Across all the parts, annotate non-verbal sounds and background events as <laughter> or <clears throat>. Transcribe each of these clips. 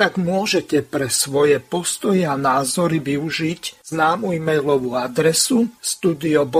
tak môžete pre svoje postoje a názory využiť známu e-mailovú adresu studio.bb.ju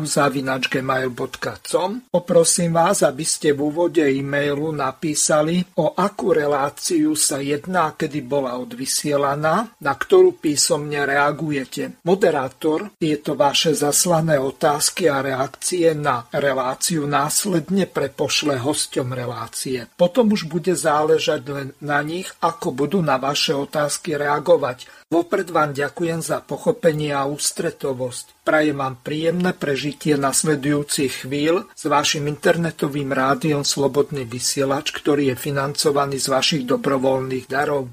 zavinačgmail.com Poprosím vás, aby ste v úvode e-mailu napísali, o akú reláciu sa jedná, kedy bola odvysielaná, na ktorú písomne reagujete. Moderátor tieto vaše zaslané otázky a reakcie na reláciu následne prepošle hosťom relácie. Potom už bude záležať len na nich, ako budú na vaše otázky reagovať. Vopred vám ďakujem za pochopenie a ústretovosť. Prajem vám príjemné prežitie nasledujúcich chvíľ s vašim internetovým rádiom Slobodný vysielač, ktorý je financovaný z vašich dobrovoľných darov.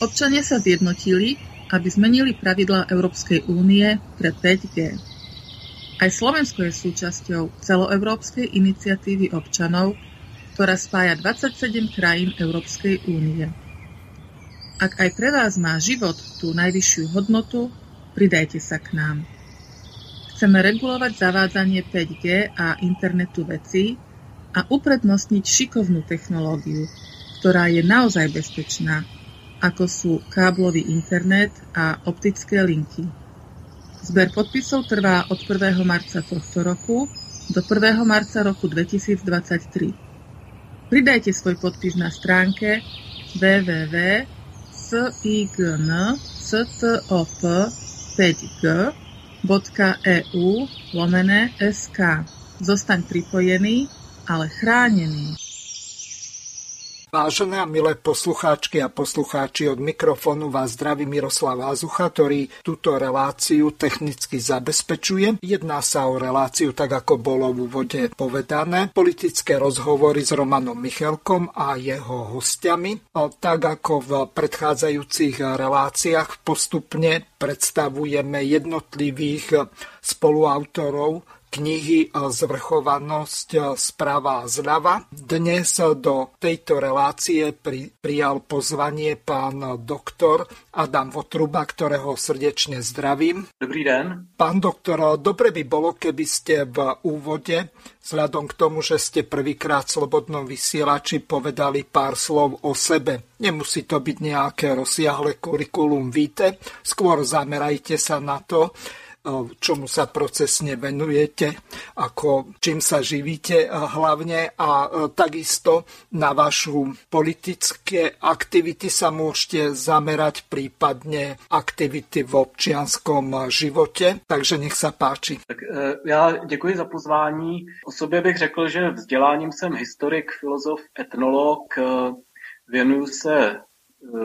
Občania sa zjednotili, aby zmenili pravidlá Európskej únie pre 5G. Aj Slovensko je súčasťou celoeurópskej iniciatívy občanov ktorá spája 27 krajín Európskej únie. Ak aj pre vás má život tú najvyššiu hodnotu, pridajte sa k nám. Chceme regulovať zavádzanie 5G a internetu vecí a uprednostniť šikovnú technológiu, ktorá je naozaj bezpečná, ako sú káblový internet a optické linky. Zber podpisov trvá od 1. marca tohto roku do 1. marca roku 2023. Pridajte svoj podpis na stránke www.signstop5g.eu lomené sk. Zostaň pripojený, ale chránený. Vážené a milé poslucháčky a poslucháči, od mikrofónu vás zdraví Miroslav Ázucha, ktorý túto reláciu technicky zabezpečuje. Jedná sa o reláciu, tak ako bolo v úvode povedané, politické rozhovory s Romanom Michalkom a jeho hostiami. Tak ako v predchádzajúcich reláciách postupne predstavujeme jednotlivých spoluautorov knihy Zvrchovanosť sprava a zľava. Dnes do tejto relácie pri, prijal pozvanie pán doktor Adam Votruba, ktorého srdečne zdravím. Dobrý den. Pán doktor, dobre by bolo, keby ste v úvode, vzhľadom k tomu, že ste prvýkrát v Slobodnom vysielači povedali pár slov o sebe. Nemusí to byť nejaké rozsiahle kurikulum vitae, skôr zamerajte sa na to, čomu sa procesne venujete, ako čím sa živíte hlavne a e, takisto na vašu politické aktivity sa môžete zamerať, prípadne aktivity v občianskom živote. Takže nech sa páči. Tak e, já děkuji za pozvání. O bych řekl, že vzděláním jsem historik, filozof, etnolog. E, věnuju se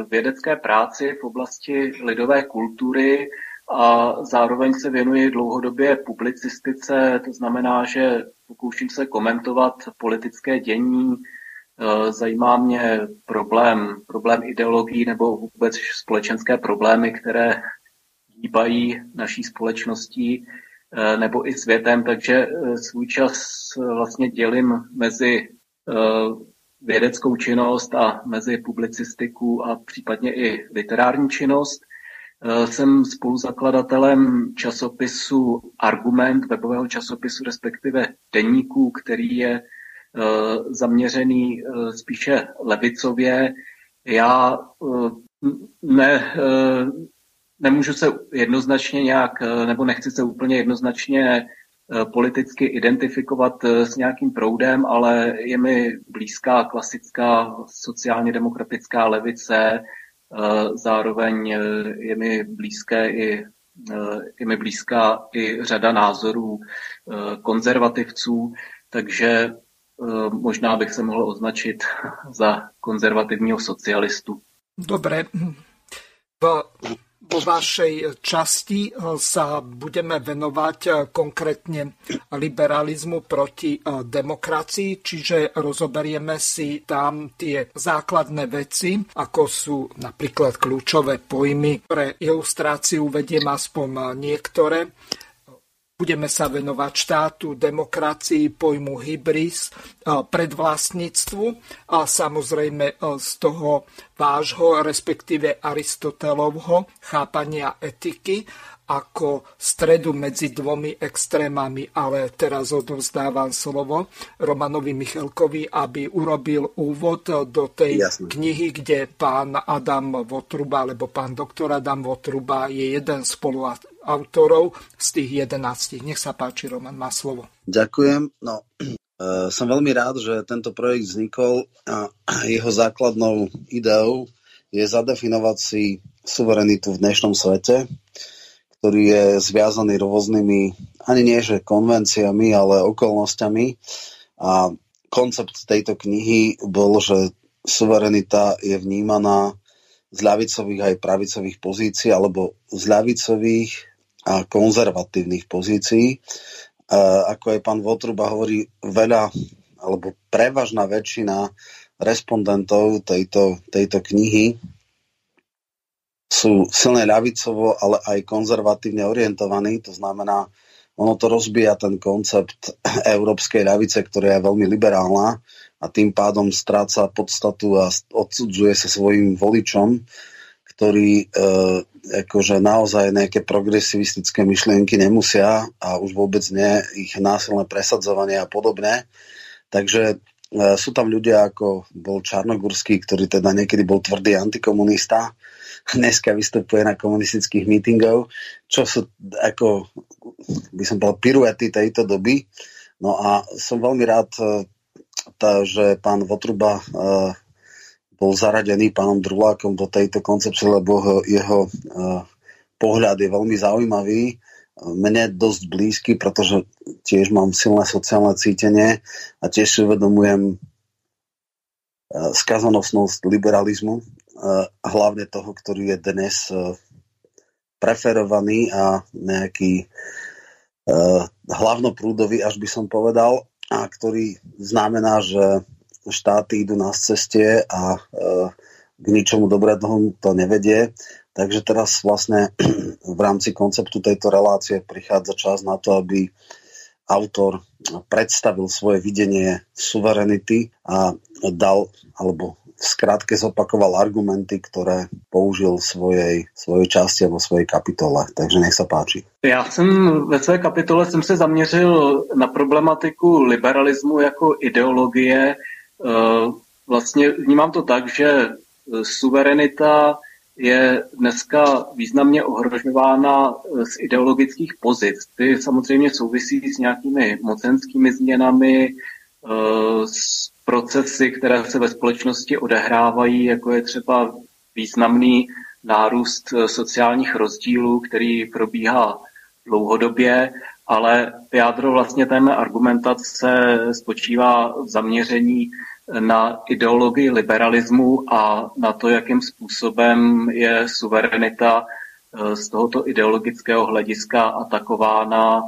vědecké práci v oblasti lidové kultury, a zároveň se věnuji dlouhodobě publicistice, to znamená, že pokouším se komentovat politické dění, e, zajímá mě problém, problém ideologií nebo vůbec společenské problémy, které hýbají naší společností e, nebo i světem, takže e, svůj čas vlastně dělím mezi vědeckou činnost a mezi publicistiku a případně i literární činnost. Jsem spoluzakladatelem časopisu Argument, webového časopisu, respektive deníku, který je zaměřený spíše levicově. Já ne, nemůžu se jednoznačně nějak, nebo nechci se úplně jednoznačně Eh, politicky identifikovat eh, s nějakým proudem, ale je mi blízká klasická sociálně demokratická levice, eh, zároveň je mi blízké i je mi blízká i řada názorů konzervativců, takže možná bych se mohl označit za konzervativního socialistu. Dobre, vo vašej časti eh, sa budeme venovať eh, konkrétne liberalizmu proti demokracii, čiže rozoberieme si tam tie základné veci, ako sú napríklad kľúčové pojmy. Pre ilustráciu vediem aspoň niektoré. Budeme sa venovať štátu, demokracii, pojmu hybris, predvlastníctvu a samozrejme z toho vášho, respektíve Aristotelovho chápania etiky ako stredu medzi dvomi extrémami, ale teraz odovzdávam slovo Romanovi Michelkovi, aby urobil úvod do tej Jasne. knihy, kde pán Adam Votruba, alebo pán doktor Adam Votruba je jeden spolu autorov z tých 11. Nech sa páči, Roman, má slovo. Ďakujem. No, e, <clears throat> som veľmi rád, že tento projekt vznikol a <clears throat> jeho základnou ideou je zadefinovať si suverenitu v dnešnom svete, ktorý je zviazaný rôznymi, ani nie že konvenciami, ale okolnostiami. A koncept tejto knihy bol, že suverenita je vnímaná z ľavicových aj pravicových pozícií, alebo z ľavicových a konzervatívnych pozícií. Ako aj pán Votruba hovorí, veľa alebo prevažná väčšina respondentov tejto, tejto knihy sú silne ľavicovo, ale aj konzervatívne orientovaní. To znamená, ono to rozbíja ten koncept európskej ľavice, ktorá je veľmi liberálna a tým pádom stráca podstatu a odsudzuje sa svojim voličom, ktorí e, akože naozaj nejaké progresivistické myšlienky nemusia a už vôbec nie ich násilné presadzovanie a podobne. Takže e, sú tam ľudia ako bol Čarnogurský, ktorý teda niekedy bol tvrdý antikomunista, <laughs> dneska vystupuje na komunistických mítingov, čo sú ako, by som povedal, piruety tejto doby. No a som veľmi rád, e, tá, že pán Votruba uh, bol zaradený pánom Drulákom do tejto koncepcie, lebo jeho uh, pohľad je veľmi zaujímavý, mne dosť blízky, pretože tiež mám silné sociálne cítenie a tiež si uvedomujem uh, skazanosnosť liberalizmu, uh, hlavne toho, ktorý je dnes preferovaný a nejaký hlavnoprúdový, až by som povedal, a ktorý znamená, že štáty idú na ceste a e, k ničomu dobrému to nevedie. Takže teraz vlastne <clears throat> v rámci konceptu tejto relácie prichádza čas na to, aby autor predstavil svoje videnie suverenity a dal, alebo v skratke zopakoval argumenty, ktoré použil v svojej, svojej části alebo svojej kapitole. Takže nech sa páči. Já jsem ve své kapitole jsem se zaměřil na problematiku liberalismu jako ideologie vlastně vnímám to tak, že eh, suverenita je dneska významně ohrožována eh, z ideologických pozic. Ty samozřejmě souvisí s nějakými mocenskými změnami, s procesy, které se ve společnosti odehrávají, jako je třeba významný nárůst sociálních rozdílů, který probíhá dlouhodobě, ale jádro vlastně té argumentace spočívá v zaměření na ideologii liberalismu a na to, jakým způsobem je suverenita eh, z tohoto ideologického hlediska atakována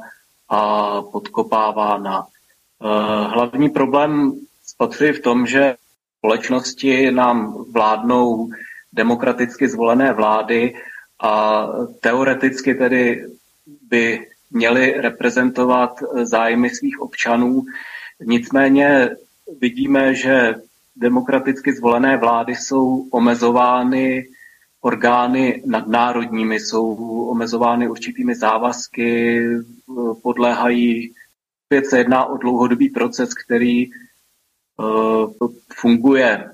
a podkopávána. Eh, hlavní problém spatřuji v tom, že v společnosti nám vládnou demokraticky zvolené vlády a teoreticky tedy by měly reprezentovat zájmy svých občanů. Nicméně vidíme, že demokraticky zvolené vlády jsou omezovány orgány nadnárodními, jsou omezovány určitými závazky, podléhají, opět se jedná o dlouhodobý proces, který funguje,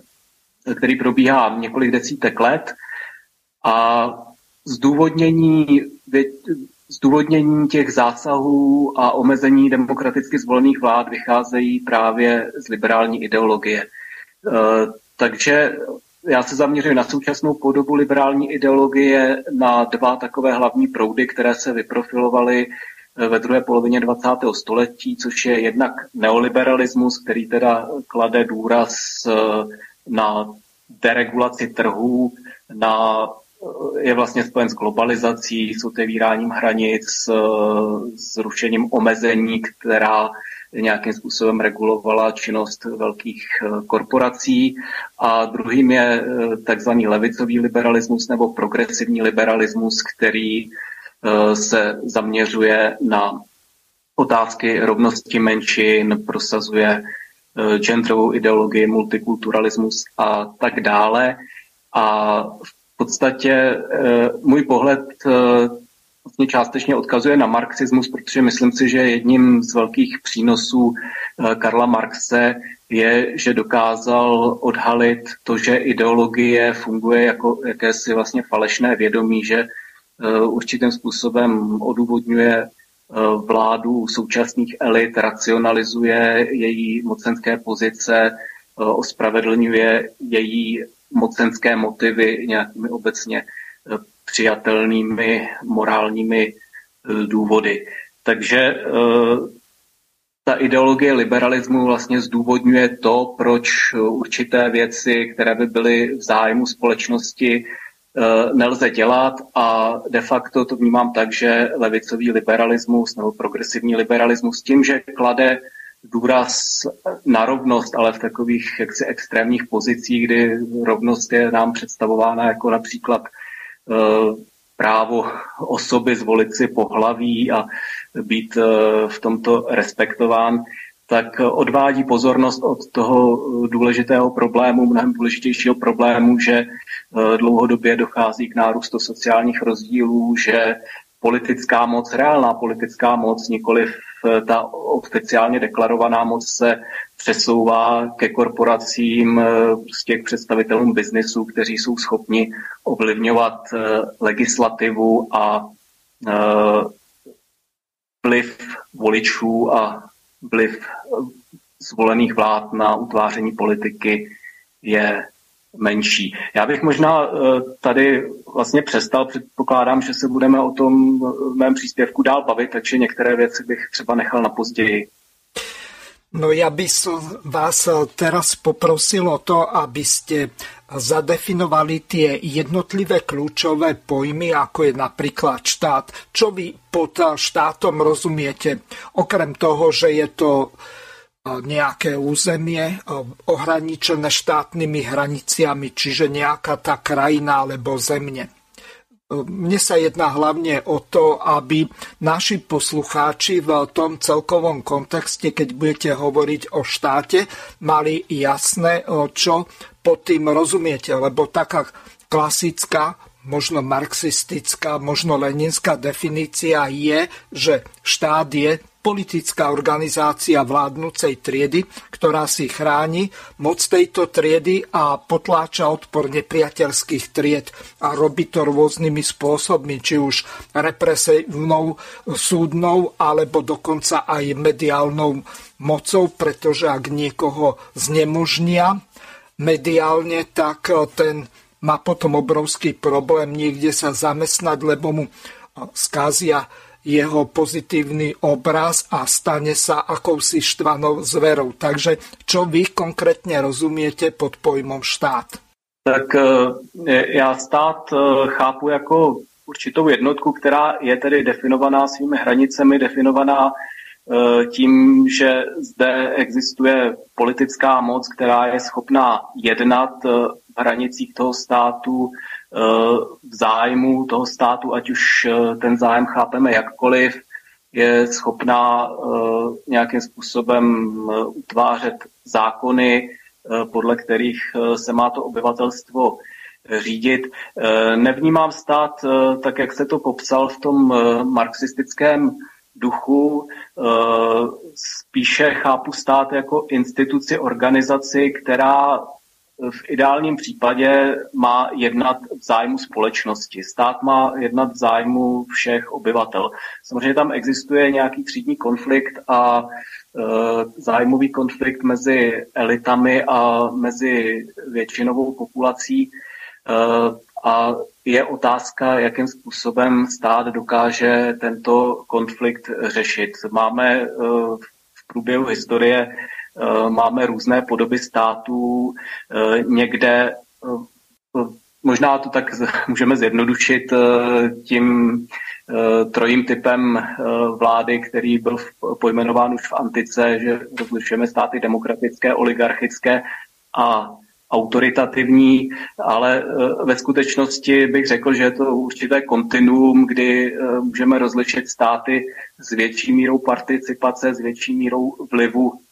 který probíhá několik desítek let a zdůvodnění, zdůvodnění těch zásahů a omezení demokraticky zvolených vlád vycházejí právě z liberální ideologie. Takže já se zaměřuji na současnou podobu liberální ideologie, na dva takové hlavní proudy, které se vyprofilovaly eh, ve druhé polovině 20. století, což je jednak neoliberalismus, který teda klade důraz eh, na deregulaci trhů, na, je vlastně spojen s globalizací, s otevíráním hranic, s, s rušením omezení, která nějakým způsobem regulovala činnost velkých eh, korporací a druhým je eh, takzvaný levicový liberalismus nebo progresivní liberalismus, který eh, se zaměřuje na otázky rovnosti menšin, prosazuje genderovou ideologii, multikulturalismus a tak dále. A v podstatě můj pohled vlastně částečně odkazuje na marxismus, protože myslím si, že jedním z velkých přínosů eh, Karla Marxe je, že dokázal odhalit to, že ideologie funguje jako jakési vlastně falešné vědomí, že eh, určitým způsobem odůvodňuje eh, vládu současných elit, racionalizuje její mocenské pozice, ospravedlňuje její mocenské motivy nějakými obecně přijatelnými morálními eh, důvody. Takže eh, ta ideologie liberalismu vlastně zdůvodňuje to, proč určité věci, které by byly v zájmu společnosti, nelze dělat a de facto to vnímám tak, že levicový liberalismus nebo progresivní liberalismus tím, že klade důraz na rovnost, ale v takových jaksi extrémních pozicích, kdy rovnost je nám představována jako například Eh, právo osoby zvolit si pohlaví a být eh, v tomto respektován, tak odvádí pozornost od toho důležitého problému, mnohem důležitějšího problému, že eh, dlouhodobě dochází k nárůstu sociálních rozdílů, že politická moc, reálná politická moc, nikoli ta oficiálně deklarovaná moc se přesouvá ke korporacím, eh, prostě k představitelům biznesu, kteří jsou schopni ovlivňovat eh, legislativu a eh, vliv voličů a vliv zvolených vlád na utváření politiky je menší. Já bych možná tady vlastně přestal, předpokládám, že se budeme o tom v mém příspěvku dál bavit, takže některé věci bych třeba nechal na později. No ja by som vás teraz poprosil o to, aby ste zadefinovali tie jednotlivé kľúčové pojmy, ako je napríklad štát. Čo vy pod štátom rozumiete? Okrem toho, že je to e, nejaké územie e, ohraničené štátnymi hraniciami, čiže nejaká tá krajina alebo zemne. Mne sa jedná hlavne o to, aby naši poslucháči v tom celkovom kontexte, keď budete hovoriť o štáte, mali jasné, čo pod tým rozumiete, lebo taká klasická, možno marxistická, možno leninská definícia je, že štát je politická organizácia vládnucej triedy, ktorá si chráni moc tejto triedy a potláča odpor nepriateľských tried a robí to rôznymi spôsobmi, či už represívnou, súdnou alebo dokonca aj mediálnou mocou, pretože ak niekoho znemožnia mediálne, tak ten má potom obrovský problém niekde sa zamestnať, lebo mu skázia jeho pozitívny obraz a stane sa akousi štvanou zverou. Takže čo vy konkrétne rozumiete pod pojmom štát? Tak e, já stát e, chápu jako určitou jednotku, která je tedy definovaná svými hranicemi, definovaná e, tím, že zde existuje politická moc, která je schopná jednat v hranicích toho státu, v zájmu toho státu, ať už eh, ten zájem chápeme jakkoliv, je schopná eh, nějakým způsobem eh, utvářet zákony, podle kterých se má to obyvatelstvo řídit. Nevnímám stát tak, jak se to popsal v tom marxistickém duchu. Spíše chápu stát jako instituci, organizaci, která v ideálním případě má jednat v zájmu společnosti. Stát má jednat v zájmu všech obyvatel. Samozřejmě tam existuje nějaký třídní konflikt a e, zájmový konflikt mezi elitami a mezi většinovou populací. E, a je otázka, jakým způsobem stát dokáže tento konflikt řešit. Máme e, v průběhu historie máme různé podoby států, eh, někde eh, možná to tak <laughs> můžeme zjednodušit tím trojím typem vlády, který byl pojmenován už v antice, že rozlišujeme státy demokratické, oligarchické a autoritativní, ale ve skutečnosti bych řekl, že je to určité kontinuum, kdy můžeme rozlišit státy s větší mírou participace, s větší mírou vlivu Eh,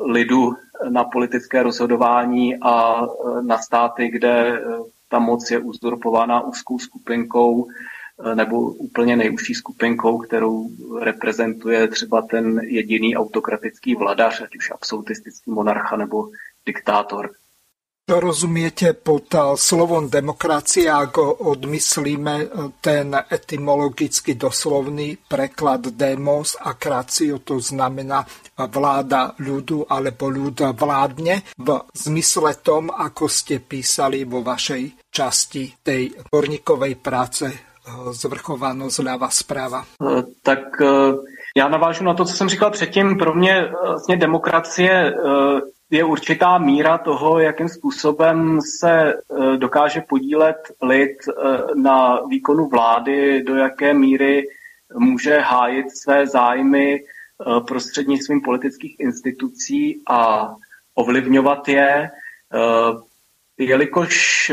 lidu na politické rozhodování a eh, na státy, kde eh, ta moc je uzurpována úzkou skupinkou nebo úplně nejužší skupinkou, kterou reprezentuje třeba ten jediný autokratický vladař, ať už absolutistický monarcha nebo diktátor. Čo rozumiete pod slovom demokracia, ak odmyslíme e, ten etymologicky doslovný preklad demos a krácio, to znamená vláda ľudu alebo ľud vládne v zmysle tom, ako ste písali vo vašej časti tej horníkovej práce e, zvrchovanosť ľava správa. E, tak já navážu na to, co jsem říkal předtím. Pro mě vlastně demokracie je určitá míra toho, jakým způsobem se eh, dokáže podílet lid eh, na výkonu vlády, do jaké míry může hájit své zájmy eh, prostřednictvím politických institucí a ovlivňovat je, jelikož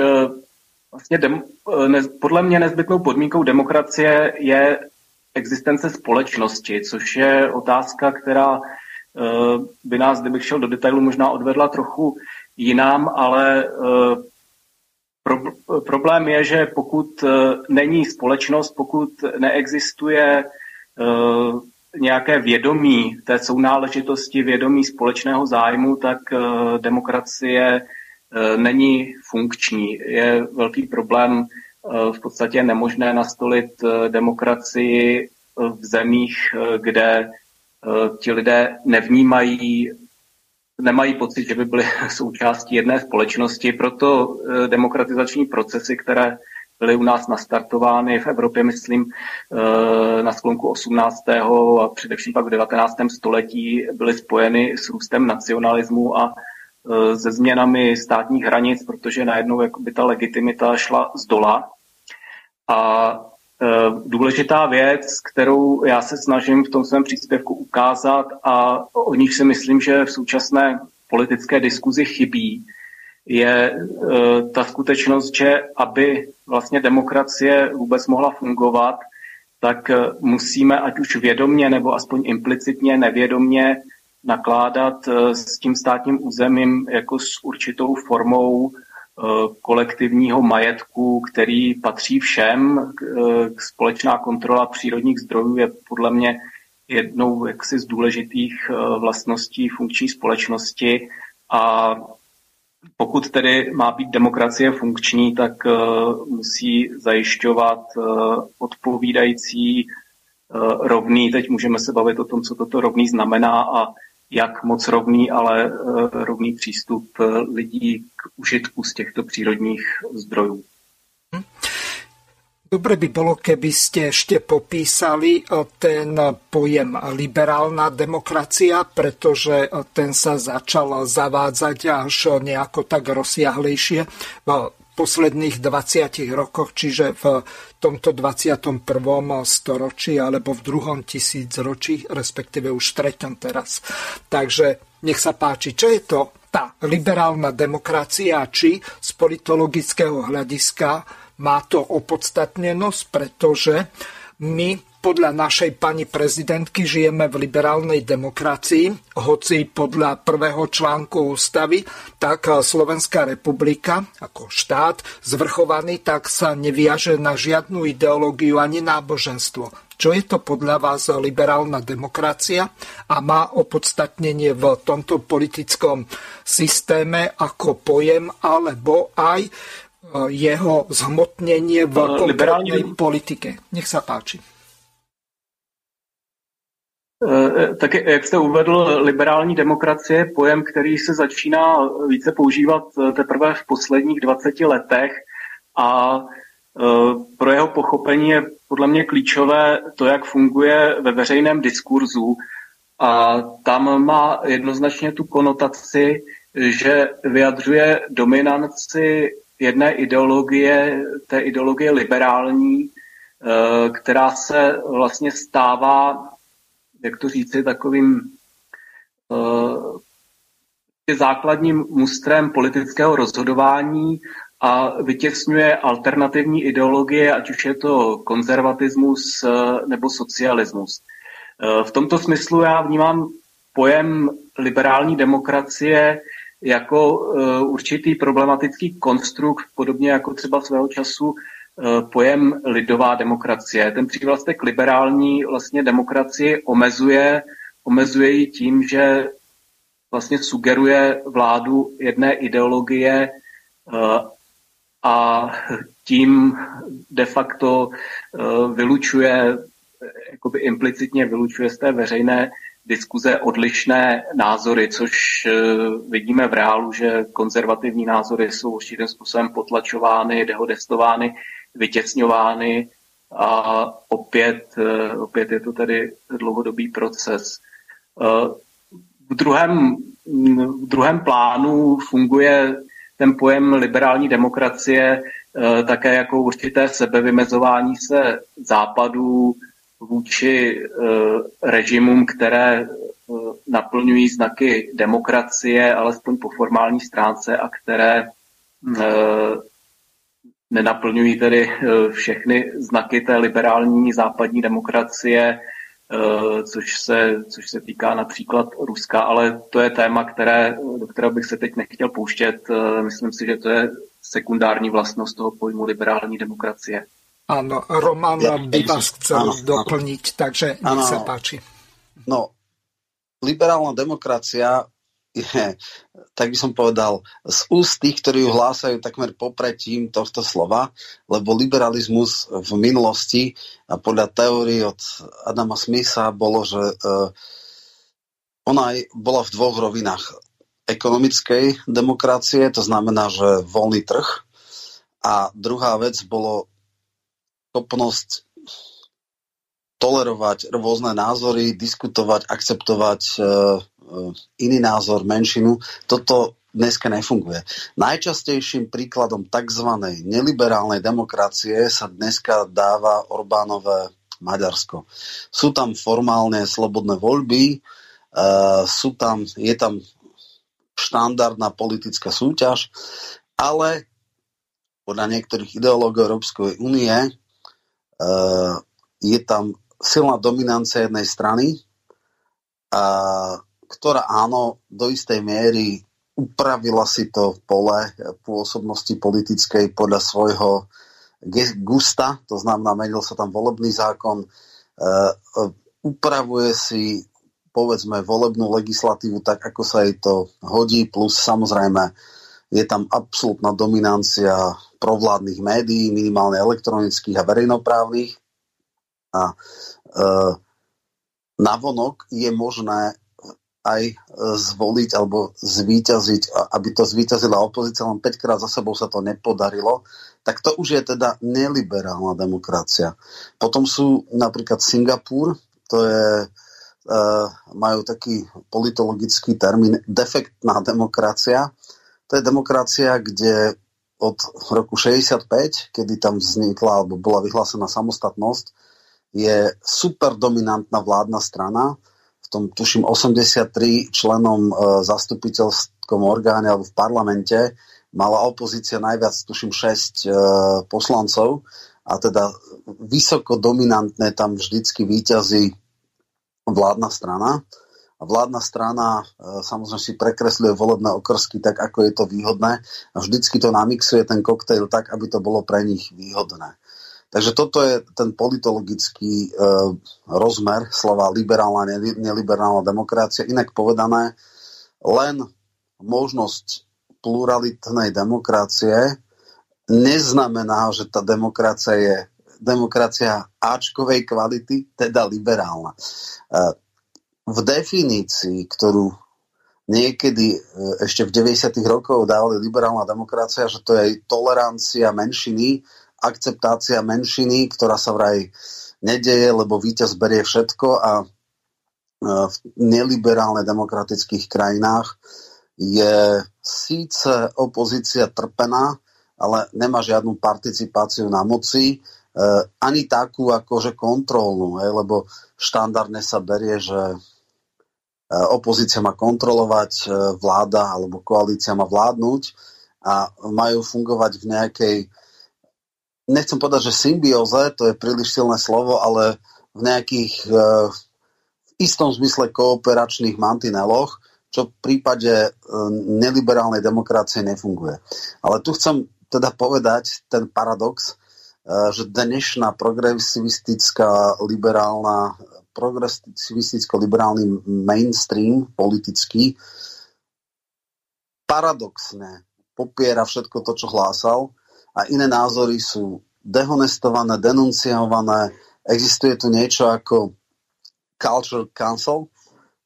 vlastně dem, ne, podle mě nezbytnou podmínkou demokracie je existence společnosti, což je otázka, která by nás, kdybych šel do detailu, možná odvedla trochu jinam, ale eh, pro, problém je, že pokud eh, není společnost, pokud neexistuje nějaké vědomí té sounáležitosti, vědomí společného zájmu, tak demokracie není funkční. Je velký problém v podstatě nemožné nastolit demokracii v zemích, kde Eh, ti lidé nevnímají, nemají pocit, že by byli <laughs> součástí jedné společnosti, proto eh, demokratizační procesy, které byly u nás nastartovány v Evropě, myslím, eh, na sklonku 18. a především pak v 19. století byly spojeny s růstem nacionalismu a se změnami státních hranic, protože najednou jakoby ta legitimita šla z dola. A Eh, důležitá věc, kterou já se snažím v tom svém příspěvku ukázat a o nich si myslím, že v současné politické diskuzi chybí, je eh, ta skutečnost, že aby vlastně demokracie vůbec mohla fungovat, tak eh, musíme ať už vědomně nebo aspoň implicitně, nevědomně nakládat s tím státním územím jako s určitou formou Eh, kolektivního majetku, který patří všem. Eh, společná kontrola přírodních zdrojů je podle mě jednou jaksi z důležitých eh, vlastností funkční společnosti a pokud tedy má být demokracie funkční, tak musí zajišťovat odpovídající rovný, teď můžeme se bavit o tom, co toto rovný znamená a jak moc rovný, ale eh, rovný přístup eh, lidí k užitku z těchto přírodních zdrojů. Hm. Dobre by bolo, keby ste ešte popísali eh, ten pojem liberálna demokracia, pretože ten sa začal zavádzať až nejako tak rozsiahlejšie v posledných 20 rokoch, čiže v tomto 21. storočí alebo v druhom tisícročí, respektíve už treťom teraz. Takže nech sa páči, čo je to tá liberálna demokracia, či z politologického hľadiska má to opodstatnenosť, pretože my podľa našej pani prezidentky žijeme v liberálnej demokracii, hoci podľa prvého článku ústavy, tak Slovenská republika ako štát zvrchovaný, tak sa neviaže na žiadnu ideológiu ani náboženstvo. Čo je to podľa vás liberálna demokracia a má opodstatnenie v tomto politickom systéme ako pojem alebo aj e, jeho zhmotnenie v konkrétnej politike. Nech sa páči. E, tak jak jste uvedl, liberální demokracie je pojem, který se začíná více používat teprve v posledních 20 letech a pro jeho pochopení je podle mě klíčové to, jak funguje ve veřejném diskurzu. A tam má jednoznačně tu konotaci, že vyjadřuje dominanci jedné ideologie, té ideologie liberální, která se vlastně stává, jak to říci, takovým eh, základním mustrem politického rozhodování a vytěsňuje alternativní ideologie, ať už je to konzervatismus eh, nebo socialismus. Eh, v tomto smyslu já vnímám pojem liberální demokracie jako určitý problematický konstrukt, podobně jako třeba svého času pojem lidová demokracie. Ten přívlastek liberální vlastně demokracii omezuje, omezuje ji tím, že vlastně sugeruje vládu jedné ideologie a tím de facto eh, vylučuje, jakoby implicitně vylučuje z té veřejné diskuze odlišné názory, což eh, vidíme v reálu, že konzervativní názory jsou určitým způsobem potlačovány, dehodestovány, vytěsňovány a opět, eh, opět je to tedy dlouhodobý proces. V druhém, v druhém plánu funguje ten pojem liberální demokracie eh, také jako určité sebevymezování se západů vůči režimům, které naplňují znaky demokracie, alespoň po formální stránce, a které nenaplňují tedy všechny znaky té liberální západní demokracie, Eh, což se, což se týká například Ruska, ale to je téma, které, do kterého bych se teď nechtěl pouštět. Eh, myslím si, že to je sekundární vlastnost toho pojmu liberální demokracie. Ano, Roman ja, by vás chcel ano, doplniť, ano. takže nech sa páči. No, liberálna demokracia je, tak by som povedal, z úst tých, ktorí ju hlásajú takmer popretím tohto slova, lebo liberalizmus v minulosti a podľa teórií od Adama Smitha bolo, že uh, ona aj bola v dvoch rovinách. Ekonomickej demokracie, to znamená, že voľný trh a druhá vec bolo schopnosť tolerovať rôzne názory, diskutovať, akceptovať uh, iný názor, menšinu. Toto dneska nefunguje. Najčastejším príkladom tzv. neliberálnej demokracie sa dneska dáva Orbánové Maďarsko. Sú tam formálne slobodné voľby, uh, sú tam, je tam štandardná politická súťaž, ale podľa niektorých ideológov Európskej únie uh, je tam silná dominancia jednej strany a ktorá áno, do istej miery upravila si to pole pôsobnosti politickej podľa svojho gusta, to znamená, menil sa tam volebný zákon, uh, upravuje si povedzme volebnú legislatívu tak, ako sa jej to hodí, plus samozrejme je tam absolútna dominancia provládnych médií, minimálne elektronických a verejnoprávnych. A e, navonok je možné aj e, zvoliť alebo zvíťaziť, aby to zvíťazila opozícia, len 5 krát za sebou sa to nepodarilo, tak to už je teda neliberálna demokracia. Potom sú napríklad Singapur, to je, e, majú taký politologický termín defektná demokracia. To je demokracia, kde od roku 65, kedy tam vznikla alebo bola vyhlásená samostatnosť, je super dominantná vládna strana, tom tuším 83 členom e, zastupiteľskom orgáne alebo v parlamente mala opozícia najviac, tuším 6 e, poslancov a teda vysoko dominantné tam vždycky výťazí vládna strana. A vládna strana e, samozrejme si prekresluje volebné okrsky tak, ako je to výhodné a vždycky to namixuje ten koktejl tak, aby to bolo pre nich výhodné. Takže toto je ten politologický e, rozmer slova liberálna, neliberálna demokracia. Inak povedané, len možnosť pluralitnej demokracie neznamená, že tá demokracia je demokracia Ačkovej kvality, teda liberálna. E, v definícii, ktorú niekedy e, ešte v 90. rokoch dávali liberálna demokracia, že to je tolerancia menšiny, akceptácia menšiny, ktorá sa vraj nedeje, lebo víťaz berie všetko a e, v neliberálne demokratických krajinách je síce opozícia trpená, ale nemá žiadnu participáciu na moci, e, ani takú akože kontrolnú, lebo štandardne sa berie, že e, opozícia má kontrolovať vláda alebo koalícia má vládnuť a majú fungovať v nejakej nechcem povedať, že symbióze, to je príliš silné slovo, ale v nejakých e, v istom zmysle kooperačných mantineloch, čo v prípade e, neliberálnej demokracie nefunguje. Ale tu chcem teda povedať ten paradox, e, že dnešná progresivistická liberálna progresivisticko-liberálny mainstream politický paradoxne popiera všetko to, čo hlásal a iné názory sú dehonestované, denunciované. Existuje tu niečo ako culture council,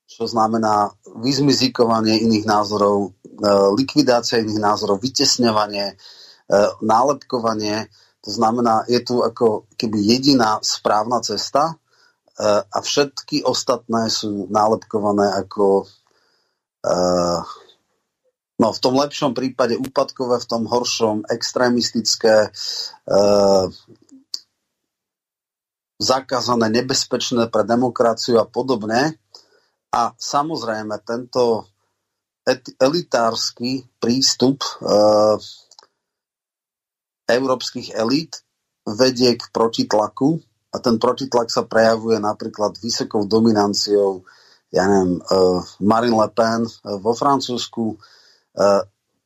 čo znamená vyzmizikovanie iných názorov, e, likvidácia iných názorov, vytesňovanie, e, nálepkovanie. To znamená, je tu ako keby jediná správna cesta e, a všetky ostatné sú nálepkované ako No v tom lepšom prípade úpadkové, v tom horšom extrémistické, e, zakázané, nebezpečné pre demokraciu a podobne. A samozrejme tento elitársky prístup e, európskych elít vedie k protitlaku a ten protitlak sa prejavuje napríklad vysokou dominanciou ja neviem, e, Marine Le Pen vo Francúzsku,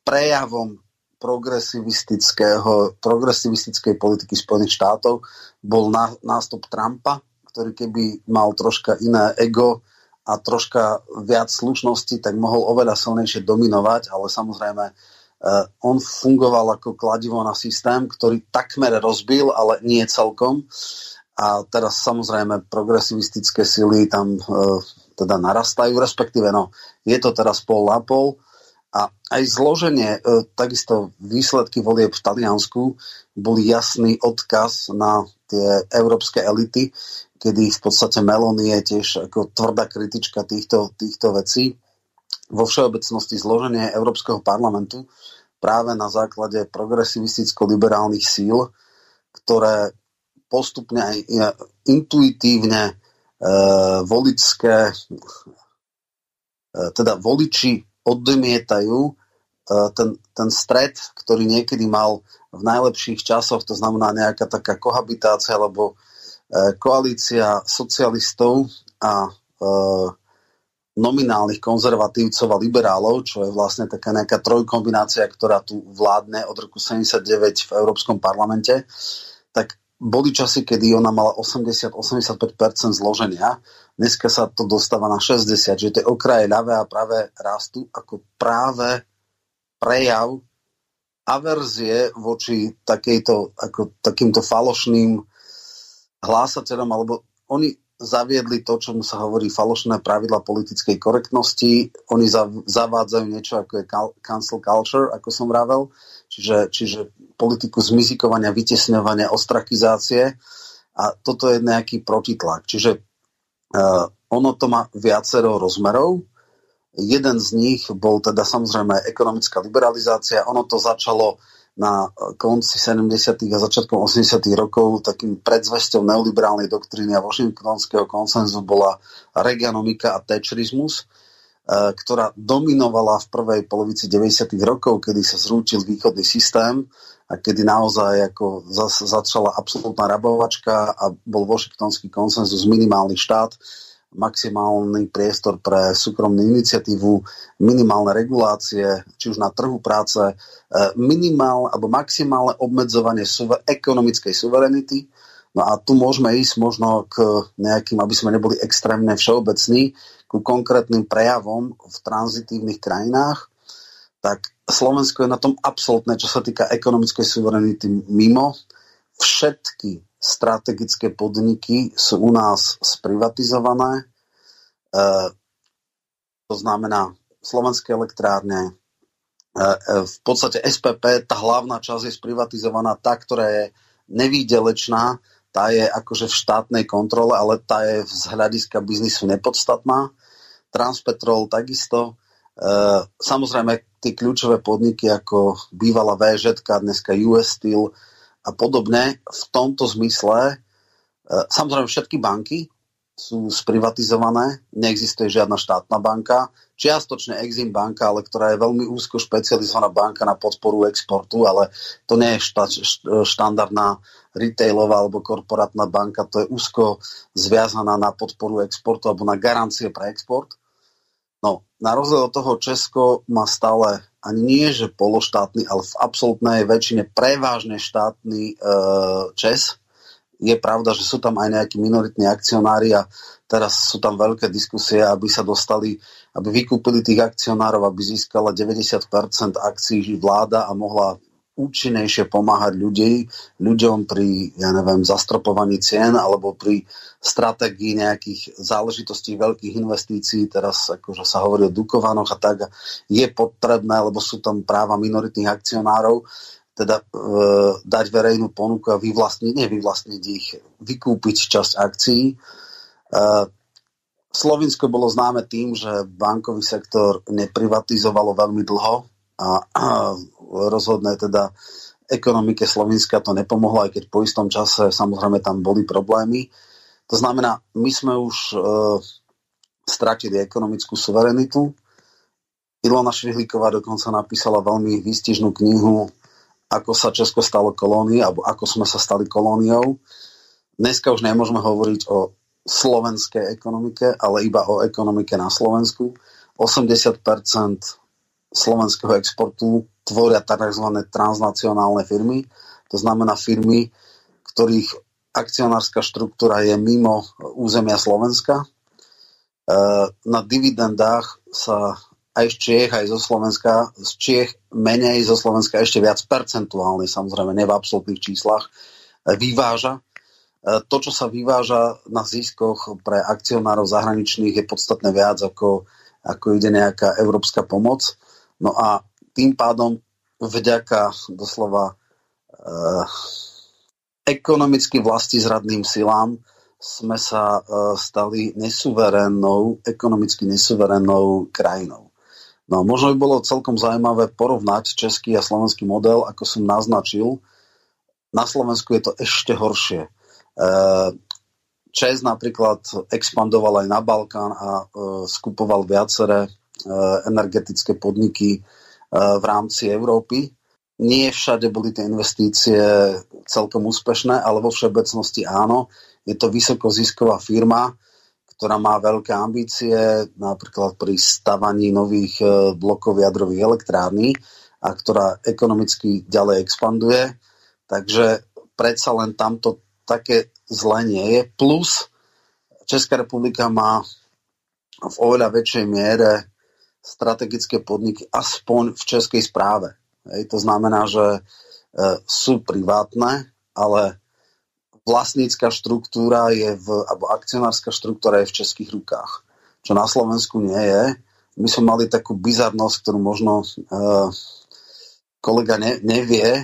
prejavom progresivistického, progresivistickej politiky Spojených štátov bol nástup Trumpa, ktorý keby mal troška iné ego a troška viac slušnosti, tak mohol oveľa silnejšie dominovať, ale samozrejme uh, on fungoval ako kladivo na systém, ktorý takmer rozbil, ale nie celkom. A teraz samozrejme progresivistické sily tam uh, teda narastajú, respektíve no, je to teraz pol na pol a aj zloženie, e, takisto výsledky volieb v Taliansku boli jasný odkaz na tie európske elity, kedy v podstate Meloni je tiež ako tvrdá kritička týchto, týchto vecí. Vo všeobecnosti zloženie Európskeho parlamentu práve na základe progresivisticko-liberálnych síl, ktoré postupne aj intuitívne e, voličské, e, teda voliči odmietajú e, ten, ten stred, ktorý niekedy mal v najlepších časoch, to znamená nejaká taká kohabitácia alebo e, koalícia socialistov a e, nominálnych konzervatívcov a liberálov, čo je vlastne taká nejaká trojkombinácia, ktorá tu vládne od roku 79 v Európskom parlamente, tak boli časy, kedy ona mala 80-85% zloženia. Dneska sa to dostáva na 60, že tie okraje ľavé a pravé rastú ako práve prejav averzie voči takejto, ako takýmto falošným hlásateľom, alebo oni zaviedli to, čo sa hovorí falošné pravidla politickej korektnosti. Oni zavádzajú niečo ako je cancel culture, ako som vravel, čiže, čiže politiku zmizikovania, vytesňovania, ostrakizácie a toto je nejaký protitlak. Čiže uh, ono to má viacero rozmerov. Jeden z nich bol teda samozrejme ekonomická liberalizácia. Ono to začalo na konci 70. a začiatkom 80. rokov takým predzvesťou neoliberálnej doktríny a washingtonského konsenzu bola regionomika a thatcherizmus. Ktorá dominovala v prvej polovici 90. rokov, kedy sa zrútil východný systém a kedy naozaj ako začala absolútna rabovačka a bol washingtonský konsenzus minimálny štát, maximálny priestor pre súkromnú iniciatívu, minimálne regulácie, či už na trhu práce, e, minimálne alebo maximálne obmedzovanie suver- ekonomickej suverenity. No a tu môžeme ísť možno k nejakým, aby sme neboli extrémne všeobecní, ku konkrétnym prejavom v tranzitívnych krajinách, tak Slovensko je na tom absolútne, čo sa týka ekonomickej suverenity mimo. Všetky strategické podniky sú u nás sprivatizované. E, to znamená slovenské elektrárne, e, e, v podstate SPP, tá hlavná časť je sprivatizovaná, tá, ktorá je nevýdelečná, tá je akože v štátnej kontrole, ale tá je z hľadiska biznisu nepodstatná. Transpetrol takisto. E, samozrejme, tie kľúčové podniky ako bývalá VŽ, dneska US Steel, a podobne. V tomto zmysle, e, samozrejme všetky banky sú sprivatizované, neexistuje žiadna štátna banka, čiastočne Exim banka, ale ktorá je veľmi úzko špecializovaná banka na podporu exportu, ale to nie je šta, štandardná retailová alebo korporátna banka, to je úzko zviazaná na podporu exportu alebo na garancie pre export. No, na rozdiel od toho Česko má stále ani nie, že pološtátny, ale v absolútnej väčšine prevážne štátny e, Čes. Je pravda, že sú tam aj nejakí minoritní akcionári a teraz sú tam veľké diskusie, aby sa dostali, aby vykúpili tých akcionárov, aby získala 90% akcií vláda a mohla účinnejšie pomáhať ľudí, ľuďom pri, ja neviem, zastropovaní cien alebo pri stratégii nejakých záležitostí veľkých investícií, teraz akože sa hovorí o Dukovanoch a tak, je potrebné, lebo sú tam práva minoritných akcionárov, teda e, dať verejnú ponuku a vyvlastniť, nie vyvlastniť ich, vykúpiť časť akcií. E, Slovinsko bolo známe tým, že bankový sektor neprivatizovalo veľmi dlho a, a rozhodne teda ekonomike Slovenska to nepomohlo, aj keď po istom čase samozrejme tam boli problémy. To znamená, my sme už e, stratili ekonomickú suverenitu. Ilona Švihlíková dokonca napísala veľmi výstižnú knihu ako sa Česko stalo kolóniou, alebo ako sme sa stali kolóniou. Dneska už nemôžeme hovoriť o slovenskej ekonomike, ale iba o ekonomike na Slovensku. 80% slovenského exportu tvoria tzv. transnacionálne firmy, to znamená firmy, ktorých akcionárska štruktúra je mimo územia Slovenska. E, na dividendách sa aj z Čiech, aj zo Slovenska, z Čiech menej, zo Slovenska ešte viac percentuálne, samozrejme ne v absolútnych číslach, e, vyváža. E, to, čo sa vyváža na ziskoch pre akcionárov zahraničných je podstatne viac, ako, ako ide nejaká európska pomoc. No a tým pádom vďaka doslova uh, ekonomicky zradným silám sme sa uh, stali nesuverénnou, ekonomicky nesuverénnou krajinou. No možno by bolo celkom zaujímavé porovnať český a slovenský model, ako som naznačil. Na Slovensku je to ešte horšie. Uh, Čes napríklad expandoval aj na Balkán a skupoval viaceré Eh, energetické podniky v rámci Európy. Nie všade boli tie investície celkom úspešné, ale vo všeobecnosti áno. Je to vysokozisková firma, ktorá má veľké ambície, napríklad pri stavaní nových eh, blokov jadrových elektrární a ktorá ekonomicky ďalej expanduje. Takže predsa len tamto také zle nie je. Plus Česká republika má v oveľa väčšej miere strategické podniky aspoň v českej správe. Hej, to znamená, že e, sú privátne, ale vlastnícka štruktúra je v, alebo akcionárska štruktúra je v českých rukách. Čo na Slovensku nie je. My sme mali takú bizarnosť, ktorú možno e, kolega ne, nevie. E,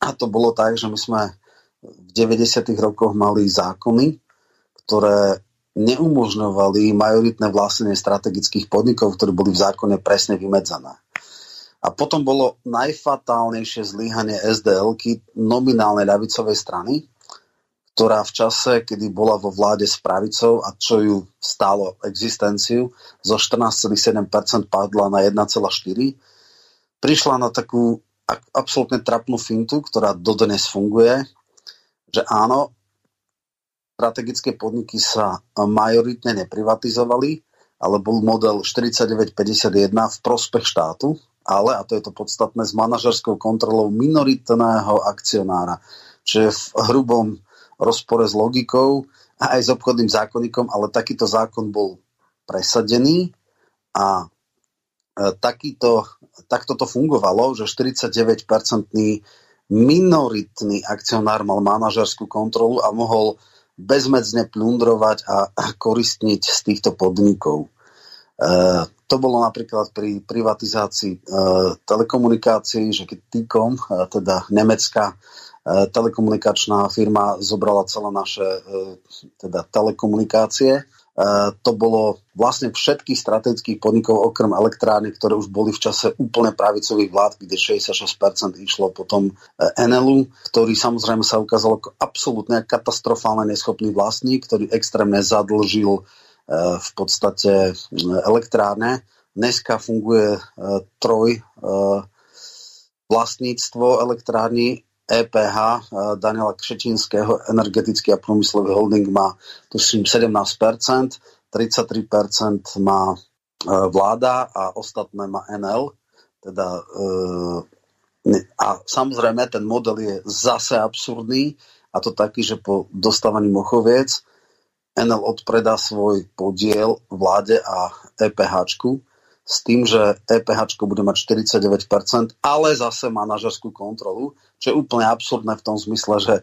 a to bolo tak, že my sme v 90. rokoch mali zákony, ktoré neumožňovali majoritné vlastnenie strategických podnikov, ktoré boli v zákone presne vymedzené. A potom bolo najfatálnejšie zlyhanie SDL nominálnej ľavicovej strany, ktorá v čase, kedy bola vo vláde s pravicou a čo ju stálo existenciu, zo 14,7% padla na 1,4%, prišla na takú absolútne trapnú fintu, ktorá dodnes funguje, že áno, strategické podniky sa majoritne neprivatizovali, ale bol model 4951 v prospech štátu, ale, a to je to podstatné, s manažerskou kontrolou minoritného akcionára, čo je v hrubom rozpore s logikou a aj s obchodným zákonníkom, ale takýto zákon bol presadený a e, takýto, takto to fungovalo, že 49-percentný minoritný akcionár mal manažerskú kontrolu a mohol bezmedzne plundrovať a koristniť z týchto podnikov. E, to bolo napríklad pri privatizácii e, telekomunikácií, že keď T-Com, e, teda nemecká telekomunikačná firma, zobrala celé naše e, teda telekomunikácie, e, to bolo vlastne všetkých strategických podnikov okrem elektrárny, ktoré už boli v čase úplne pravicových vlád, kde 66% išlo potom Enelu, ktorý samozrejme sa ukázal ako absolútne katastrofálne neschopný vlastník, ktorý extrémne zadlžil v podstate elektrárne. Dneska funguje e, troj e, vlastníctvo elektrárny EPH e, Daniela Kšečinského energetický a průmyslový holding má tuším 17%, 33% má vláda a ostatné má NL. Teda, a samozrejme ten model je zase absurdný a to taký, že po dostávaní Mochoviec Enel odpredá svoj podiel vláde a EPH s tým, že EPH bude mať 49%, ale zase manažerskú kontrolu, čo je úplne absurdné v tom zmysle, že e,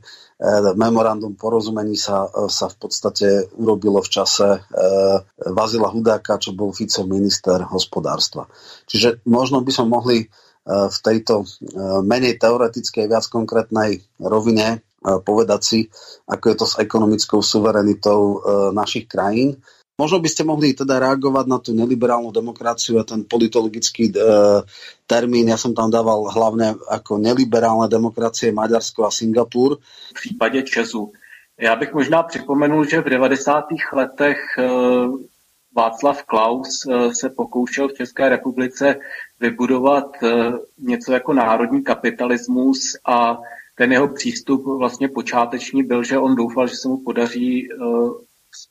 memorandum porozumení sa, e, sa v podstate urobilo v čase e, Vazila Hudáka, čo bol Fico minister hospodárstva. Čiže možno by sme mohli v tejto menej teoretickej, viac konkrétnej rovine povedať si, ako je to s ekonomickou suverenitou našich krajín. Možno by ste mohli teda reagovať na tú neliberálnu demokraciu a ten politologický e, termín. Ja som tam dával hlavne ako neliberálne demokracie Maďarsko a Singapur. V případě Česu. Já bych možná připomenul, že v 90. letech e, Václav Klaus e, se pokoušel v České republice vybudovat něco jako národní kapitalismus a ten jeho přístup vlastně počáteční byl, že on doufal, že se mu podaří uh,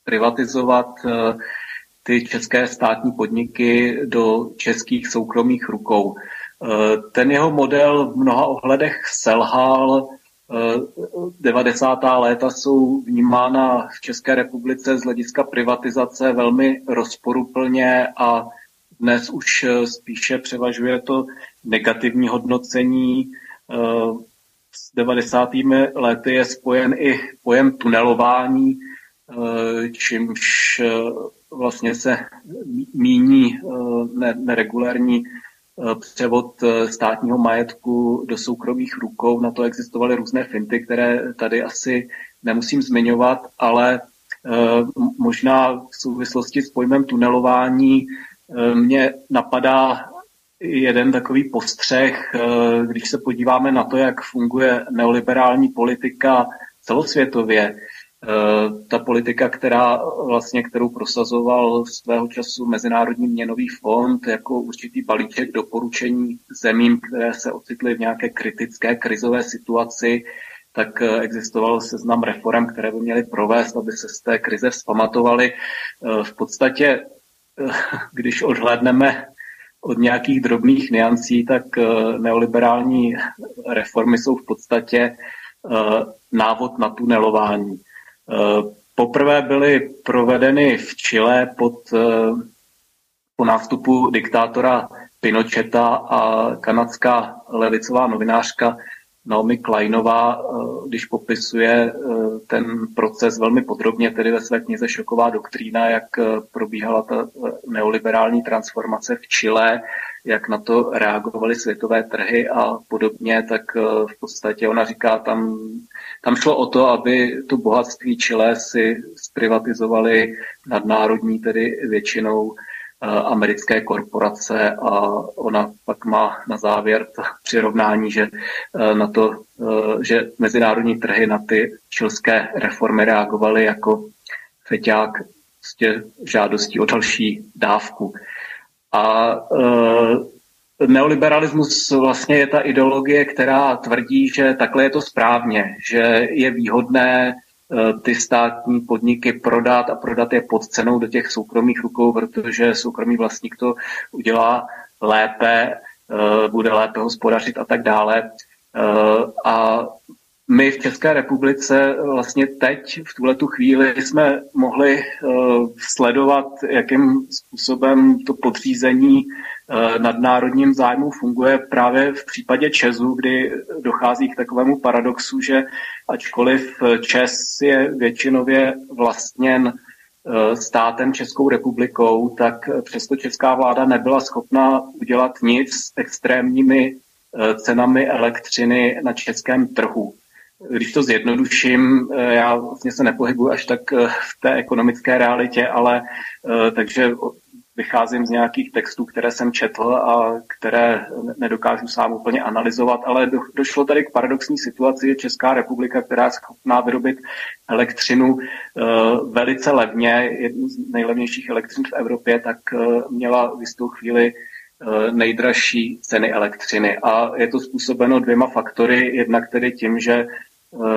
privatizovat uh, ty české státní podniky do českých soukromých rukou. Uh, ten jeho model v mnoha ohledech selhal. 90. léta jsou vnímána v České republice z hlediska privatizace velmi rozporuplně a dnes už spíše převažuje to negativní hodnocení s 90. lety je spojen i pojem tunelování, eh, čímž eh, vlastně se míní eh, neregulární převod státního majetku do soukromých rukou. Na to existovaly různé finty, které tady asi nemusím zmiňovat, ale možná v souvislosti s pojmem tunelování mě napadá jeden takový postřeh, eh, když se podíváme na to, jak funguje neoliberální politika celosvětově, eh, ta politika, která vlastně, kterou prosazoval svého času Mezinárodní měnový fond jako určitý balíček doporučení zemím, které se ocitly v nějaké kritické krizové situaci, tak eh, existoval seznam reform, které by měly provést, aby se z té krize vzpamatovali. V podstatě, když odhlédneme od nějakých drobných niancí, tak neoliberální reformy jsou v podstatě návod na tunelování. Eh, poprvé byly provedeny v Chile pod, po nástupu diktátora Pinocheta a kanadská levicová novinářka Naomi Kleinová, eh, když popisuje eh, ten proces velmi podrobně, tedy ve své knize Šoková doktrína, jak eh, probíhala ta neoliberální transformace v Chile, jak na to reagovaly světové trhy a podobně, tak v podstatě ona říká, tam, tam šlo o to, aby to bohatství Chile si zprivatizovali nadnárodní, tedy většinou americké korporace a ona pak má na závěr přirovnání, že na to, že mezinárodní trhy na ty čilské reformy reagovaly jako feťák prostě žádostí o další dávku. A neoliberalismus vlastně je ta ideologie, která tvrdí, že takhle je to správně, že je výhodné eh, ty státní podniky prodat a prodat je pod cenou do těch soukromých rukou, protože soukromý vlastník to udělá lépe, eh, bude lépe hospodařit a tak dále. Eh, a my v České republice vlastně teď v tuhle tu chvíli jsme mohli sledovat, jakým způsobem to podřízení Eh, nadnárodním zájmu funguje právě v případě Česu, kdy dochází k takovému paradoxu, že ačkoliv Čes je většinově vlastněn eh, státem Českou republikou, tak přesto česká vláda nebyla schopna udělat nic s extrémními cenami elektřiny na českém trhu. Když to zjednoduším, já vlastně se nepohybuji až tak v té ekonomické realitě, ale takže vycházím z nějakých textů, které jsem četl a které nedokážu sám úplně analyzovat, ale do, došlo tady k paradoxní situaci. Česká republika, která je schopná vyrobit elektřinu velice levně, jednu z nejlevnějších elektřin v Evropě, tak měla v jistou chvíli nejdražší ceny elektřiny. A je to způsobeno dvěma faktory. Jednak tedy tím, že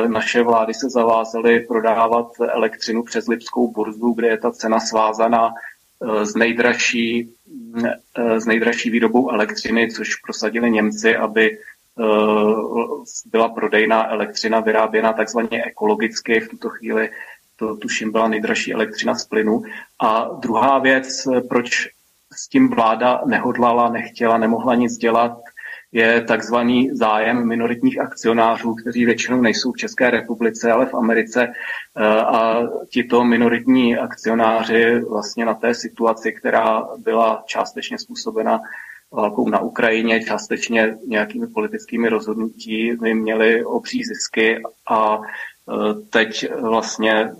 naše vlády se zavázaly prodávat elektřinu přes Lipskou burzu, kde je ta cena svázaná Eh, s nejdražší, eh, s nejdražší výrobou elektřiny, což prosadili Němci, aby eh, byla prodejná elektřina vyráběna takzvaně ekologicky. V tuto chvíli to tuším byla nejdražší elektřina z plynu. A druhá věc, proč s tím vláda nehodlala, nechtěla, nemohla nic dělat, je takzvaný zájem minoritních akcionářů, kteří většinou nejsou v České republice, ale v Americe. Eh, a tito minoritní akcionáři vlastně na té situaci, která byla částečně způsobena válkou na Ukrajině, částečně nějakými politickými rozhodnutími měli obří zisky a eh, teď vlastně eh,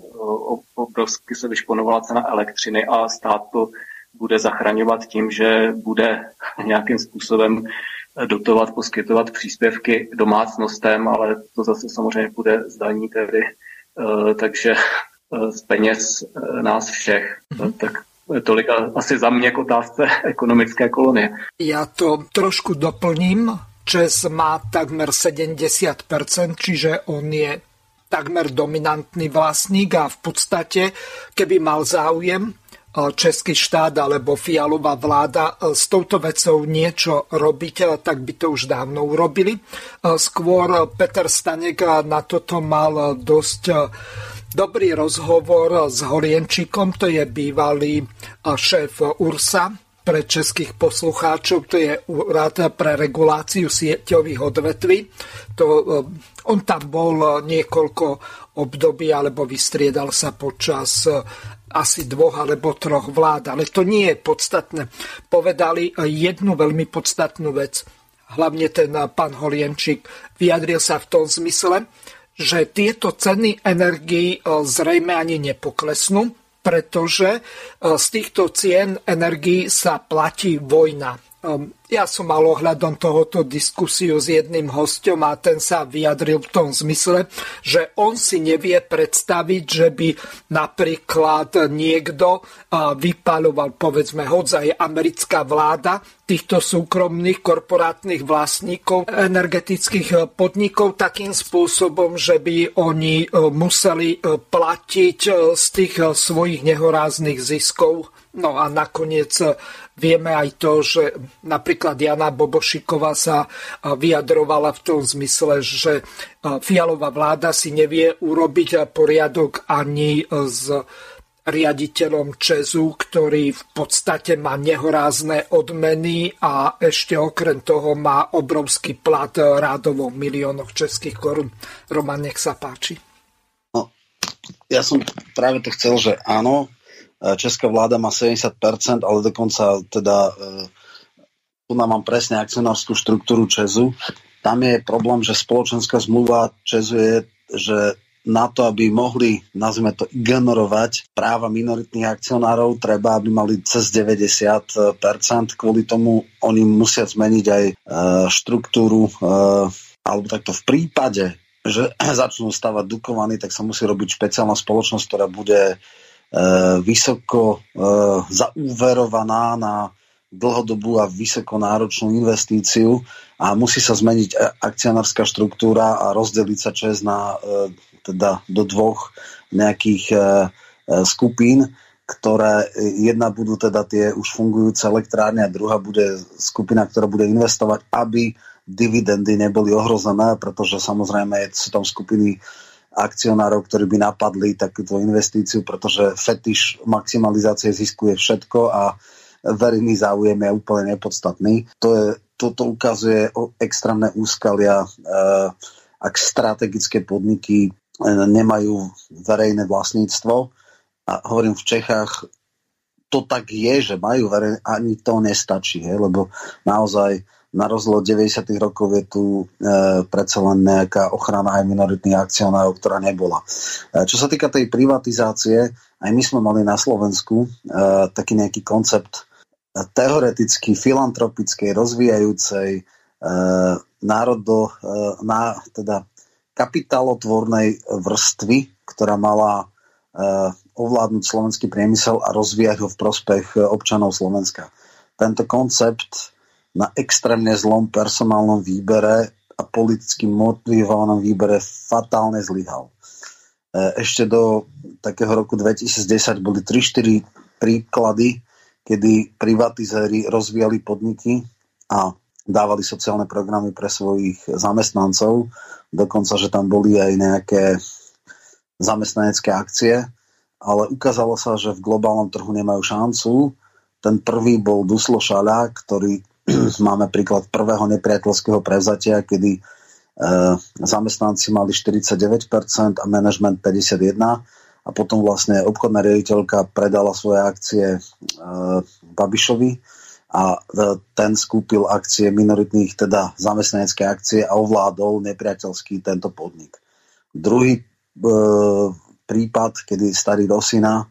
obrovsky se vyšponovala cena elektřiny a stát to bude zachraňovat tím, že bude <laughs> nějakým způsobem dotovat, poskytovat příspěvky domácnostem, ale to zase samozřejmě bude zdaní tedy, eh, takže eh, z peněz eh, nás všech. Mm-hmm. Tak tolik asi za mě k otázce <laughs> ekonomické kolonie. Já to trošku doplním. Čes má takmer 70%, čiže on je takmer dominantný vlastník a v podstate, keby mal záujem, český štát alebo fialová vláda e, s touto vecou niečo robiť, e, tak by to už dávno urobili. E, skôr Peter Stanek na toto mal dosť dobrý rozhovor s Holienčikom, to je bývalý šéf URSA, pre českých poslucháčov, to je úrad pre reguláciu sieťových odvetví. To, on tam bol niekoľko období, alebo vystriedal sa počas asi dvoch alebo troch vlád, ale to nie je podstatné. Povedali jednu veľmi podstatnú vec. Hlavne ten pán Holienčík vyjadril sa v tom zmysle, že tieto ceny energii e, zrejme ani nepoklesnú, pretože e, z týchto cien energii sa platí vojna Ehm, ja som mal ohľadom tohoto diskusiu s jedným hostom a ten sa vyjadril v tom zmysle, že on si nevie predstaviť, že by napríklad niekto vypaľoval, povedzme, hoď aj americká vláda, týchto súkromných korporátnych vlastníkov energetických podnikov takým spôsobom, že by oni e, museli e, platiť e, z tých svojich nehoráznych ziskov. No a nakoniec Vieme aj to, že napríklad Jana Bobošiková sa vyjadrovala v tom zmysle, že fialová vláda si nevie urobiť poriadok ani s riaditeľom Česu, ktorý v podstate má nehorázne odmeny a ešte okrem toho má obrovský plat rádovo v miliónoch českých korún. Roman, nech sa páči. No, ja som práve to chcel, že áno, E, česká vláda má 70%, ale dokonca teda e, tu nám mám presne akcionárskú štruktúru Česu. Tam je problém, že spoločenská zmluva Česu je, že na to, aby mohli, nazvime to, ignorovať práva minoritných akcionárov, treba, aby mali cez 90%. Kvôli tomu oni musia zmeniť aj e, štruktúru, e, alebo takto v prípade, že <clears throat> začnú stavať Dukovany, tak sa musí robiť špeciálna spoločnosť, ktorá bude e, vysoko e, zaúverovaná na dlhodobú a vysoko náročnú investíciu a musí sa zmeniť akcionárska štruktúra a rozdeliť sa čes na e, teda do dvoch nejakých e, e, skupín, ktoré jedna budú teda tie už fungujúce elektrárne a druhá bude skupina, ktorá bude investovať, aby dividendy neboli ohrozené, pretože samozrejme sú tam skupiny akcionárov, ktorí by napadli takúto investíciu, pretože fetiš maximalizácie ziskuje všetko a verejný záujem je úplne nepodstatný. To je, toto ukazuje extrémne úskalia, eh, ak strategické podniky nemajú verejné vlastníctvo. A hovorím v Čechách, to tak je, že majú verejné, ani to nestačí, he, lebo naozaj na rozdiel od 90. rokov je tu e, predsa len nejaká ochrana aj minoritných akcionárov, ktorá nebola. E, čo sa týka tej privatizácie, aj my sme mali na Slovensku e, taký nejaký koncept e, teoreticky filantropickej, rozvíjajúcej e, národo, e, na, teda kapitálotvornej vrstvy, ktorá mala uh, ovládnuť slovenský priemysel a rozvíjať ho v prospech eh, občanov Slovenska. Tento koncept na extrémne zlom personálnom výbere a politicky motivovanom výbere fatálne zlyhal. Uh, ešte do takého roku 2010 boli 3-4 príklady, kedy privatizéri rozvíjali podniky a dávali sociálne programy pre svojich zamestnancov, dokonca, že tam boli aj nejaké zamestnanecké akcie, ale ukázalo sa, že v globálnom trhu nemajú šancu. Ten prvý bol Duslo Šaľa, ktorý <clears throat> máme príklad prvého nepriateľského prevzatia, kedy e, zamestnanci mali 49% a management 51% a potom vlastne obchodná riaditeľka predala svoje akcie e, Babišovi a e, ten skúpil akcie minoritných, teda zamestnanecké akcie a ovládol nepriateľský tento podnik. Druhý prípad, kedy starý Rosina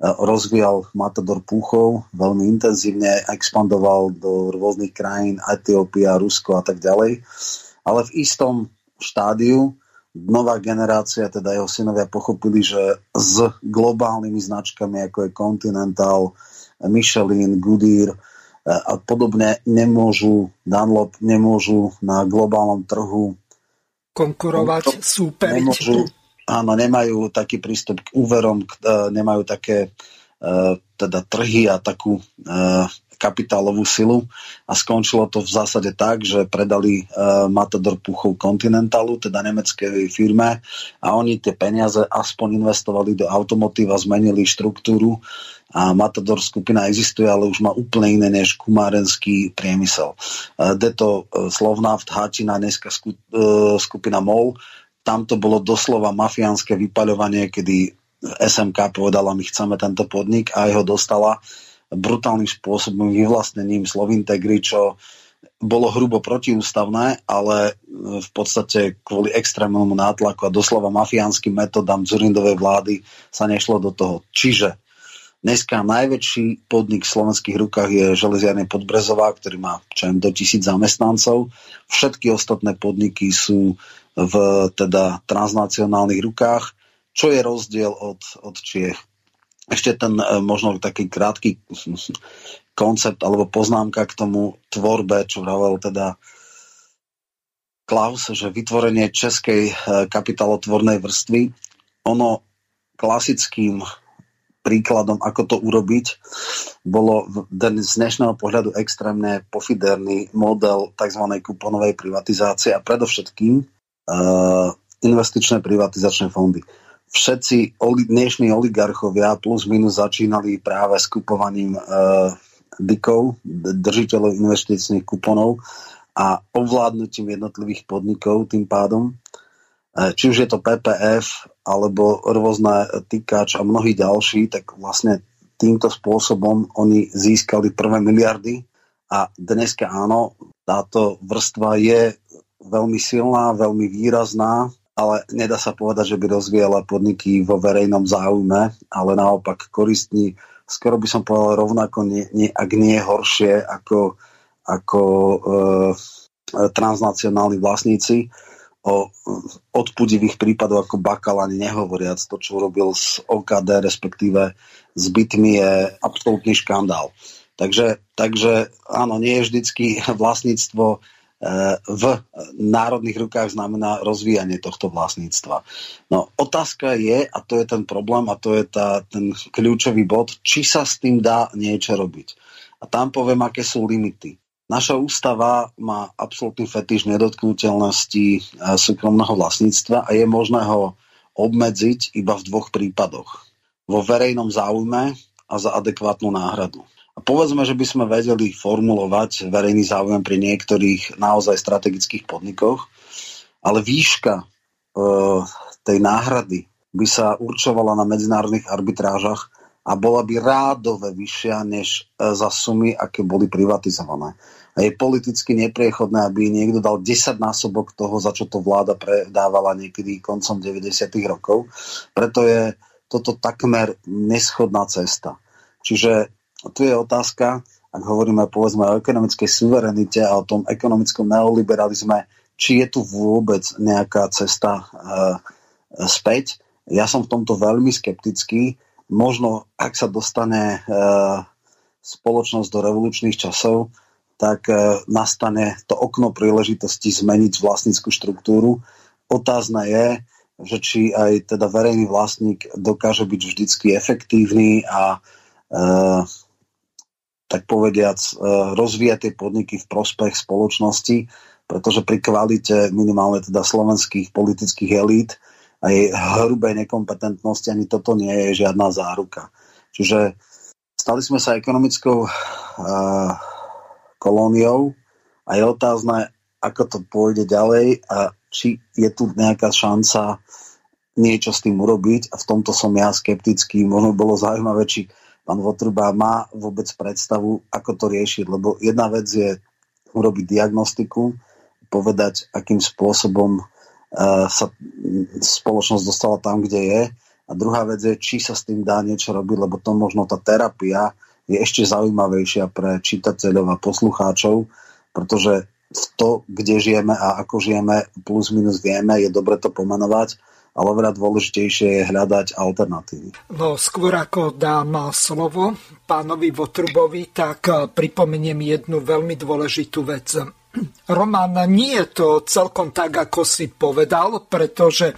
rozvíjal Matador Púchov, veľmi intenzívne expandoval do rôznych krajín, Etiópia, Rusko a tak ďalej. Ale v istom štádiu nová generácia, teda jeho synovia pochopili, že s globálnymi značkami, ako je Continental, Michelin, Goodyear, a podobne nemôžu, Dunlop nemôžu na globálnom trhu konkurovať, súperiť. Nemôžu, áno, nemajú taký prístup k úverom, e, nemajú také e, teda trhy a takú e, kapitálovú silu a skončilo to v zásade tak, že predali uh, Matador Puchov Continentalu, teda nemeckej firme a oni tie peniaze aspoň investovali do automotíva, zmenili štruktúru a Matador skupina existuje, ale už má úplne iné než kumárenský priemysel. Uh, Deto uh, Slovnaft, Háčina, dneska skupina MOL, tam to bolo doslova mafiánske vypaľovanie, kedy SMK povedala, my chceme tento podnik a jeho dostala brutálnym spôsobom vyvlastnením Slovintegry, čo bolo hrubo protiústavné, ale v podstate kvôli extrémnemu nátlaku a doslova mafiánskym metodám Zurindovej vlády sa nešlo do toho. Čiže dneska najväčší podnik v slovenských rukách je železiarne Podbrezová, ktorý má čo do tisíc zamestnancov. Všetky ostatné podniky sú v teda transnacionálnych rukách. Čo je rozdiel od, od Čiech? ešte ten e, možno taký krátky koncept alebo poznámka k tomu tvorbe, čo vravel teda Klaus, že vytvorenie českej e, kapitálotvornej vrstvy, ono klasickým príkladom, ako to urobiť, bolo z dnešného pohľadu extrémne pofiderný model tzv. kuponovej privatizácie a predovšetkým investičné privatizačné fondy všetci oli, dnešní oligarchovia plus minus začínali práve s kupovaním e, dikov, držiteľov investičných kuponov a ovládnutím jednotlivých podnikov tým pádom. E, či už je to PPF alebo rôzne týkač a mnohí ďalší, tak vlastne týmto spôsobom oni získali prvé miliardy a dneska áno, táto vrstva je veľmi silná, veľmi výrazná ale nedá sa povedať, že by rozvíjala podniky vo verejnom záujme, ale naopak koristní, skoro by som povedal rovnako, nie, nie, ak nie horšie ako, ako e, transnacionálni vlastníci. O odpudivých prípadoch ako Bakal ani nehovoriac. To, čo urobil s OKD, respektíve s bytmi, je absolútny škandál. Takže, takže áno, nie je vždycky vlastníctvo v národných rukách znamená rozvíjanie tohto vlastníctva. No otázka je, a to je ten problém, a to je tá, ten kľúčový bod, či sa s tým dá niečo robiť. A tam poviem, aké sú limity. Naša ústava má absolútny fetiš nedotknutelnosti e, súkromného vlastníctva a je možné ho obmedziť iba v dvoch prípadoch. Vo verejnom záujme a za adekvátnu náhradu. Povedzme, že by sme vedeli formulovať verejný záujem pri niektorých naozaj strategických podnikoch, ale výška e, tej náhrady by sa určovala na medzinárodných arbitrážach a bola by rádove vyššia než e, za sumy, aké boli privatizované. A je politicky nepriechodné, aby niekto dal 10 násobok toho, za čo to vláda predávala niekedy koncom 90. rokov. Preto je toto takmer neschodná cesta. Čiže tu je otázka, ak hovoríme povedzme o ekonomickej suverenite a o tom ekonomickom neoliberalizme, či je tu vôbec nejaká cesta e, späť. Ja som v tomto veľmi skeptický. Možno, ak sa dostane e, spoločnosť do revolučných časov, tak e, nastane to okno príležitosti zmeniť vlastníckú štruktúru. Otázne je, že či aj teda verejný vlastník dokáže byť vždycky efektívny a e, tak povediac, e, rozvíjať tie podniky v prospech spoločnosti, pretože pri kvalite minimálne teda slovenských politických elít a jej hrubej nekompetentnosti ani toto nie je žiadna záruka. Čiže stali sme sa ekonomickou uh, kolóniou a je otázne, ako to pôjde ďalej a či je tu nejaká šanca niečo s tým urobiť a v tomto som ja skeptický. Možno bolo zaujímavé, či pán Votruba má vôbec predstavu, ako to riešiť, lebo jedna vec je urobiť diagnostiku, povedať, akým spôsobom uh, sa spoločnosť dostala tam, kde je. A druhá vec je, či sa s tým dá niečo robiť, lebo to možno tá terapia je ešte zaujímavejšia pre čitateľov a poslucháčov, pretože v to, kde žijeme a ako žijeme, plus minus vieme, je dobre to pomenovať ale oveľa dôležitejšie je hľadať alternatívy. No skôr ako dám slovo pánovi Votrubovi, tak eh, pripomeniem jednu veľmi dôležitú vec. <clears throat> Roman, nie je to celkom tak, ako si povedal, pretože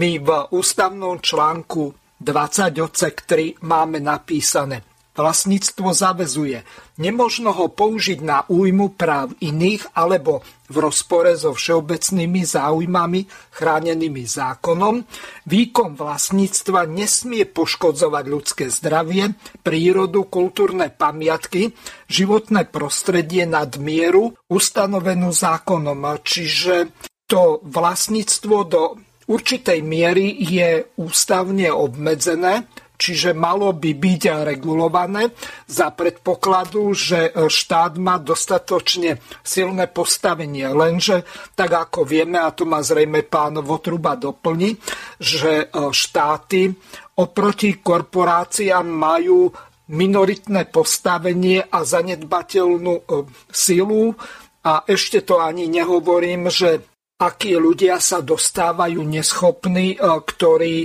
my v ústavnom článku 20 odsek 3 máme napísané Vlastníctvo zavezuje. Nemožno ho použiť na újmu práv iných alebo v rozpore so všeobecnými záujmami chránenými zákonom. Výkon vlastníctva nesmie poškodzovať ľudské zdravie, prírodu, kultúrne pamiatky, životné prostredie nad mieru ustanovenú zákonom. Čiže to vlastníctvo do určitej miery je ústavne obmedzené čiže malo by byť regulované za predpokladu, že štát má dostatočne silné postavenie. Lenže, tak ako vieme, a to ma zrejme pán Votruba doplní, že e, štáty oproti korporáciám majú minoritné postavenie a zanedbateľnú e, silu. A ešte to ani nehovorím, že akí ľudia sa dostávajú neschopní, e, ktorí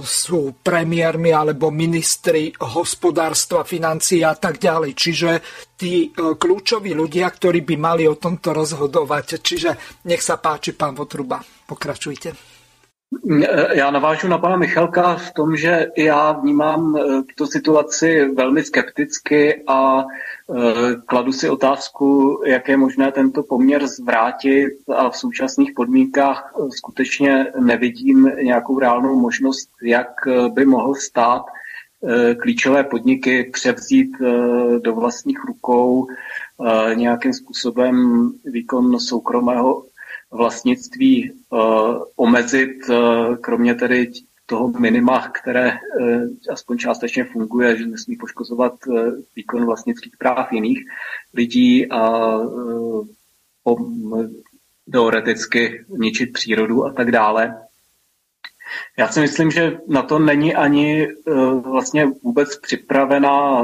sú premiérmi alebo ministri hospodárstva, financií a tak ďalej. Čiže tí e, kľúčoví ľudia, ktorí by mali o tomto rozhodovať. Čiže nech sa páči, pán Votruba, pokračujte. Já navážu na pana Michalka v tom, že já vnímám tuto situaci velmi skepticky a kladu si otázku, jak je možné tento poměr zvrátit a v současných podmínkách eh, skutečně nevidím nějakou reálnou možnost, jak by mohl stát klíčové podniky převzít do vlastních rukou nějakým způsobem výkon soukromého vlastnictví omezit, kromě tedy toho minima, které uh, aspoň částečně funguje, že nesmí poškozovat uh, výkon vlastnických práv jiných lidí a uh, teoreticky ničit přírodu a tak dále. Já si myslím, že na to není ani vlastně vůbec připravená,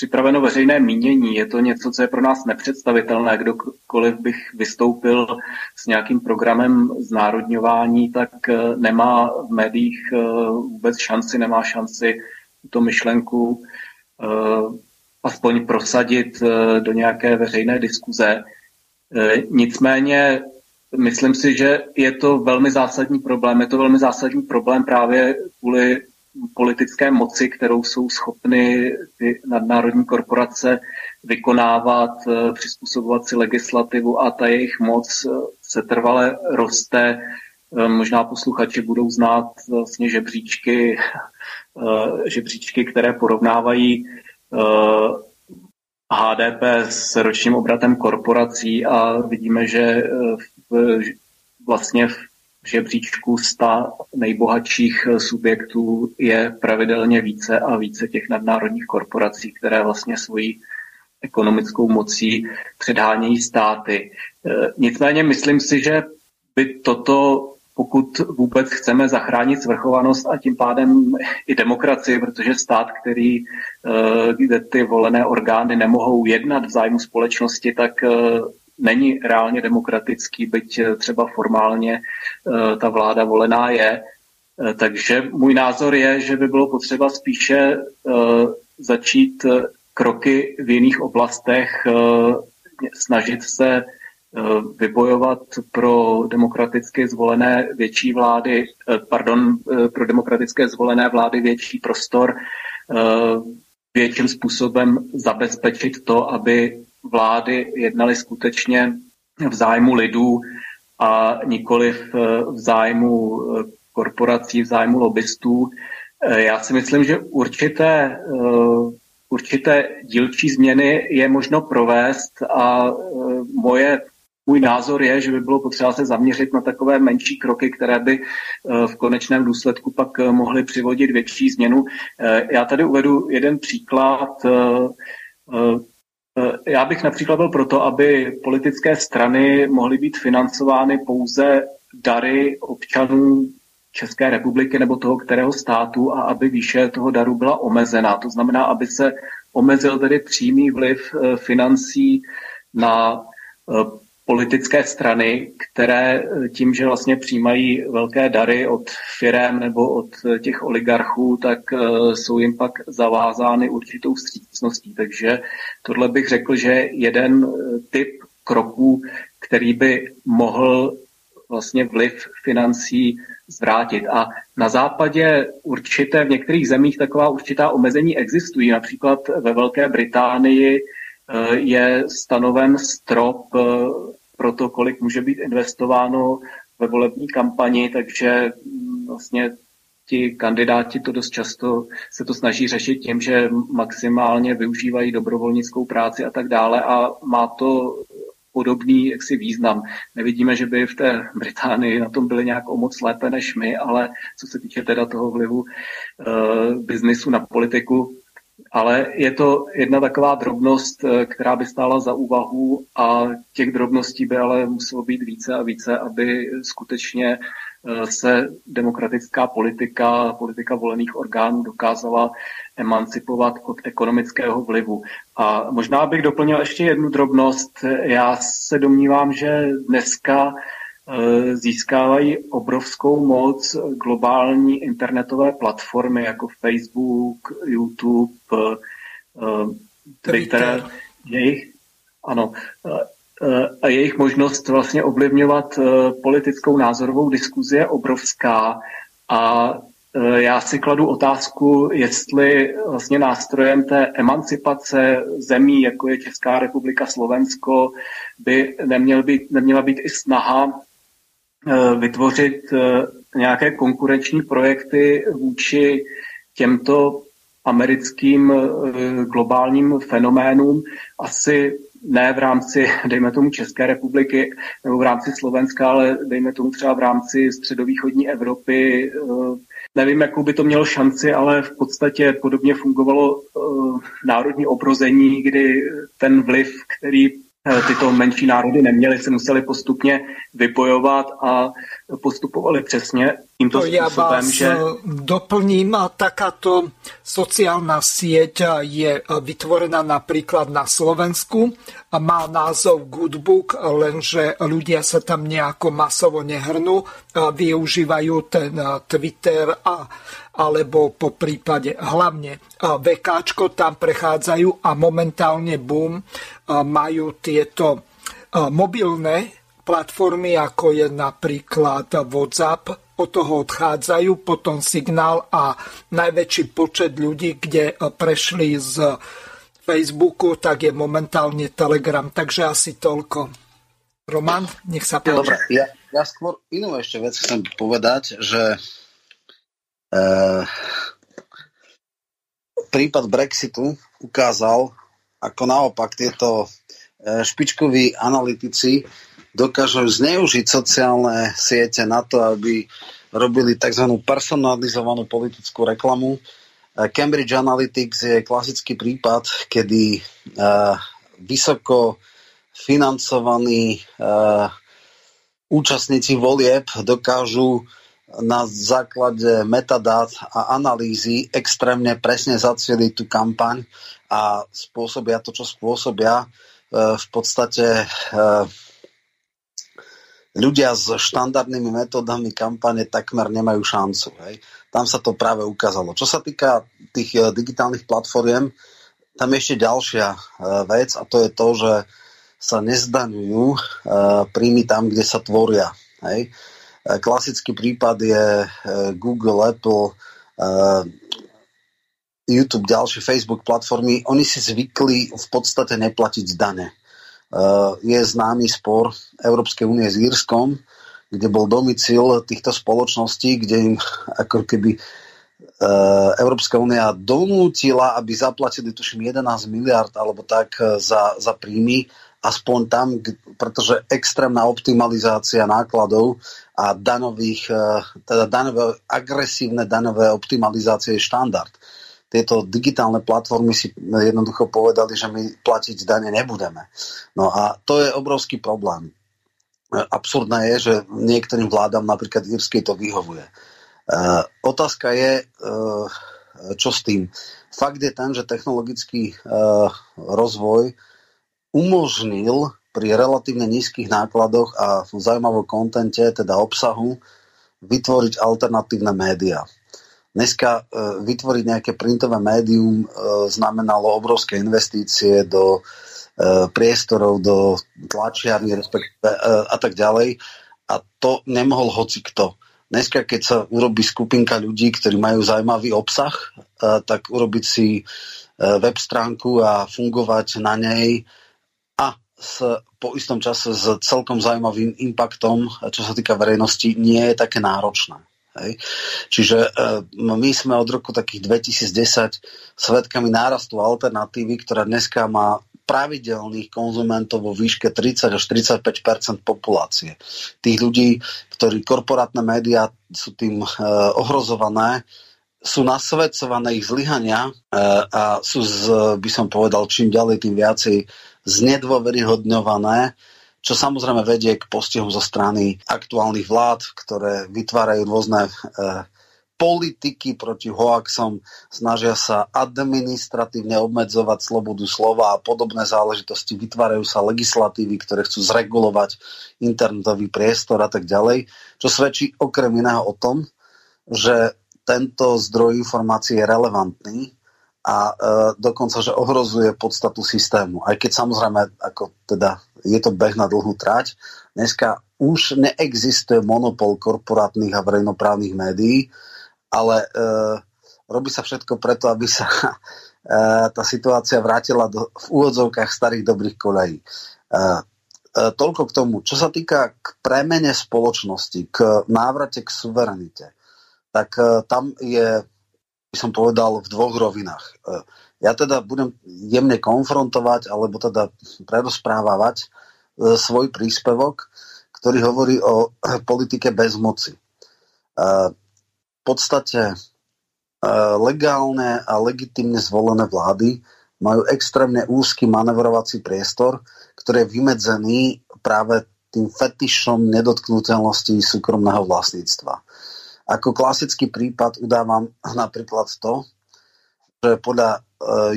připraveno veřejné mínění. Je to něco, co je pro nás nepředstavitelné. Kdokoliv bych vystoupil s nějakým programem znárodňování, tak uh, nemá v médiích vůbec šanci, nemá šanci tu myšlenku aspoň prosadit do nějaké veřejné diskuze. Nicméně Myslím si, že je to velmi zásadní problém. Je to velmi zásadní problém právě kvůli politické moci, kterou jsou schopny ty nadnárodní korporace vykonávat, eh, přizpůsobovat si legislativu a ta jejich moc eh, se trvale roste. Eh, možná posluchači budou znát vlastně žebříčky, žebříčky které porovnávají HDP s ročním obratem korporací a vidíme, že v, vlastně v žebříčku 100 nejbohatších subjektů je pravidelně více a více těch nadnárodních korporací, které vlastně svojí ekonomickou mocí předhánějí státy. E, nicméně myslím si, že by toto pokud vůbec chceme zachránit svrchovanost a tím pádem i demokracii, protože stát, který, eh, kde ty volené orgány nemohou jednat v zájmu společnosti, tak eh, není reálně demokratický, byť eh, třeba formálně ta vláda volená je. Takže můj názor je, že by bylo potřeba spíše začít kroky v jiných oblastech, snažit se Eh, vybojovat pro demokraticky zvolené větší vlády, eh, pardon, eh, pro demokratické zvolené vlády větší prostor, větším způsobem zabezpečit to, aby vlády jednaly skutečně v zájmu lidů a nikoli v zájmu korporací, v zájmu lobbystů. Já si myslím, že určité, určité dílčí změny je možno provést a moje můj názor je, že by bylo potřeba se zaměřit na takové menší kroky, které by eh, v konečném důsledku pak eh, mohly přivodit větší změnu. Eh, já tady uvedu jeden příklad. Já bych například byl proto, aby politické strany mohly být financovány pouze dary občanů České republiky nebo toho kterého státu a aby výše toho daru byla omezená. To znamená, aby se omezil tedy přímý vliv financí na politické strany, které eh, tím, že vlastně přijímají velké dary od firem nebo od eh, těch oligarchů, tak eh, jsou jim pak zavázány určitou střícností. Takže tohle bych řekl, že jeden typ kroků, který by mohl vlastně vliv financí zvrátit. A na západě určité, v některých zemích taková určitá omezení existují. Například ve Velké Británii je stanoven strop pro to, kolik může být investováno ve volební kampani, takže mm, vlastně ti kandidáti to dost často se to snaží řešit tím, že maximálně využívají dobrovolnickou práci a tak dále a má to podobný jaksi význam. Nevidíme, že by v té Británii na tom byli nějak o moc lépe než my, ale co se týče teda toho vlivu uh, biznisu na politiku, ale je to jedna taková drobnost, eh, která by stála za úvahu a těch drobností by ale muselo být více a více, aby skutečně eh, se demokratická politika, politika volených orgánů dokázala emancipovat od ekonomického vlivu. A možná bych doplnil ještě jednu drobnost. Já se domnívám, že dneska získávají obrovskou moc globální internetové platformy jako Facebook, YouTube, eh, Twitter, jejich, ano, eh, a jejich možnost vlastně ovlivňovat politickou názorovou diskuzi je obrovská. A já si kladu otázku, jestli vlastně nástrojem té emancipace zemí, jako je Česká republika, Slovensko, by neměl být, neměla být i snaha Eh, vytvořit eh, nějaké konkurenční projekty vůči těmto americkým eh, globálním fenoménům. Asi ne v rámci, <laughs> dejme tomu, České republiky nebo v rámci Slovenska, ale dejme tomu třeba v rámci středovýchodní Evropy. Nevím, jakou by to mělo šanci, ale v podstatě podobně fungovalo národní obrození, kdy ten vliv, který Eh, tyto menší národy neměly, se museli postupně vypojovat a postupovali přesně tímto ja vás že... doplním. Takáto sociálna sieť je vytvorená napríklad na Slovensku. Má názov Goodbook, lenže ľudia sa tam nejako masovo nehrnú. Využívajú ten Twitter a alebo po prípade hlavne VK tam prechádzajú a momentálne boom majú tieto mobilné platformy, ako je napríklad WhatsApp, od toho odchádzajú, potom signál a najväčší počet ľudí, kde prešli z Facebooku, tak je momentálne Telegram. Takže asi toľko. Roman, nech sa páči. Dobre, ja, ja skôr inú ešte vec chcem povedať, že e, prípad Brexitu ukázal, ako naopak tieto e, špičkoví analytici dokážu zneužiť sociálne siete na to, aby robili tzv. personalizovanú politickú reklamu. Eh, Cambridge Analytics je klasický prípad, kedy vysoko financovaní účastníci volieb dokážu na základe metadát a analýzy extrémne presne zacieliť tú kampaň a spôsobia to, čo spôsobia. V podstate ľudia s štandardnými metódami kampane takmer nemajú šancu. Hej. Tam sa to práve ukázalo. Čo sa týka tých eh, digitálnych platformiem, tam je ešte ďalšia vec a to je to, že sa nezdaňujú príjmy tam, kde sa tvoria. Hej. Klasický prípad je Google, Apple, YouTube, ďalšie Facebook platformy. Oni si zvykli v podstate neplatiť dane. Je známy spor Európskej únie s Írskom, kde bol domicil týchto spoločností, kde im ako keby Európska únia donútila, aby zaplatili tuším 11 miliard alebo tak za, za príjmy, aspoň tam, pretože extrémna optimalizácia nákladov a danových, teda danové, agresívne danové optimalizácie je štandard tieto digitálne platformy si jednoducho povedali, že my platiť dane nebudeme. No a to je obrovský problém. Absurdné je, že niektorým vládam, napríklad írskej, to vyhovuje. E, otázka je, e, čo s tým. Fakt je ten, že technologický e, rozvoj umožnil pri relatívne nízkych nákladoch a v zaujímavom kontente, teda obsahu, vytvoriť alternatívne médiá. Dneska e, vytvoriť nejaké printové médium e, znamenalo obrovské investície do e, priestorov, do tlačiarní a tak ďalej. A to nemohol hoci kto. Dneska, keď sa urobí skupinka ľudí, ktorí majú zaujímavý obsah, tak urobiť si web stránku a fungovať na nej a s, po istom čase s celkom zaujímavým impaktom, čo sa týka verejnosti, nie je také náročné. Hej. Čiže e, my sme od roku takých 2010 svetkami nárastu alternatívy, ktorá dneska má pravidelných konzumentov vo výške 30 až 35% populácie. Tých ľudí, ktorí korporátne médiá sú tým e, ohrozované, sú nasvedcované ich zlyhania e, a sú, z, by som povedal, čím ďalej, tým viacej znedôveryhodňované čo samozrejme vedie k postihu zo strany aktuálnych vlád, ktoré vytvárajú rôzne e, politiky proti hoaxom, snažia sa administratívne obmedzovať slobodu slova a podobné záležitosti, vytvárajú sa legislatívy, ktoré chcú zregulovať internetový priestor a tak ďalej, čo svedčí okrem iného o tom, že tento zdroj informácií je relevantný a e, dokonca, že ohrozuje podstatu systému. Aj keď samozrejme, ako teda je to beh na dlhú trať, dneska už neexistuje monopol korporátnych a verejnoprávnych médií, ale e, robí sa všetko preto, aby sa <laughs> e, tá situácia vrátila do, v úvodzovkách starých dobrých kolejí. E, e, toľko k tomu. Čo sa týka k premene spoločnosti, k návrate k suverenite, tak e, tam je by som povedal, v dvoch rovinách. E, ja teda budem jemne konfrontovať alebo teda prerozprávať e, svoj príspevok, ktorý hovorí o <clears throat> politike bez moci. E, v podstate legálne a legitimne zvolené vlády majú extrémne úzky manevrovací priestor, ktorý je vymedzený práve tým fetišom nedotknutelnosti súkromného vlastníctva. Ako klasický prípad udávam napríklad to, že podľa e,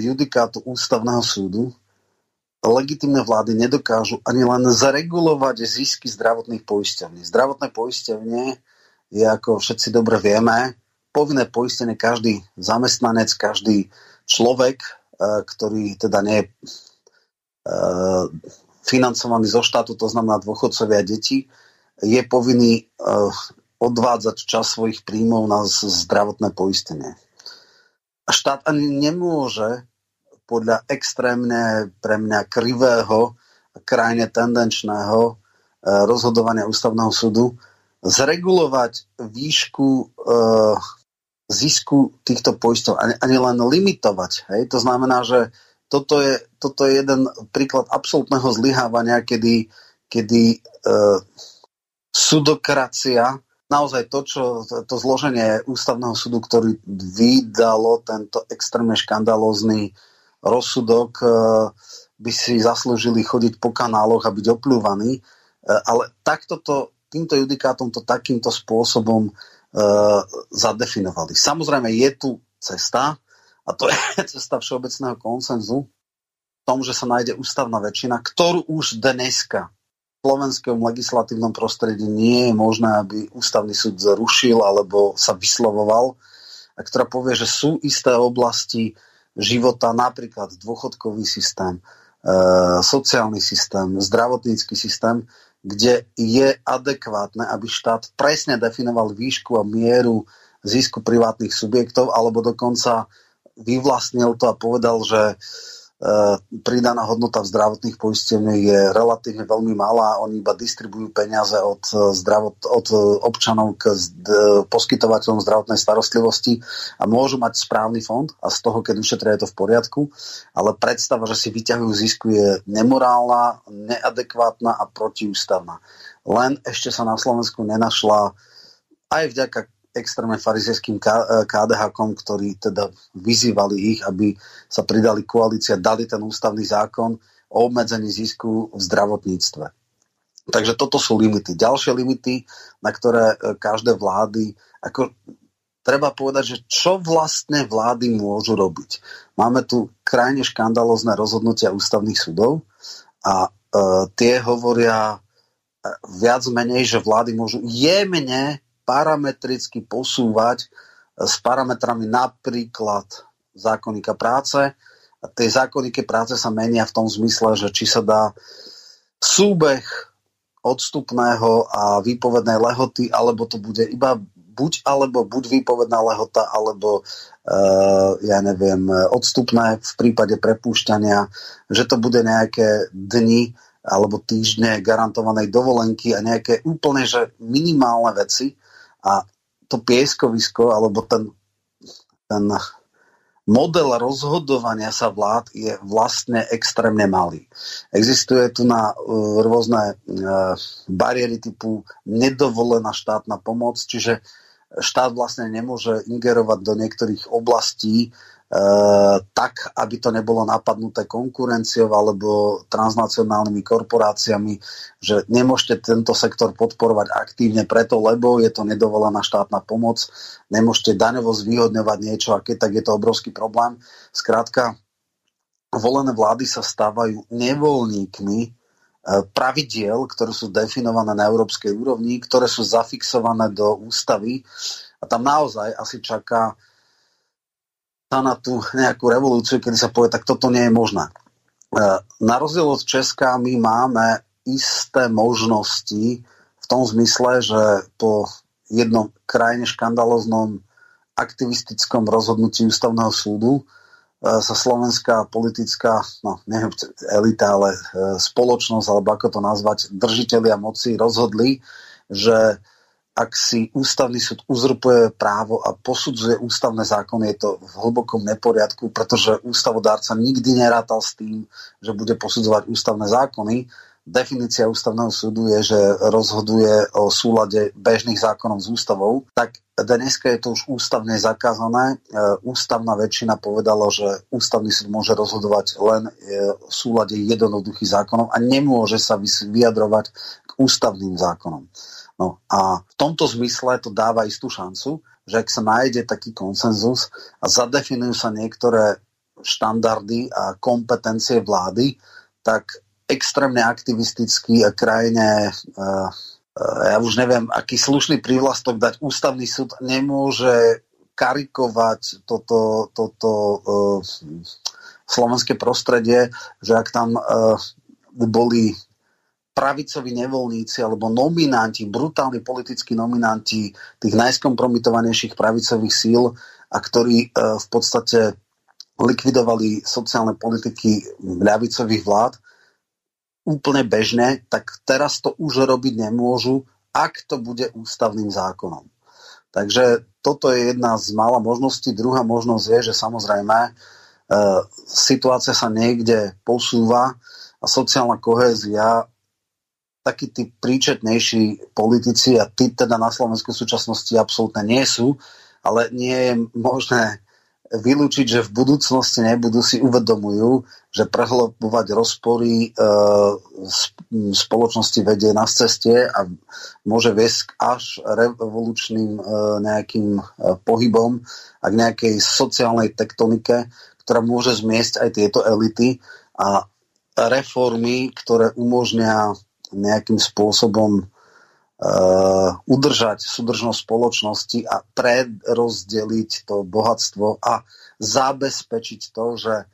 judikátu ústavného súdu legitimné vlády nedokážu ani len zaregulovať zisky zdravotných poisťovní. Zdravotné poisťovne je, ako všetci dobre vieme, povinné poistenie každý zamestnanec, každý človek, e, ktorý teda nie je e, financovaný zo štátu, to znamená dôchodcovia a deti, je povinný odvádzať čas svojich príjmov na zdravotné poistenie. Štát ani nemôže podľa extrémne pre mňa krivého, krajne tendenčného e, rozhodovania ústavného súdu zregulovať výšku e, zisku týchto poistov, ani, ani len limitovať. Hej? To znamená, že toto je, toto je jeden príklad absolútneho zlyhávania, kedy, kedy e, sudokracia naozaj to, čo, to zloženie ústavného súdu, ktorý vydalo tento extrémne škandalózny rozsudok, e, by si zaslúžili chodiť po kanáloch a byť opľúvaní. E, ale takto to, týmto judikátom to takýmto spôsobom uh, zadefinovali. Samozrejme je tu cesta, a to je <laughs> cesta všeobecného konsenzu, v tom, že sa nájde ústavná väčšina, ktorú už dneska slovenskom legislatívnom prostredí nie je možné, aby ústavný súd zrušil alebo sa vyslovoval, a ktorá povie, že sú isté oblasti života, napríklad dôchodkový systém, e, sociálny systém, zdravotnícky systém, kde je adekvátne, aby štát presne definoval výšku a mieru zisku privátnych subjektov, alebo dokonca vyvlastnil to a povedal, že pridaná hodnota v zdravotných poisteniach je relatívne veľmi malá. Oni iba distribujú peniaze od, eh, zdravot, od eh, občanov k poskytovateľom zdravotnej starostlivosti a môžu mať správny fond a z toho, keď ušetria, je to v poriadku. Ale predstava, že si vyťahujú zisku je nemorálna, neadekvátna a protiústavná. Len ešte sa na Slovensku nenašla aj vďaka extrémne farizejským KDH, ktorí teda vyzývali ich, aby sa pridali koalícia, dali ten ústavný zákon o obmedzení zisku v zdravotníctve. Takže toto sú limity. Ďalšie limity, na ktoré e, každé vlády, ako treba povedať, že čo vlastne vlády môžu robiť. Máme tu krajne škandalozne rozhodnutia ústavných súdov a e, tie hovoria viac menej, že vlády môžu jemne parametricky posúvať e, s parametrami napríklad zákonníka práce. A tie zákonníky práce sa menia v tom zmysle, že či sa dá súbeh odstupného a výpovednej lehoty, alebo to bude iba buď alebo buď výpovedná lehota, alebo uh, ja neviem, odstupné v prípade prepúšťania, že to bude nejaké dni alebo týždne garantovanej dovolenky a nejaké úplne že minimálne veci, a to pieskovisko, alebo ten, ten model rozhodovania sa vlád je vlastne extrémne malý. Existuje tu na uh, rôzne uh, bariéry typu nedovolená štátna pomoc, čiže štát vlastne nemôže ingerovať do niektorých oblastí, E, tak, aby to nebolo napadnuté konkurenciou alebo transnacionálnymi korporáciami, že nemôžete tento sektor podporovať aktívne preto, lebo je to nedovolená štátna pomoc, nemôžete daňovo zvýhodňovať niečo a keď tak je to obrovský problém. Skrátka, volené vlády sa stávajú nevoľníkmi e, pravidiel, ktoré sú definované na európskej úrovni, ktoré sú zafixované do ústavy a tam naozaj asi čaká na tú nejakú revolúciu, kedy sa povie, tak toto nie je možné. E, na rozdiel od Česka my máme isté možnosti v tom zmysle, že po jednom krajine škandaloznom aktivistickom rozhodnutí ústavného súdu e, sa slovenská politická, no neviem, elita, ale e, spoločnosť, alebo ako to nazvať, držiteľia moci rozhodli, že ak si ústavný súd uzrupuje právo a posudzuje ústavné zákony, je to v hlbokom neporiadku, pretože ústavodárca nikdy nerátal s tým, že bude posudzovať ústavné zákony. definícia ústavného súdu je, že rozhoduje o súlade bežných zákonov s ústavou, tak dneska je to už ústavne zakázané. E, ústavná väčšina povedala, že ústavný súd môže rozhodovať len e, v súlade jednoduchých zákonov a nemôže sa vyjadrovať k ústavným zákonom. No a v tomto zmysle to dáva istú šancu, že ak sa nájde taký konsenzus a zadefinujú sa niektoré štandardy a kompetencie vlády, tak extrémne aktivistický a krajine uh, ja už neviem, aký slušný prívlastok dať ústavný súd nemôže karikovať toto, toto uh, slovenské prostredie, že ak tam uh, boli pravicoví nevoľníci alebo nominanti, brutálni politickí nominanti tých najskompromitovanejších pravicových síl a ktorí uh, v podstate likvidovali sociálne politiky ľavicových vlád, úplne bežné, tak teraz to už robiť nemôžu, ak to bude ústavným zákonom. Takže toto je jedna z mála možností. Druhá možnosť je, že samozrejme e, situácia sa niekde posúva a sociálna kohézia takí tí príčetnejší politici a tí teda na Slovensku v súčasnosti absolútne nie sú, ale nie je možné vylúčiť, že v budúcnosti nebudú si uvedomujú, že prehlbovať rozpory e, spoločnosti vedie na ceste a môže viesť až revolučným e, nejakým e, pohybom a k nejakej sociálnej tektonike, ktorá môže zmiesť aj tieto elity a reformy, ktoré umožnia nejakým spôsobom Uh, udržať súdržnosť spoločnosti a prerozdeliť to bohatstvo a zabezpečiť to, že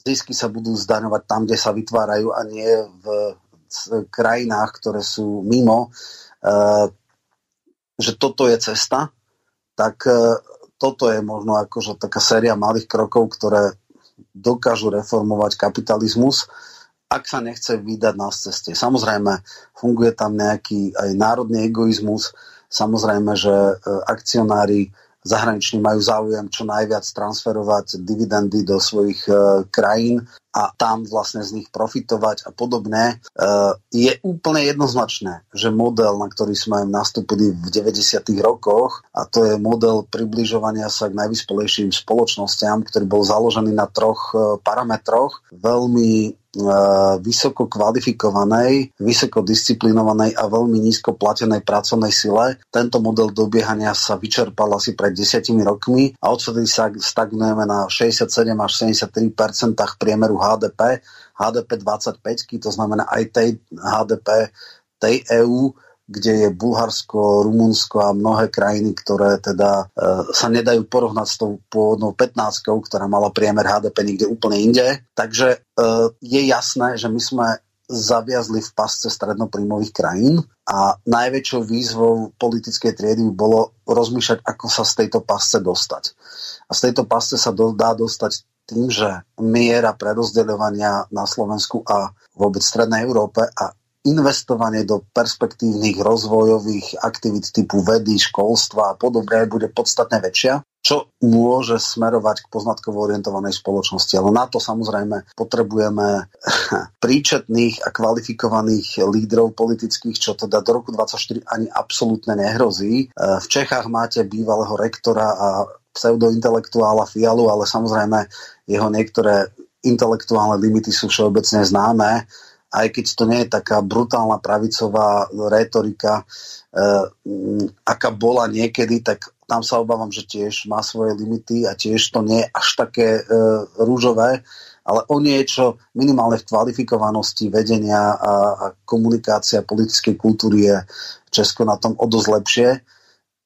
zisky sa budú zdaňovať tam, kde sa vytvárajú a nie v krajinách, ktoré sú mimo, uh, že toto je cesta, tak uh, toto je možno akože taká séria malých krokov, ktoré dokážu reformovať kapitalizmus ak sa nechce vydať na ceste. Samozrejme, funguje tam nejaký aj národný egoizmus, samozrejme, že e, akcionári zahraniční majú záujem čo najviac transferovať dividendy do svojich e, krajín a tam vlastne z nich profitovať a podobne. E, je úplne jednoznačné, že model, na ktorý sme nastúpili v 90. rokoch, a to je model približovania sa k najvyspelejším spoločnostiam, ktorý bol založený na troch e, parametroch, veľmi vysoko kvalifikovanej, vysoko disciplinovanej a veľmi nízko platenej pracovnej sile. Tento model dobiehania sa vyčerpal asi pred desiatimi rokmi a odvtedy sa stagnujeme na 67 až 73% priemeru HDP. HDP 25, to znamená aj tej HDP tej EÚ, kde je Bulharsko, Rumunsko a mnohé krajiny, ktoré teda e, sa nedajú porovnať s tou pôvodnou 15, ktorá mala priemer HDP niekde úplne inde. Takže e, je jasné, že my sme zaviazli v pasce strednoprímových krajín a najväčšou výzvou politickej triedy bolo rozmýšľať, ako sa z tejto pasce dostať. A z tejto pasce sa do, dá dostať tým, že miera prerozdeľovania na Slovensku a vôbec Strednej Európe a investovanie do perspektívnych rozvojových aktivít typu vedy, školstva a podobne bude podstatne väčšia, čo môže smerovať k poznatkovo orientovanej spoločnosti. Ale na to samozrejme potrebujeme <laughs> príčetných a kvalifikovaných lídrov politických, čo teda do roku 2024 ani absolútne nehrozí. E, v Čechách máte bývalého rektora a pseudointelektuála Fialu, ale samozrejme jeho niektoré intelektuálne limity sú všeobecne známe aj keď to nie je taká brutálna pravicová retorika, eh, aká bola niekedy, tak tam sa obávam, že tiež má svoje limity a tiež to nie je až také eh, rúžové, ale o niečo minimálne v kvalifikovanosti vedenia a, a komunikácia politickej kultúry je Česko na tom o dosť lepšie,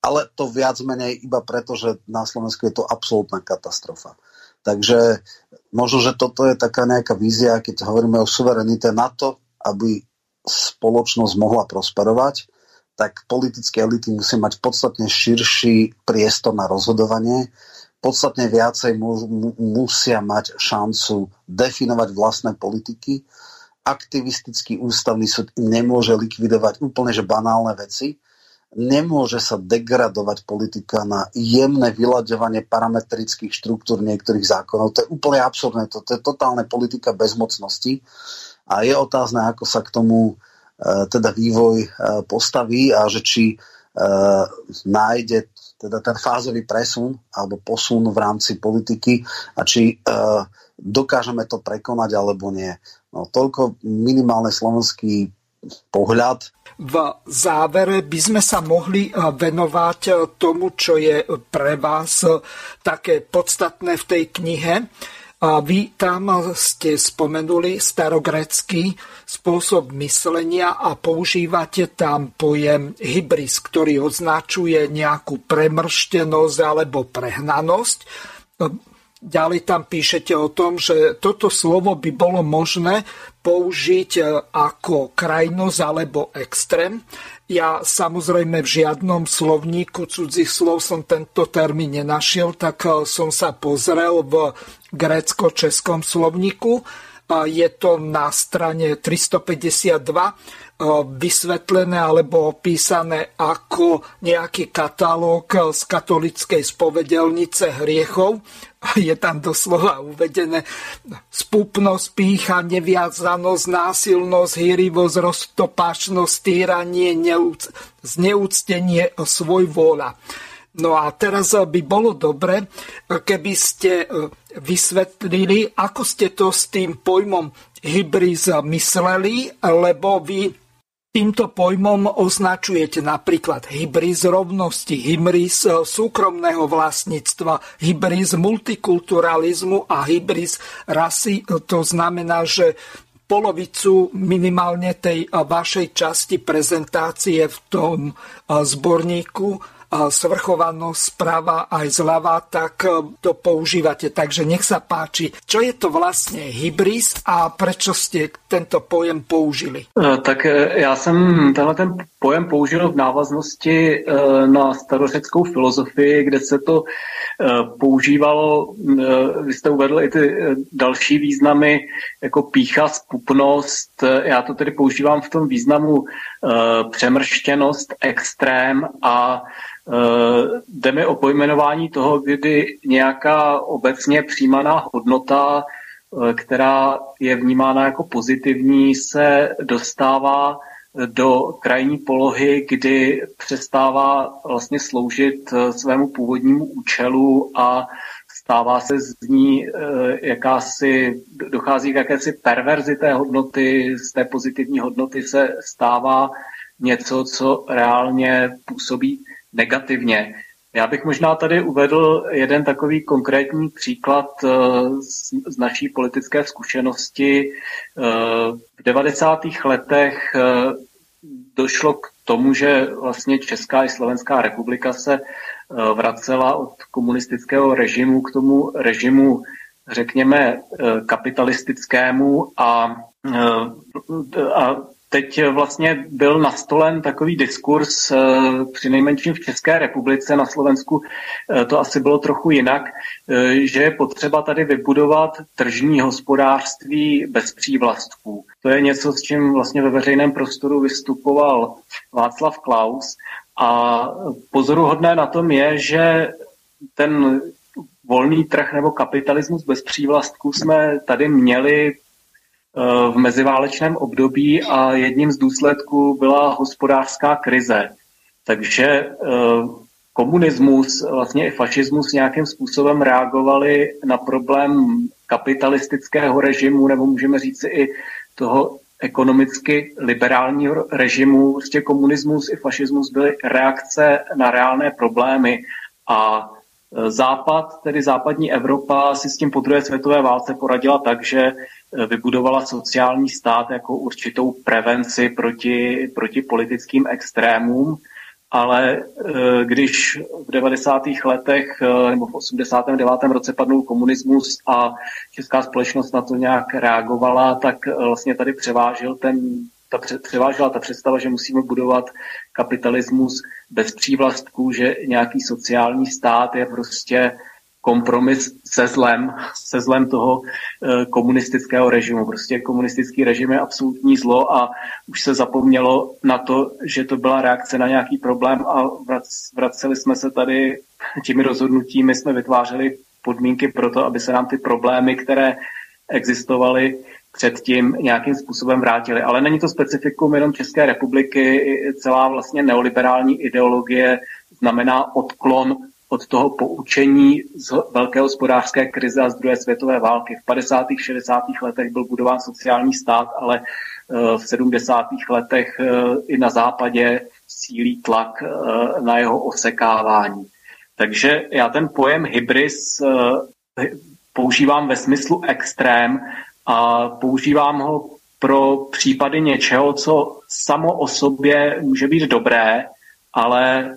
ale to viac menej iba preto, že na Slovensku je to absolútna katastrofa. Takže možno, že toto je taká nejaká vízia, keď hovoríme o suverenite na to, aby spoločnosť mohla prosperovať, tak politické elity musí mať podstatne širší priestor na rozhodovanie, podstatne viacej mu, musia mať šancu definovať vlastné politiky. Aktivistický ústavný súd nemôže likvidovať úplne že banálne veci, nemôže sa degradovať politika na jemné vyľaďovanie parametrických štruktúr niektorých zákonov. To je úplne absurdné, to, to je totálne politika bezmocnosti a je otázne, ako sa k tomu teda vývoj postaví a že či nájde teda ten fázový presun alebo posun v rámci politiky a či dokážeme to prekonať alebo nie. No, toľko minimálne slovenský pohľad. V závere by sme sa mohli eh, venovať eh, tomu, čo je pre vás eh, také podstatné v tej knihe. A vy tam ste spomenuli starogrecký spôsob myslenia a používate tam pojem hybris, ktorý označuje nejakú premrštenosť alebo prehnanosť. Ďalej tam píšete o tom, že toto slovo by bolo možné použiť e, ako krajnosť alebo extrém. Ja samozrejme v žiadnom slovníku cudzích slov som tento termín nenašiel, tak e, som sa pozrel v grécko-českom slovníku. Je to na strane 352 E, vysvetlené alebo opísané ako nejaký katalóg z katolickej spovedelnice hriechov. Je tam doslova uvedené spúpnosť, pícha, neviazanosť, násilnosť, hýrivosť, roztopášnosť, týranie, neúc, zneúctenie, svoj vôľa. No a teraz by bolo dobre, keby ste e, vysvetlili, ako ste to s tým pojmom hybris mysleli, lebo vy Týmto pojmom označujete napríklad hybris rovnosti, hybris súkromného vlastníctva, hybris multikulturalizmu a hybris rasy. To znamená, že polovicu minimálne tej vašej časti prezentácie v tom zborníku svrchovanosť správa aj zľava, tak e, to používate. Takže nech sa páči, čo je to vlastne hybris a prečo ste tento pojem použili? E, tak e, já jsem tenhle ten pojem použil v návaznosti na starořeckou filozofii, kde se to používalo, vy jste uvedl i ty další významy, jako pícha, spupnost. Já to tedy používám v tom významu přemrštěnost, extrém a Eh, jde mi o pojmenování toho, kdy nějaká obecně přijímaná hodnota, eh, která je vnímána jako pozitivní, se dostává do krajní polohy, kdy přestává vlastně sloužit eh, svému původnímu účelu a stává se z ní jakási, dochází k jakési perverzi té hodnoty, z té pozitivní hodnoty se stává něco, co reálně působí negativně. Já bych možná tady uvedl jeden takový konkrétní příklad eh, z naší politické zkušenosti. Eh, v 90. letech došlo k tomu, že vlastně Česká i Slovenská republika se vracela od komunistického režimu k tomu režimu, řekněme, kapitalistickému a, a Teď vlastně byl nastolen takový diskurs, při nejmenším v České republice, na Slovensku to asi bylo trochu jinak, že je potřeba tady vybudovat tržní hospodářství bez přívlastků. To je něco, s čím vlastně ve veřejném prostoru vystupoval Václav Klaus. A pozoruhodné na tom je, že ten volný trh nebo kapitalismus bez přívlastků jsme tady měli v meziválečném období a jedním z důsledků byla hospodářská krize. Takže eh, komunismus, vlastně i fašismus nějakým způsobem reagovali na problém kapitalistického režimu, nebo můžeme říct i toho ekonomicky liberálního režimu. Prostě komunismus i fašismus byly reakce na reálné problémy a eh, Západ, tedy západní Evropa, si s tím po druhé světové válce poradila tak, že vybudovala sociální stát jako určitou prevenci proti, proti politickým extrémům, ale e, když v 90. letech e, nebo v 89. roce padnul komunismus a česká společnost na to nějak reagovala, tak e, vlastně tady převážil ten, ta převážila ta představa, že musíme budovat kapitalismus bez přívlastků, že nějaký sociální stát je prostě kompromis se zlem, se zlem toho eh, komunistického režimu. Prostě komunistický režim je absolutní zlo a už se zapomnělo na to, že to byla reakce na nějaký problém a vraceli jsme se tady těmi rozhodnutími, jsme vytvářeli podmínky pro to, aby se nám ty problémy, které existovaly, předtím nějakým způsobem vrátili. Ale není to specifikum jenom České republiky, celá vlastně neoliberální ideologie znamená odklon od toho poučení z velké hospodářské krize a z druhé světové války. V 50. 60. letech byl budován sociální stát, ale eh, v 70. letech eh, i na západě sílí tlak eh, na jeho osekávání. Takže já ten pojem hybris používám ve smyslu extrém a používám ho pro případy něčeho, co samo o sobě může být dobré, ale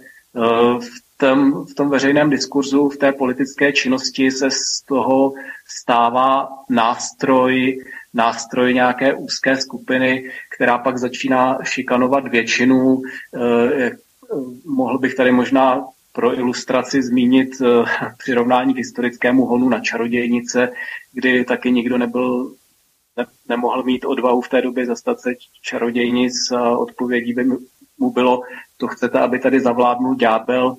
v tom, v tom veřejném diskurzu, v té politické činnosti se z toho stává nástroj, nástroj nějaké úzké skupiny, která pak začíná šikanovat většinu. Eh, mohl bych tady možná pro ilustraci zmínit eh, přirovnání k historickému honu na čarodějnice, kdy taky nikdo nebyl ne, nemohl mít odvahu v té době zastat se čarodějnic odpovědí by mu bylo, to chcete, aby tady zavládnul ďábel,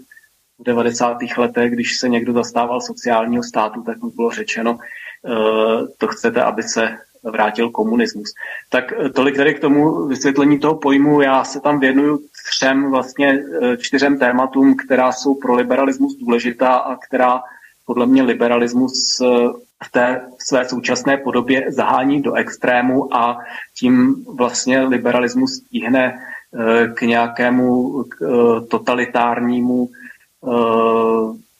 v 90. letech, když se někdo zastával sociálního státu, tak mu bylo řečeno, eh, to chcete, aby se vrátil komunismus. Tak eh, tolik tady k tomu vysvětlení toho pojmu. Já se tam věnuju třem, vlastně eh, čtyřem tématům, která jsou pro liberalismus důležitá a která podle mě liberalismus v té své současné podobě zahání do extrému a tím vlastně liberalismus stíhne k nějakému totalitárnímu Eh,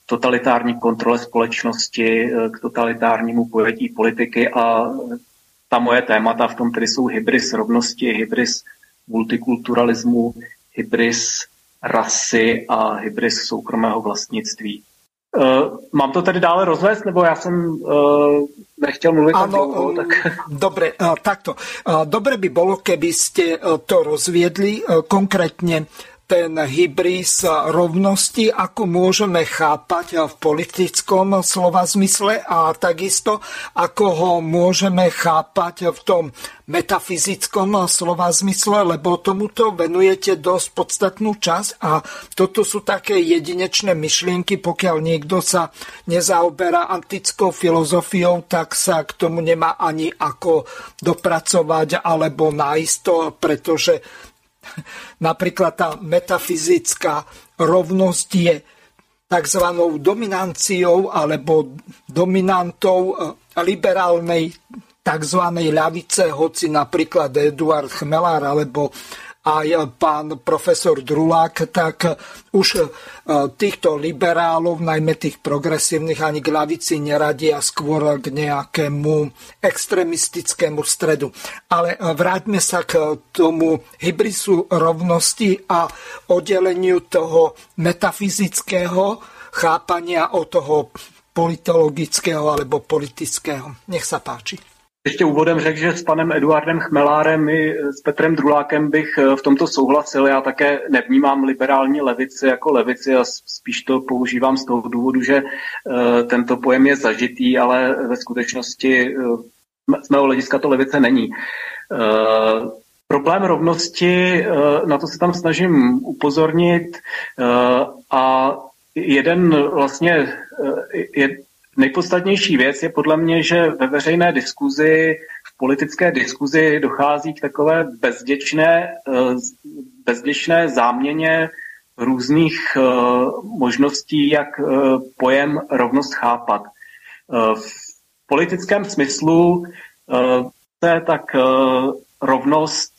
totalitární kontrole společnosti, eh, k totalitárnímu pojetí politiky a ta moje témata v tom tedy jsou hybris rovnosti, hybris multikulturalismu, hybris rasy a hybris soukromého vlastnictví. Uh, mám to tedy dále rozvést, nebo já jsem uh, nechtěl mluvit ano, dlouho, tak... <laughs> Dobre, takto. Dobre by bolo, keby ste to rozviedli konkrétne ten hybris rovnosti, ako môžeme chápať v politickom slova zmysle a takisto ako ho môžeme chápať v tom metafyzickom slova zmysle, lebo tomuto venujete dosť podstatnú časť a toto sú také jedinečné myšlienky, pokiaľ niekto sa nezaoberá antickou filozofiou, tak sa k tomu nemá ani ako dopracovať alebo nájsť to, pretože Napríklad tá metafyzická rovnosť je tzv. dominanciou alebo dominantou eh, liberálnej tzv. ľavice, hoci napríklad Eduard Chmelár alebo aj pán profesor Drulák, tak už e, týchto liberálov, najmä tých progresívnych, ani k lavici neradia skôr k nejakému extremistickému stredu. Ale e, vráťme sa k tomu hybrisu rovnosti a oddeleniu toho metafyzického chápania od toho politologického alebo politického. Nech sa páči. Ještě úvodem řekl, že s panem Eduardem Chmelárem i s Petrem Drulákem bych eh, v tomto souhlasil. Já také nevnímám liberální levici jako levici a spíš to používám z toho důvodu, že eh, tento pojem je zažitý, ale ve skutečnosti eh, z mého hlediska to levice není. Problém rovnosti, na to se tam snažím upozornit a jeden vlastně Nejpodstatnější věc je podle mě, že ve veřejné diskuzi, v politické diskuzi dochází k takové bezděčné, eh, bezděčné záměně různých eh, možností, jak eh, pojem rovnost chápat. V politickém smyslu se tak rovnost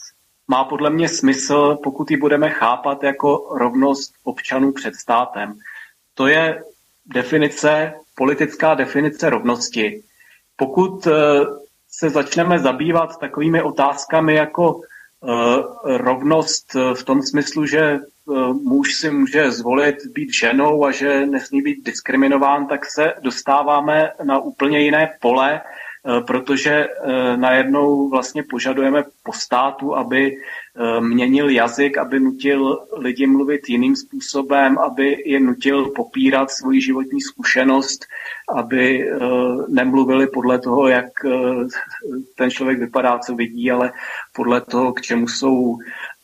má podle mě smysl, pokud ji budeme chápat jako rovnost občanů před státem. To je definice politická definice rovnosti. Pokud eh, se začneme zabývat takovými otázkami jako eh, rovnost eh, v tom smyslu, že muž si může zvolit být ženou a že nesmí být diskriminován, tak se dostáváme na úplně jiné pole, protože najednou vlastně požadujeme po státu, aby měnil jazyk, aby nutil lidi mluvit jiným způsobem, aby je nutil popírat svoji životní zkušenost, aby nemluvili podle toho, jak ten člověk vypadá, co vidí, ale podle toho, k čemu jsou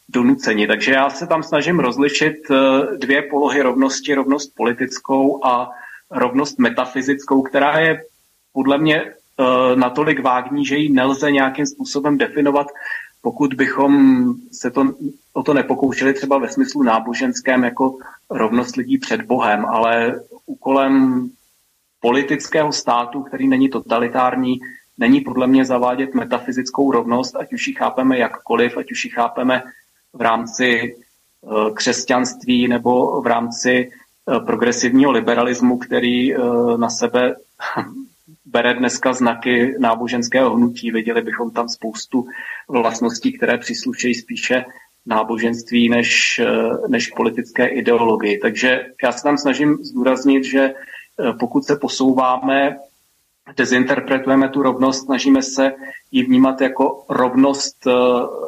donuceni. Takže já se tam snažím rozlišit dvě polohy rovnosti, rovnost politickou a rovnost metafyzickou, která je podle mě natolik vágní, že ji nelze nějakým způsobem definovat, pokud bychom se to, o to nepokoušeli třeba ve smyslu náboženském jako rovnost lidí před Bohem, ale úkolem politického státu, který není totalitární, není podle mě zavádět metafyzickou rovnost, ať už ji chápeme jakkoliv, ať už ji chápeme v rámci eh, křesťanství nebo v rámci eh, progresivního liberalismu, který eh, na sebe <laughs> bere dneska znaky náboženského hnutí. Viděli bychom tam spoustu vlastností, které příslušejí spíše náboženství než, než politické ideologii. Takže já se tam snažím zdůraznit, že pokud se posouváme dezinterpretujeme tu rovnost, snažíme se ji vnímat jako rovnost eh,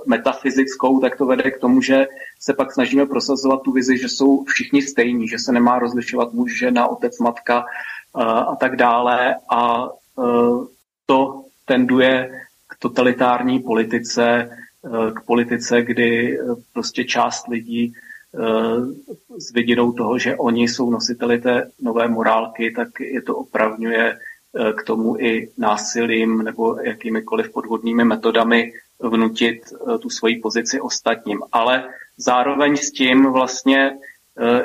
metafyzickou, tak to vede k tomu, že se pak snažíme prosazovat tu vizi, že jsou všichni stejní, že se nemá rozlišovat muž, žena, otec, matka eh, a tak dále. A eh, to tenduje k totalitární politice, k politice, kdy prostě část lidí s vidinou toho, že oni jsou nositeli té nové morálky, tak je to opravňuje k tomu i násilím nebo jakýmikoliv podvodnými metodami vnutit tu svoji pozici ostatním. Ale zároveň s tím vlastně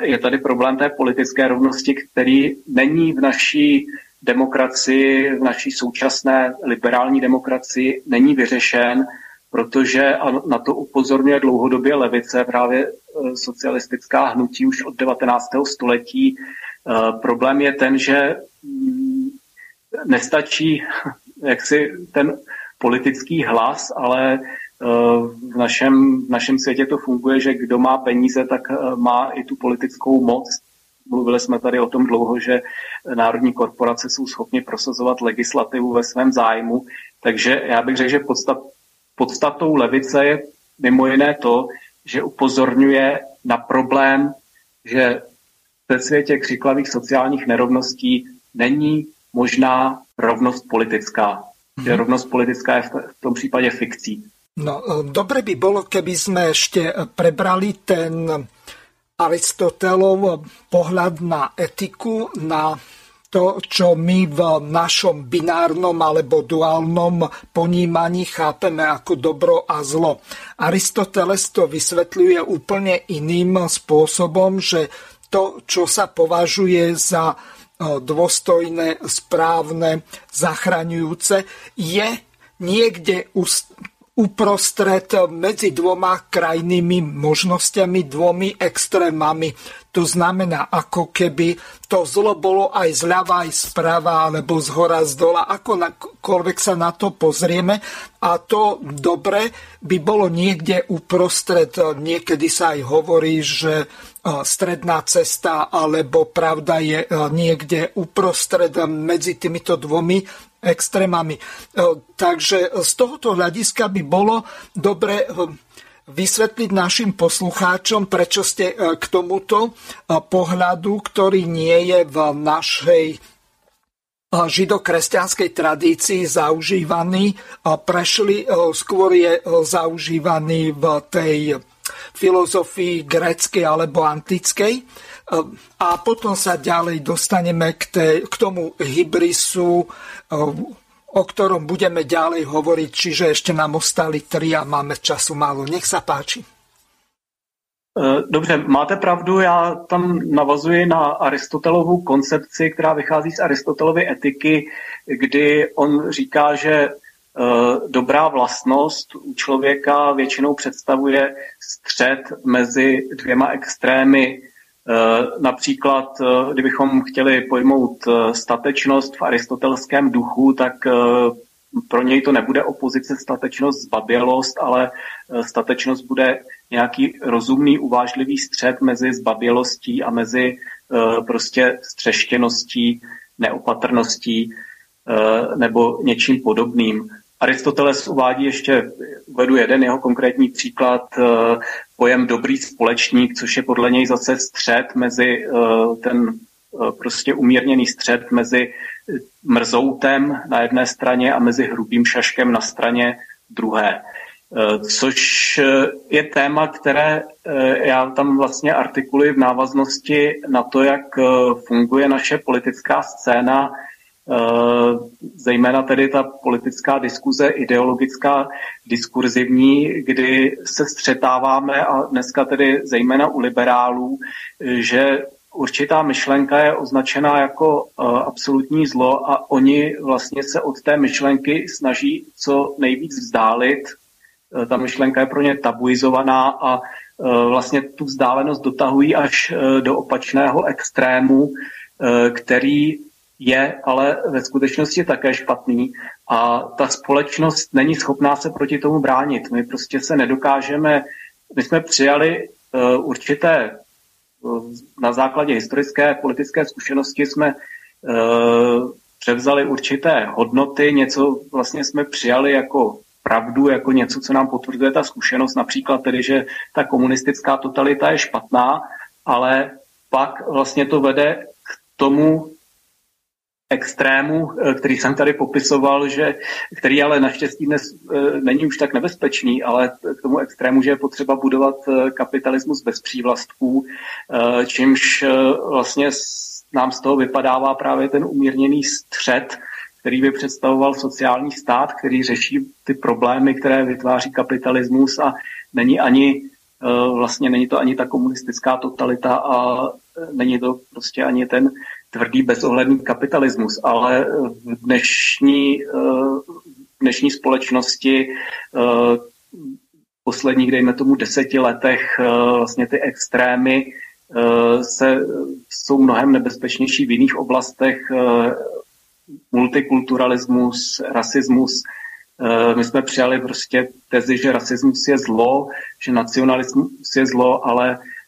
je tady problém té politické rovnosti, který není v naší demokracii, v naší současné liberální demokracii, není vyřešen, protože na to upozorňuje dlouhodobě levice, právě eh, socialistická hnutí už od 19. století. Problém je ten, že mm, nestačí <laughs> jaksi ten politický hlas, ale v našem, v našem světě to funguje, že kdo má peníze, tak eh, má i tu politickou moc. Mluvili jsme tady o tom dlouho, že národní korporace jsou schopni prosazovat legislativu ve svém zájmu, takže já bych řekl, že podstat, podstatou levice je mimo jiné to, že upozorňuje na problém, že ve světě křiklavých sociálních nerovností není možná rovnost politická. Mm-hmm. Že rovnost politická je v tom případě fikcí. No, e, dobre by bolo, keby sme ešte prebrali ten Aristotelov pohľad na etiku, na to, čo my v našom binárnom alebo duálnom ponímaní chápeme ako dobro a zlo. Aristoteles to vysvetľuje úplne iným spôsobom, že to, čo sa považuje za dôstojné, správne, zachraňujúce, je niekde uprostred medzi dvoma krajnými možnosťami, dvomi extrémami. To znamená, ako keby to zlo bolo aj zľava, aj zprava, alebo z hora, z dola, akokoľvek sa na to pozrieme. A to dobre by bolo niekde uprostred. Niekedy sa aj hovorí, že stredná cesta, alebo pravda je niekde uprostred medzi týmito dvomi extrémami. Takže z tohoto hľadiska by bolo dobre vysvetliť našim poslucháčom, prečo ste k tomuto pohľadu, ktorý nie je v našej židokresťanskej tradícii zaužívaný, prešli, skôr je zaužívaný v tej filozofii gréckej alebo antickej. A potom sa ďalej dostaneme k, té, k tomu hybrisu, o ktorom budeme ďalej hovoriť, čiže ešte nám ostali tri a máme času málo. Nech sa páči. E, dobře, máte pravdu, já tam navazuji na Aristotelovu koncepci, která vychází z Aristotelovy etiky, kdy on říká, že dobrá vlastnost u člověka většinou představuje střed mezi dvěma extrémy. Eh, například, eh, kdybychom chtěli pojmout statečnost v aristotelském duchu, tak pro něj to nebude opozice statečnost zbabělost, ale statečnost bude nějaký rozumný, uvážlivý střed mezi zbabělostí a mezi prostě střeštěností, neopatrností nebo něčím podobným. Aristoteles uvádí ještě, uvedu jeden jeho konkrétní příklad, eh, pojem dobrý společník, což je podle něj zase střed mezi eh, ten eh, prostě umírněný střed mezi mrzoutem na jedné straně a mezi hrubým šaškem na straně druhé. Což je téma, které já tam vlastně artikuluji v návaznosti na to, jak funguje naše politická scéna zejména tedy ta politická diskuze, ideologická, diskurzivní, kdy se střetáváme a dneska tedy zejména u liberálů, že určitá myšlenka je označená jako absolutní zlo a oni vlastně se od té myšlenky snaží co nejvíc vzdálit. Ta myšlenka je pro ně tabuizovaná a vlastně tu vzdálenost dotahují až do opačného extrému, který je ale ve skutečnosti také špatný a ta společnost není schopná se proti tomu bránit. My prostě se nedokážeme, my jsme přijali uh, určité, uh, na základě historické politické zkušenosti jsme uh, převzali určité hodnoty, něco vlastně jsme přijali jako pravdu, jako něco, co nám potvrzuje ta zkušenost, například tedy, že ta komunistická totalita je špatná, ale pak vlastně to vede k tomu extrému, eh, který jsem tady popisoval, že, který ale naštěstí dnes eh, není už tak nebezpečný, ale k tomu extrému, že je potřeba budovat eh, kapitalismus bez přívlastků, čímž vlastně nám z toho vypadává právě ten umírněný střed, který by představoval sociální stát, který řeší ty problémy, které vytváří kapitalismus a není ani vlastně není to ani ta komunistická totalita a není to prostě ani ten tvrdý bezohledný kapitalismus, ale v dnešní, eh, v dnešní společnosti eh, v posledních, dejme tomu, deseti letech eh, vlastně ty extrémy se, jsou mnohem nebezpečnější v jiných oblastech. Multikulturalismus, rasismus. My jsme přijali prostě tezi, že rasismus je zlo, že nacionalismus je zlo, ale Eh,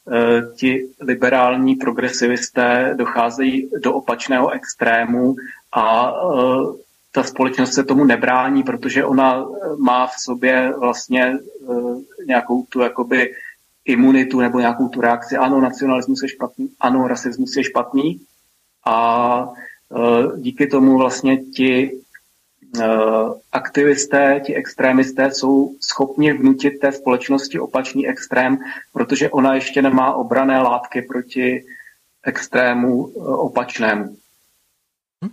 ti liberální progresivisté docházejí do opačného extrému a eh, ta společnost se tomu nebrání, protože ona eh, má v sobě vlastně nějakou tu jakoby imunitu nebo nějakou tu reakci. Ano, nacionalismus je špatný, ano, rasismus je špatný a díky tomu vlastně ti Eh, aktivisté, ti extrémisté jsou schopni vnutit té společnosti opačný extrém, protože ona ještě nemá obrané látky proti extrému eh, opačnému. Hm?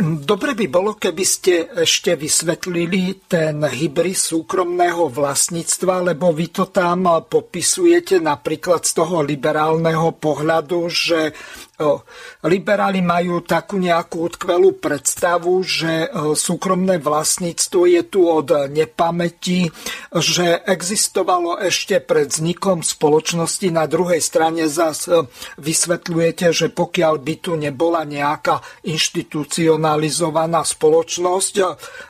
Dobre by bolo, keby ste ešte vysvetlili ten hybrid súkromného vlastníctva, lebo vy to tam popisujete napríklad z toho liberálneho pohľadu, že liberáli majú takú nejakú utkvelú predstavu, že súkromné vlastníctvo je tu od nepamäti, že existovalo ešte pred vznikom spoločnosti. Na druhej strane zas vysvetľujete, že pokiaľ by tu nebola nejaká inštitúcia institucionalizovaná spoločnosť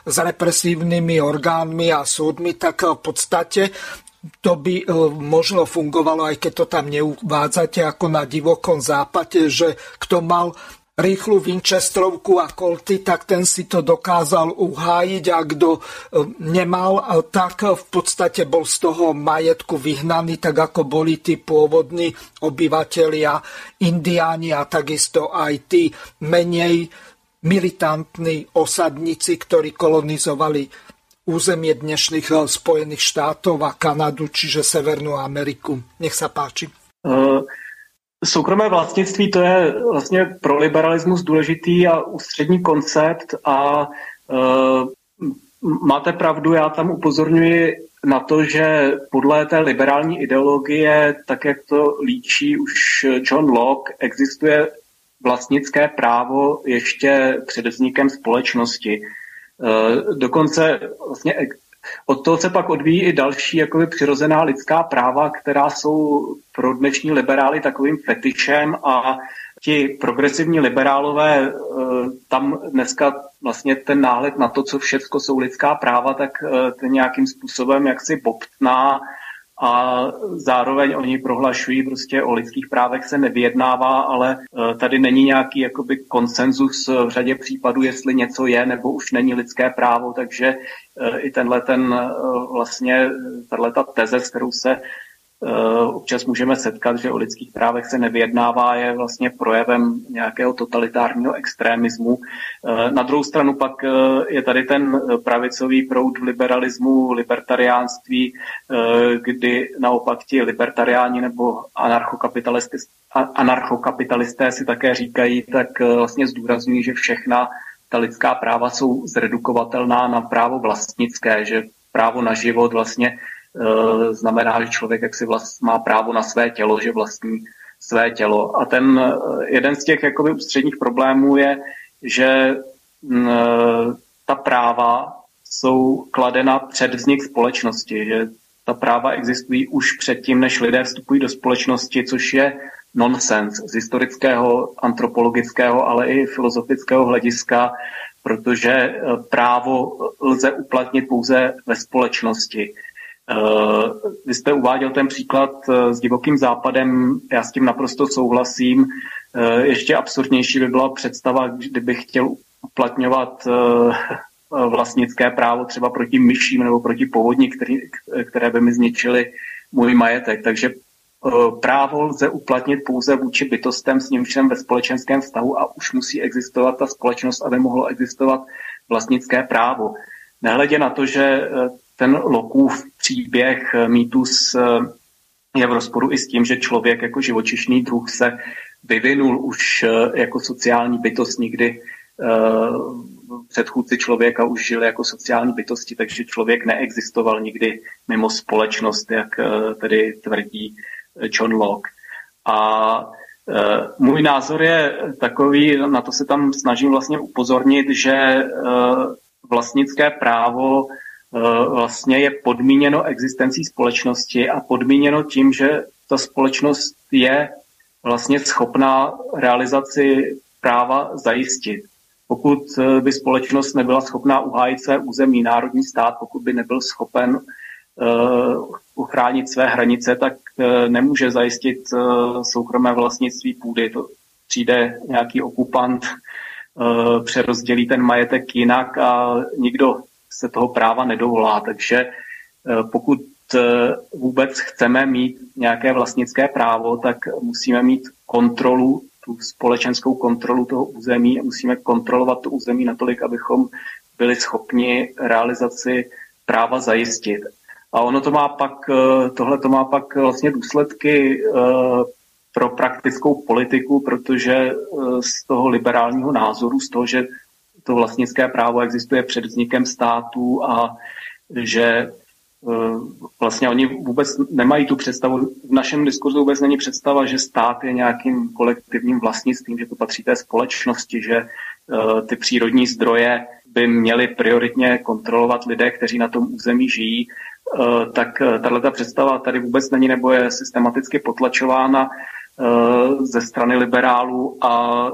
s represívnymi orgánmi a súdmi, tak v podstate to by e, možno fungovalo, aj keď to tam neuvádzate ako na divokom západe, že kto mal rýchlu Winchesterovku a kolty, tak ten si to dokázal uhájiť a kto e, nemal, e, tak v podstate bol z toho majetku vyhnaný, tak ako boli tí pôvodní obyvateľia, indiáni a takisto aj tí menej militantní osadníci, ktorí kolonizovali územie dnešných eh, Spojených štátov a Kanadu, čiže Severnú Ameriku. Nech sa páči. Uh, soukromé vlastnictví to je vlastně pro liberalismus důležitý a ústřední koncept a uh, máte pravdu, já tam upozorňuji na to, že podle té liberální ideologie, tak jak to líčí už John Locke, existuje vlastnické právo ještě před vznikem společnosti. E, dokonce vlastně od toho se pak odvíjí i další jakoby přirozená lidská práva, která jsou pro dnešní liberály takovým fetišem a ti progresivní liberálové e, tam dneska vlastně ten náhled na to, co všechno jsou lidská práva, tak e, ten nějakým způsobem jaksi bobtná a zároveň oni prohlašují prostě o lidských právech se nevyjednává, ale e, tady není nějaký jakoby konsenzus v řadě případů, jestli něco je nebo už není lidské právo, takže e, i tenhle ten e, vlastně, tato teze, s kterou se občas můžeme setkat, že o lidských právech se nevyjednává, je vlastně projevem nějakého totalitárního extremismu. Na druhou stranu pak je tady ten pravicový proud liberalismu, libertariánství, kdy naopak ti libertariáni nebo anarchokapitalisté, anarchokapitalisté si také říkají, tak vlastně zdůrazňují, že všechna ta lidská práva jsou zredukovatelná na právo vlastnické, že právo na život vlastně znamená, že člověk jak si vlast, má právo na své tělo, že vlastní své tělo. A ten e, jeden z těch jakoby ústředních problémů je, že e, ta práva jsou kladena před vznik společnosti, že ta práva existují už předtím, než lidé vstupují do společnosti, což je nonsens z historického, antropologického, ale i filozofického hlediska, protože právo lze uplatnit pouze ve společnosti. Eh, vy jste uváděl ten příklad eh, s divokým západem, já s tím naprosto souhlasím. Ještě absurdnější by byla představa, kdybych chtěl uplatňovat vlastnické právo třeba proti myším nebo proti povodní, které by mi zničily můj majetek. Takže Eh, právo lze uplatnit pouze vůči bytostem s nímž ve společenském vztahu a už musí existovat ta společnost, aby mohlo existovat vlastnické právo. Nehledě na to, že eh, ten Lokův příběh eh, mýtus je v rozporu i s tím, že člověk jako živočišný druh se vyvinul už jako sociální bytost nikdy předchůdci člověka už žili jako sociální bytosti, takže člověk neexistoval nikdy mimo společnost, jak tedy tvrdí John Locke. A můj názor je takový, na to se tam snažím vlastně upozornit, že vlastnické právo vlastně je podmíněno existencí společnosti a podmíněno tím, že ta společnost je vlastně schopná realizaci práva zajistit. Pokud by společnost nebyla schopná uhájit své území, národní stát, pokud by nebyl schopen uchránit své hranice, tak eh, nemůže zajistit eh, soukromé vlastnictví půdy. To přijde nějaký okupant, eh, přerozdělí ten majetek jinak a nikdo se toho práva nedovolá. Takže pokud vůbec chceme mít nějaké vlastnické právo, tak musíme mít kontrolu, tu společenskou kontrolu toho území a musíme kontrolovat to území natolik, abychom byli schopni realizaci práva zajistit. A ono to má pak, eh, tohle to má pak vlastně důsledky pro praktickou politiku, protože z toho liberálního názoru, z toho, že to vlastnické právo existuje před vznikem států a že vlastně oni vůbec nemají tu představu, v našem diskurzu vůbec není představa, že stát je nějakým kolektivním vlastnictvím, že to patří té společnosti, že ty přírodní zdroje by měli prioritně kontrolovat lidé, kteří na tom území žijí. Eh, tak tahle představa tady vůbec není nebo je systematicky potlačována ze strany liberálů a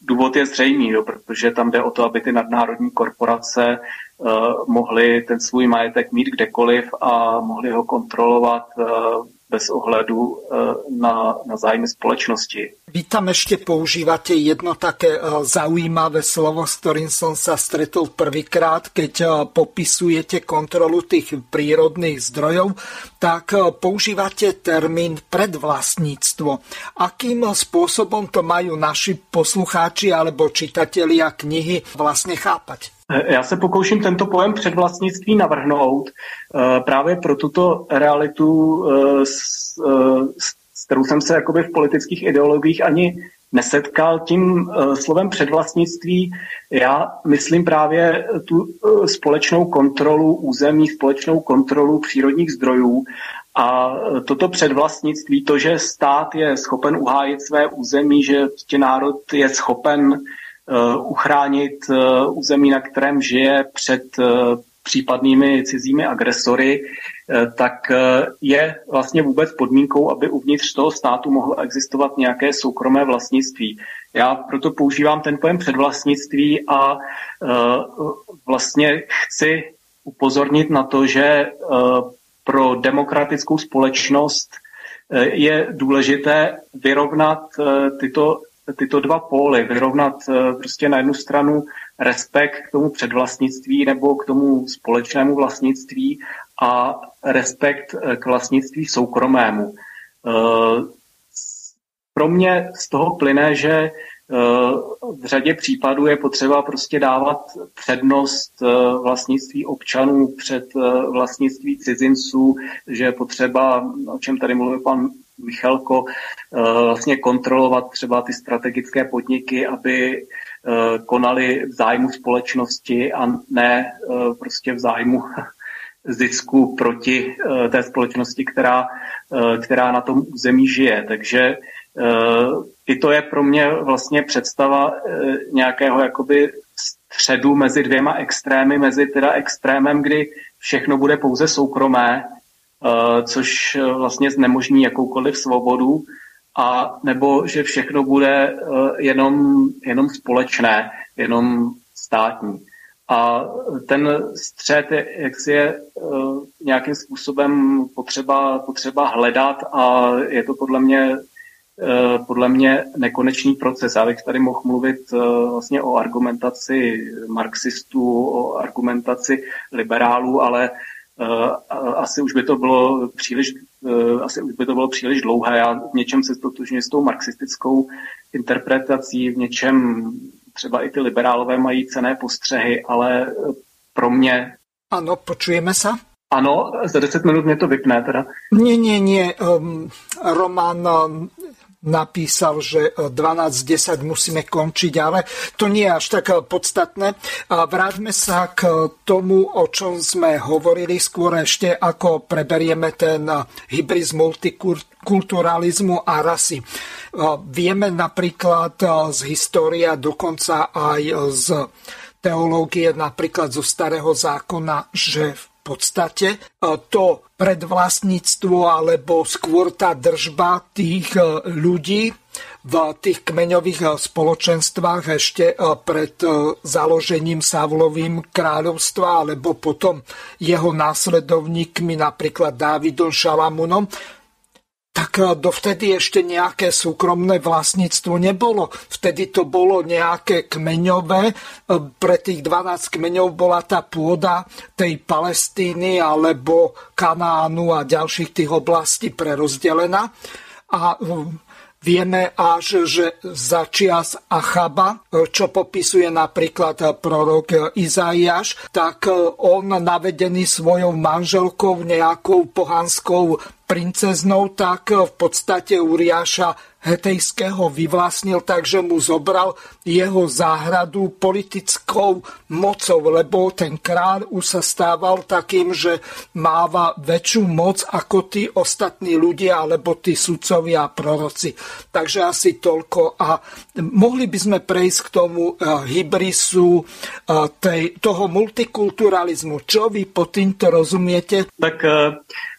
důvod je zřejmý, jo, protože tam jde o to, aby ty nadnárodní korporace mohly ten svůj majetek mít kdekoliv a mohly ho kontrolovat bez ohledu na, na zájmy společnosti. Vy tam ešte používate jedno také zaujímavé slovo, s ktorým som sa stretol prvýkrát, keď popisujete kontrolu tých prírodných zdrojov, tak používate termín predvlastníctvo. Akým spôsobom to majú naši poslucháči alebo čitatelia knihy vlastne chápať? Já se pokouším tento pojem předvlastnictví navrhnout právě pro tuto realitu s, s kterou jsem se jakoby v politických ideologiích ani nesetkal tím slovem předvlastnictví. Já myslím právě tu společnou kontrolu území, společnou kontrolu přírodních zdrojů a toto předvlastnictví, to, že stát je schopen uhájit své území, že národ je schopen uchránit území, na kterém žije před případnými cizími agresory, eh, tak eh, je vlastně vůbec podmínkou, aby uvnitř toho státu mohlo existovat nějaké soukromé vlastnictví. Já proto používám ten pojem předvlastnictví a eh, vlastně chci upozornit na to, že pro demokratickou společnost je důležité vyrovnat tyto, tyto dva póly, vyrovnat prostě na jednu stranu respekt k tomu předvlastnictví nebo k tomu společnému vlastnictví a respekt k vlastnictví soukromému. Pro mě z toho plyne, že v řadě případů je potřeba prostě dávat přednost vlastnictví občanů před vlastnictví cizinců, že je potřeba, o čem tady mluvil pan Michalko, vlastně kontrolovat třeba ty strategické podniky, aby konali v zájmu společnosti a ne prostě v zájmu <laughs> zisku proti té společnosti, která, která na tom území žije. Takže i to je pro mě vlastně představa nějakého jakoby středu mezi dvěma extrémy, mezi teda extrémem, kdy všechno bude pouze soukromé, což vlastně znemožní jakoukoliv svobodu, a nebo že všechno bude jenom, jenom společné, jenom státní. A ten střed, jak si je nějakým způsobem potřeba, potřeba hledat a je to podle mě podle mě nekonečný proces. Já bych tady mohl mluvit vlastně o argumentaci marxistů, o argumentaci liberálů, ale asi už by to bylo příliš, asi už by to bylo příliš dlouhé. Já v něčem se stotožňuji s tou marxistickou interpretací, v něčem třeba i ty liberálové mají cené postřehy, ale pro mě... Ano, počujeme se? Ano, za 10 minut mě to vypne teda. Nie, nie, nie. Um, Roman, um, napísal, že 12.10 musíme končiť, ale to nie je až tak podstatné. Vráťme sa k tomu, o čom sme hovorili skôr ešte, ako preberieme ten hybrid multikulturalizmu a rasy. Vieme napríklad z história, dokonca aj z teológie, napríklad zo starého zákona, že podstate e, to predvlastníctvo alebo skôr tá držba tých e, ľudí v tých kmeňových e, spoločenstvách ešte pred založením Savlovým kráľovstva alebo potom jeho následovníkmi napríklad Dávidom Šalamunom tak eh, dovtedy ešte nejaké súkromné vlastníctvo nebolo. Vtedy to bolo nejaké kmeňové. Eh, pre tých 12 kmeňov bola tá pôda tej Palestíny alebo Kanánu a ďalších tých oblastí prerozdelená. A eh, Vieme až, že za čias Achaba, čo popisuje napríklad prorok Izaiáš, tak on navedený svojou manželkou nejakou pohanskou princeznou, tak v podstate Uriáša Hetejského vyvlastnil, takže mu zobral jeho záhradu politickou mocou, lebo ten kráľ už sa stával takým, že máva väčšiu moc ako tí ostatní ľudia alebo tí sudcovia a proroci. Takže asi toľko. A mohli by sme prejsť k tomu eh, hybrisu eh, tej, toho multikulturalizmu. Čo vy po týmto rozumiete? Tak uh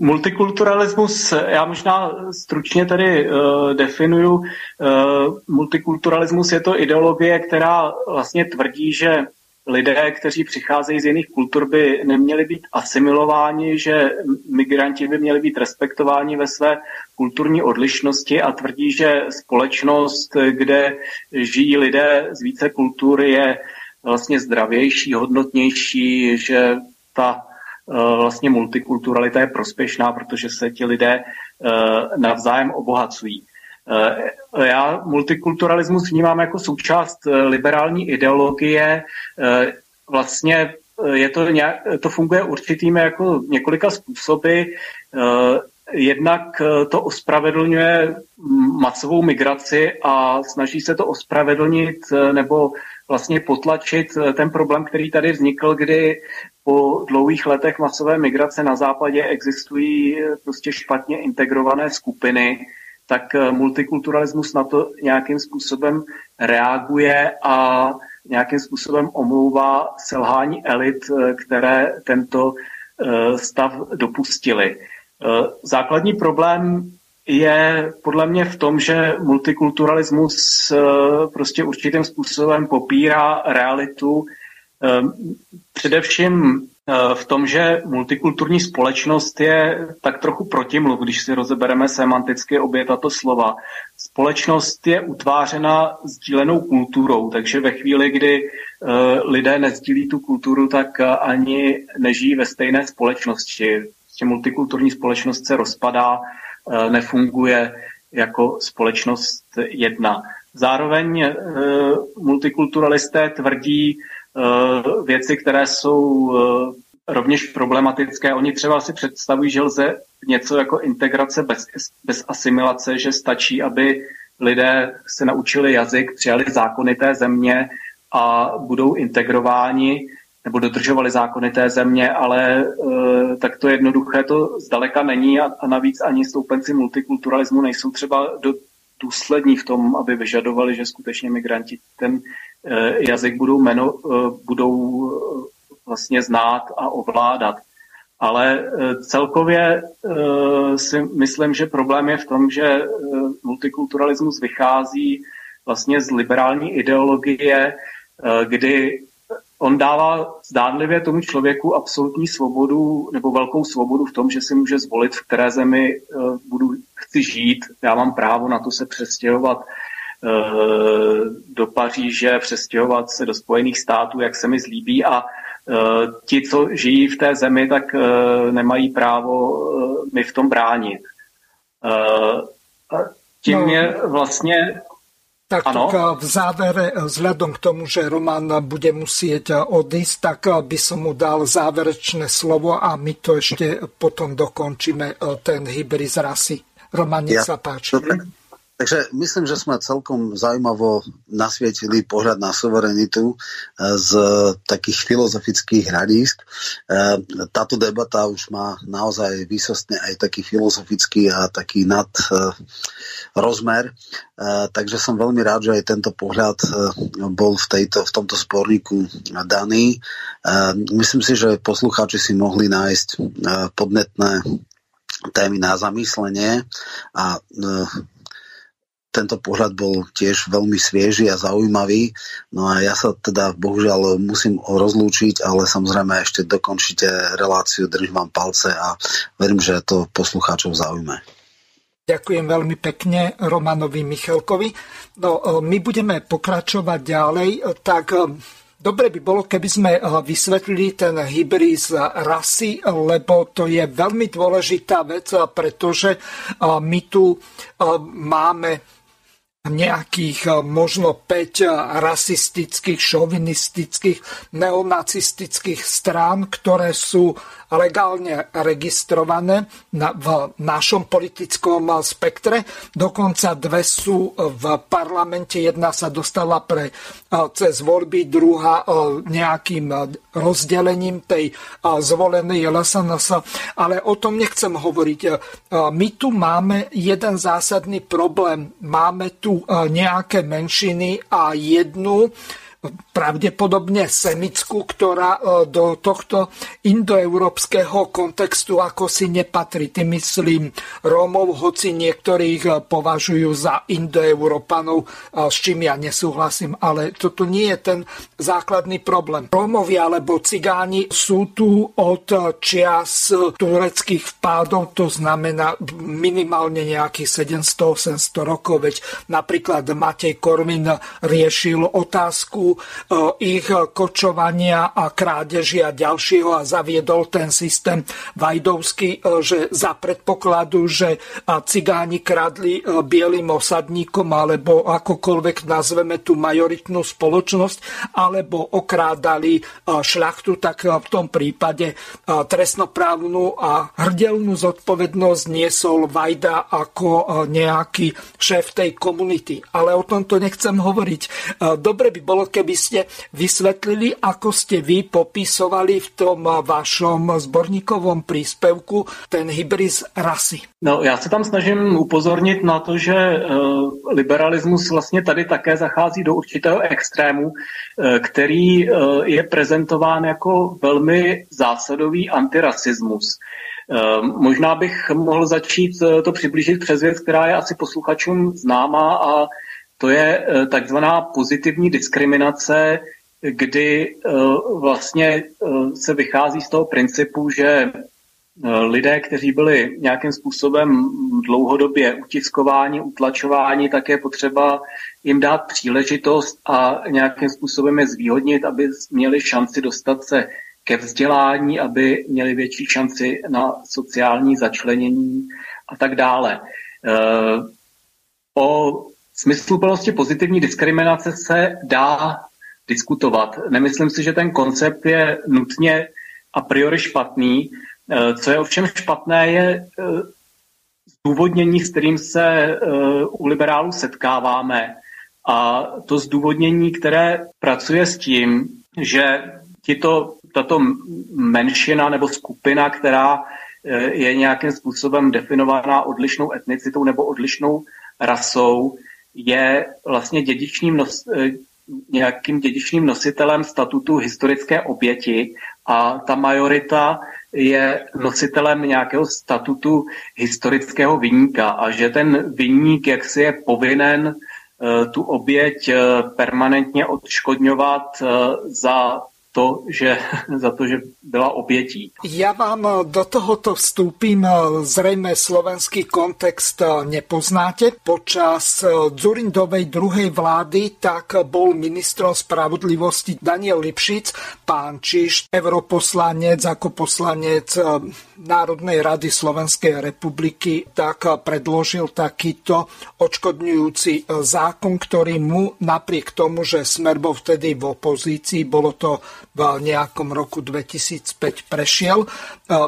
multikulturalismus, já možná stručně tady uh, definuju. Uh, multikulturalismus je to ideologie, která vlastně tvrdí, že lidé, kteří přicházejí z jiných kultur, by neměli být asimilováni, že migranti by měli být respektováni ve své kulturní odlišnosti a tvrdí, že společnost, kde žijí lidé z více kultur, je vlastně zdravější, hodnotnější, že ta Eh, vlastně multikulturalita je prospěšná, protože se ti lidé eh, navzájem obohacují. Eh, já multikulturalismus vnímám jako součást liberální ideologie. Vlastně je to, nějak, to funguje určitými jako několika způsoby. Jednak to ospravedlňuje masovou migraci a snaží se to ospravedlnit nebo vlastně potlačit ten problém, který tady vznikl, kdy po dlouhých letech masové migrace na západě existují eh, prostě špatně integrované skupiny, tak eh, multikulturalismus na to nějakým způsobem reaguje a nějakým způsobem omlouvá selhání elit, eh, které tento stav dopustili. Základní problém je podle mě v tom, že multikulturalismus prostě určitým způsobem popírá realitu především eh, v tom, že multikulturní společnost je tak trochu protimluv, když si rozebereme semanticky obě tato slova. Společnost je utvářena sdílenou kulturou, takže ve chvíli, kdy lidé nezdílí tu kulturu, tak ani nežijí ve stejné společnosti. Multikulturní společnost se rozpadá, nefunguje jako společnost jedna. Zároveň multikulturalisté tvrdí věci, které jsou rovněž problematické. Oni třeba si představují, že lze něco jako integrace bez, bez asimilace, že stačí, aby lidé se naučili jazyk, přijali zákony té země a budou integrováni nebo dodržovali zákony té země, ale e, tak to jednoduché to zdaleka není a, a navíc ani stoupenci multikulturalismu nejsou třeba do, důslední v tom, aby vyžadovali, že skutečně migranti ten jazyk budou, meno, e, budou vlastně znát a ovládat. Ale celkově si myslím, že problém je v tom, že multikulturalismus vychází vlastně z liberální ideologie, kdy on dává zdánlivě tomu člověku absolutní svobodu nebo velkou svobodu v tom, že si může zvolit, v které zemi budu, chci žít. Já mám právo na to se přestěhovat do Paříže, přestěhovat se do Spojených států, jak se mi zlíbí a Eh, ti, co žijí v té zemi, tak eh, nemají právo eh, mi v tom bránit. Tím no. je vlastně tak ano. v závere, vzhľadom k tomu, že Roman bude musieť odísť, tak by som mu dal záverečné slovo a my to ešte potom dokončíme, ten hybrid z rasy. Roman, nech ja. sa páči. Dobre. Takže myslím, že sme celkom zaujímavo nasvietili pohľad na suverenitu e, z takých filozofických hľadísk. E, táto debata už má naozaj výsostne aj taký filozofický a taký nad e, rozmer. Takže som veľmi rád, že aj tento pohľad bol v, tejto, v tomto sporníku daný. Myslím si, že poslucháči si mohli nájsť podnetné témy na zamyslenie a tento pohľad bol tiež veľmi svieži a zaujímavý. No a ja sa teda bohužiaľ musím rozlúčiť, ale samozrejme ešte dokončite reláciu, držím vám palce a verím, že to poslucháčov zaujme. Ďakujem veľmi pekne Romanovi Michalkovi. No, e, my budeme pokračovať ďalej, tak e, Dobre by bolo, keby sme e, vysvetlili ten hybrid z rasy, lebo to je veľmi dôležitá vec, pretože my tu máme nejakých eh, možno 5 eh, rasistických, šovinistických, neonacistických strán, ktoré sú legálne registrované na, v našom politickom spektre. Dokonca dve sú v parlamente. Jedna sa dostala pre, cez voľby, druhá nejakým rozdelením tej zvolenej LSNS. Ale o tom nechcem hovoriť. My tu máme jeden zásadný problém. Máme tu nejaké menšiny a jednu pravdepodobne semickú, ktorá e, do tohto indoeurópskeho kontextu ako si nepatrí. Tým myslím Rómov, hoci niektorých e, považujú za indoeurópanov, e, s čím ja nesúhlasím, ale toto nie je ten základný problém. Rómovia alebo cigáni sú tu od čias tureckých vpádov, to znamená minimálne nejakých 700-800 rokov, veď napríklad Matej Korvin riešil otázku ich kočovania a krádeži a ďalšieho a zaviedol ten systém Vajdovský, že za predpokladu, že cigáni kradli bielým osadníkom alebo akokoľvek nazveme tú majoritnú spoločnosť, alebo okrádali šľachtu, tak v tom prípade trestnoprávnu a hrdelnú zodpovednosť niesol Vajda ako nejaký šéf tej komunity. Ale o tomto nechcem hovoriť. Dobre by bolo, keby keby ste vysvetlili, ako ste vy popisovali v tom vašom zborníkovom príspevku ten hybrid rasy. No, já se tam snažím upozornit na to, že e, liberalismus vlastně tady také zachází do určitého extrému, e, který je prezentován jako velmi zásadový antirasismus. Možná bych mohl začít to přiblížit přes věc, která je asi posluchačům známá a to je eh, takzvaná pozitivní diskriminace, kdy eh, vlastně eh, se vychází z toho principu, že lidé, kteří byli nějakým způsobem dlouhodobě utiskováni, utlačováni, tak je potřeba jim dát příležitost a nějakým způsobem je zvýhodnit, aby měli šanci dostat se ke vzdělání, aby měli větší šanci na sociální začlenění a tak dále. O smysluplnosti pozitivní diskriminace se dá diskutovat. Nemyslím si, že ten koncept je nutně a priori špatný. Eh, co je ovšem špatné, je eh, zdůvodnění, s kterým se eh, u liberálů setkáváme. A to zdůvodnění, které pracuje s tím, že tito, tato menšina nebo skupina, která je nějakým způsobem definovaná odlišnou etnicitou nebo odlišnou rasou, je vlastně dědičným nos, nějakým dědičným nositelem statutu historické oběti a ta majorita je nositelem nějakého statutu historického vyníka a že ten vyník jaksi je povinen eh, tu oběť eh, permanentně odškodňovat eh, za to, že, <laughs> za to, že byla obětí. Ja vám eh, do tohoto vstúpim. Eh, zrejme slovenský kontext eh, nepoznáte. Počas Dzurindovej druhej vlády tak bol ministrom spravodlivosti Daniel Lipšic, pán Čiš, europoslanec ako poslanec Národnej rady Slovenskej republiky, tak predložil takýto odškodňujúci zákon, ktorý mu napriek tomu, že Smer bol vtedy v opozícii, bolo to v nejakom roku 2005 prešiel. E,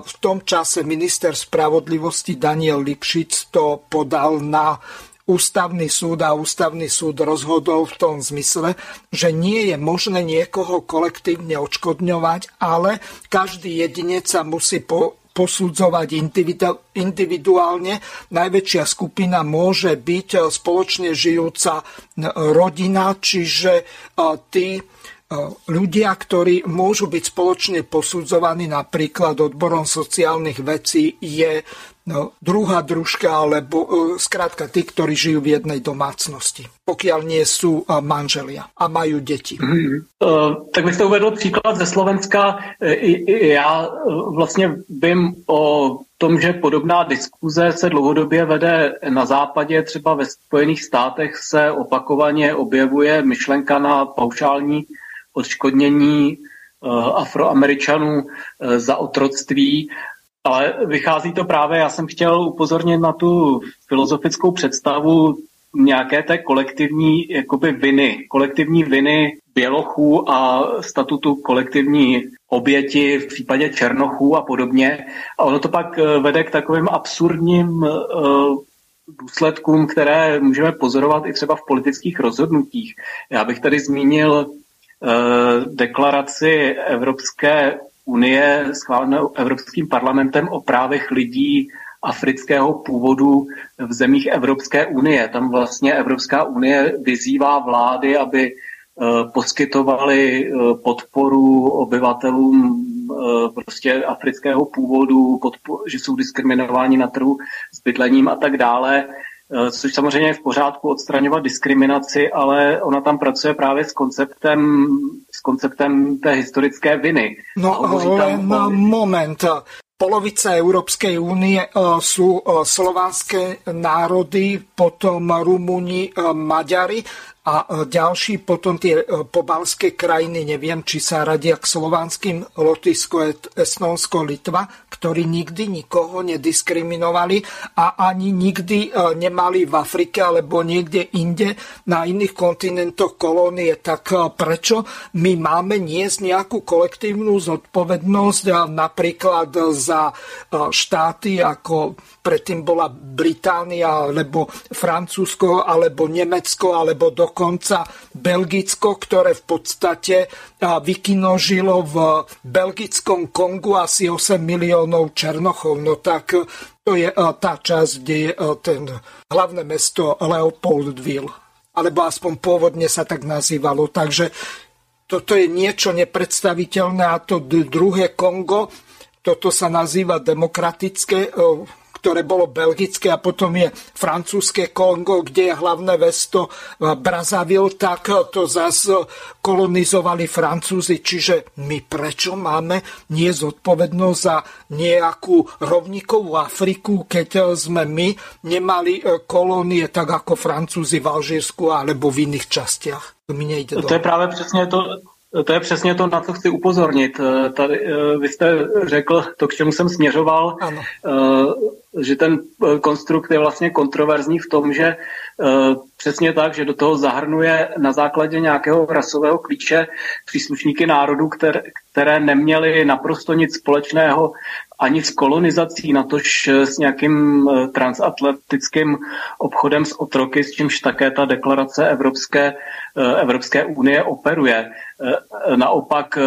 v tom čase minister spravodlivosti Daniel Lipšic to podal na ústavný súd a ústavný súd rozhodol v tom zmysle, že nie je možné niekoho kolektívne odškodňovať, ale každý jedinec sa musí po, posudzovať individuálne. Najväčšia skupina môže byť spoločne žijúca rodina, čiže e, tí ľudia, ktorí môžu byť spoločne posudzovaní napríklad odborom sociálnych vecí, je no, druhá družka, alebo e, skrátka tí, ktorí žijú v jednej domácnosti, pokiaľ nie sú e, manželia a majú deti. Mm-hmm. Tak byste uvedl příklad ze Slovenska. Já vlastně vím o tom, že podobná diskuze se dlouhodobě vede na západě, třeba ve Spojených státech se opakovaně objevuje myšlenka na paušální odškodnění eh, afroameričanů eh, za otroctví, ale vychází to právě, já jsem chtěl upozornit na tu filozofickou představu nějaké té kolektivní jakoby viny, kolektivní viny bělochů a statutu kolektivní oběti v případě černochů a podobně. A ono to pak eh, vede k takovým absurdním důsledkům, které můžeme pozorovat i třeba v politických rozhodnutích. Já bych tady zmínil deklaraci Evropské unie schválenou Evropským parlamentem o právech lidí afrického původu v zemích Evropské unie. Tam vlastně Evropská unie vyzývá vlády, aby eh, poskytovali eh, podporu obyvatelům prostě afrického původu, že jsou diskriminováni na trhu s bydlením a tak dále. Eh, což samozřejmě je v pořádku odstraňovat diskriminaci, ale ona tam pracuje právě s konceptem, s konceptem té historické viny. No len o... moment. Polovica Európskej únie eh, sú eh, slovanské národy, potom Rumúni, Maďari a ďalší potom tie pobalské krajiny, neviem, či sa radia k slovanským, Lotyšsko, Estonsko, Litva, ktorí nikdy nikoho nediskriminovali a ani nikdy e, nemali v Afrike alebo niekde inde na iných kontinentoch kolónie. Tak prečo my máme niesť nejakú kolektívnu zodpovednosť napríklad za štáty ako predtým bola Británia, alebo Francúzsko, alebo Nemecko, alebo dokonca Belgicko, ktoré v podstate vykinožilo v belgickom Kongu asi 8 miliónov Černochov. No tak to je tá časť, kde je ten hlavné mesto Leopoldville. Alebo aspoň pôvodne sa tak nazývalo. Takže toto je niečo nepredstaviteľné a to druhé Kongo, toto sa nazýva demokratické ktoré bolo belgické a potom je francúzske Kongo, kde je hlavné mesto Brazzaville, tak to zase kolonizovali Francúzi. Čiže my prečo máme nie zodpovednosť za nejakú rovníkovú Afriku, keď sme my nemali kolónie tak ako Francúzi v Alžírsku alebo v iných častiach? To mi nejde To je právě přesně to, to je přesně to, na co chci upozornit. Eh, tady, eh, vy jste řekl to, k čemu jsem směřoval, ano. Eh, že ten konstrukt je vlastně kontroverzní v tom, že přesně tak, že do toho zahrnuje na základě nějakého rasového klíče příslušníky národů, které, které neměly naprosto nic společného ani s kolonizací, natož s nějakým transatlantickým obchodem s otroky, s čímž také ta deklarace Evropské, Evropské unie operuje. Naopak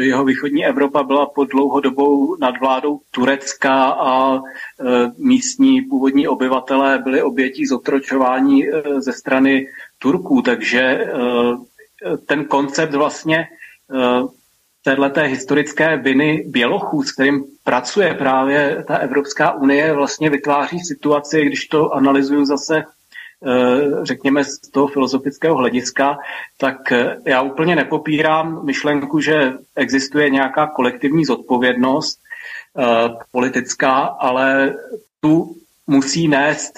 jeho východní Evropa byla pod dlouhodobou nadvládou Turecka a místní původní obyvatelé byli obětí zotročování ze strany Turků, takže ten koncept vlastně téhleté historické viny Bělochů, s kterým pracuje právě ta Evropská unie, vlastně vytváří situaci, když to analyzuju zase řekněme z toho filozofického hlediska, tak eh, já úplně nepopírám myšlenku, že existuje nějaká kolektivní zodpovědnost eh, politická, ale tu musí nést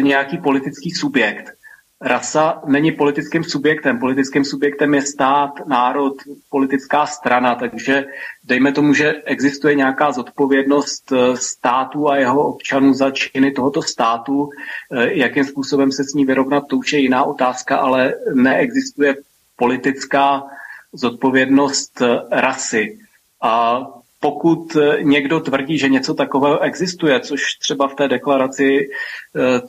nějaký politický subjekt. Rasa není politickým subjektem. Politickým subjektem je stát, národ, politická strana, takže dejme tomu, že existuje nějaká zodpovědnost eh, státu a jeho občanů za činy tohoto státu. Eh, jakým způsobem se s ní vyrovnat, to už je jiná otázka, ale neexistuje politická zodpovědnost eh, rasy. A pokud někdo tvrdí, že něco takového existuje, což třeba v té deklaraci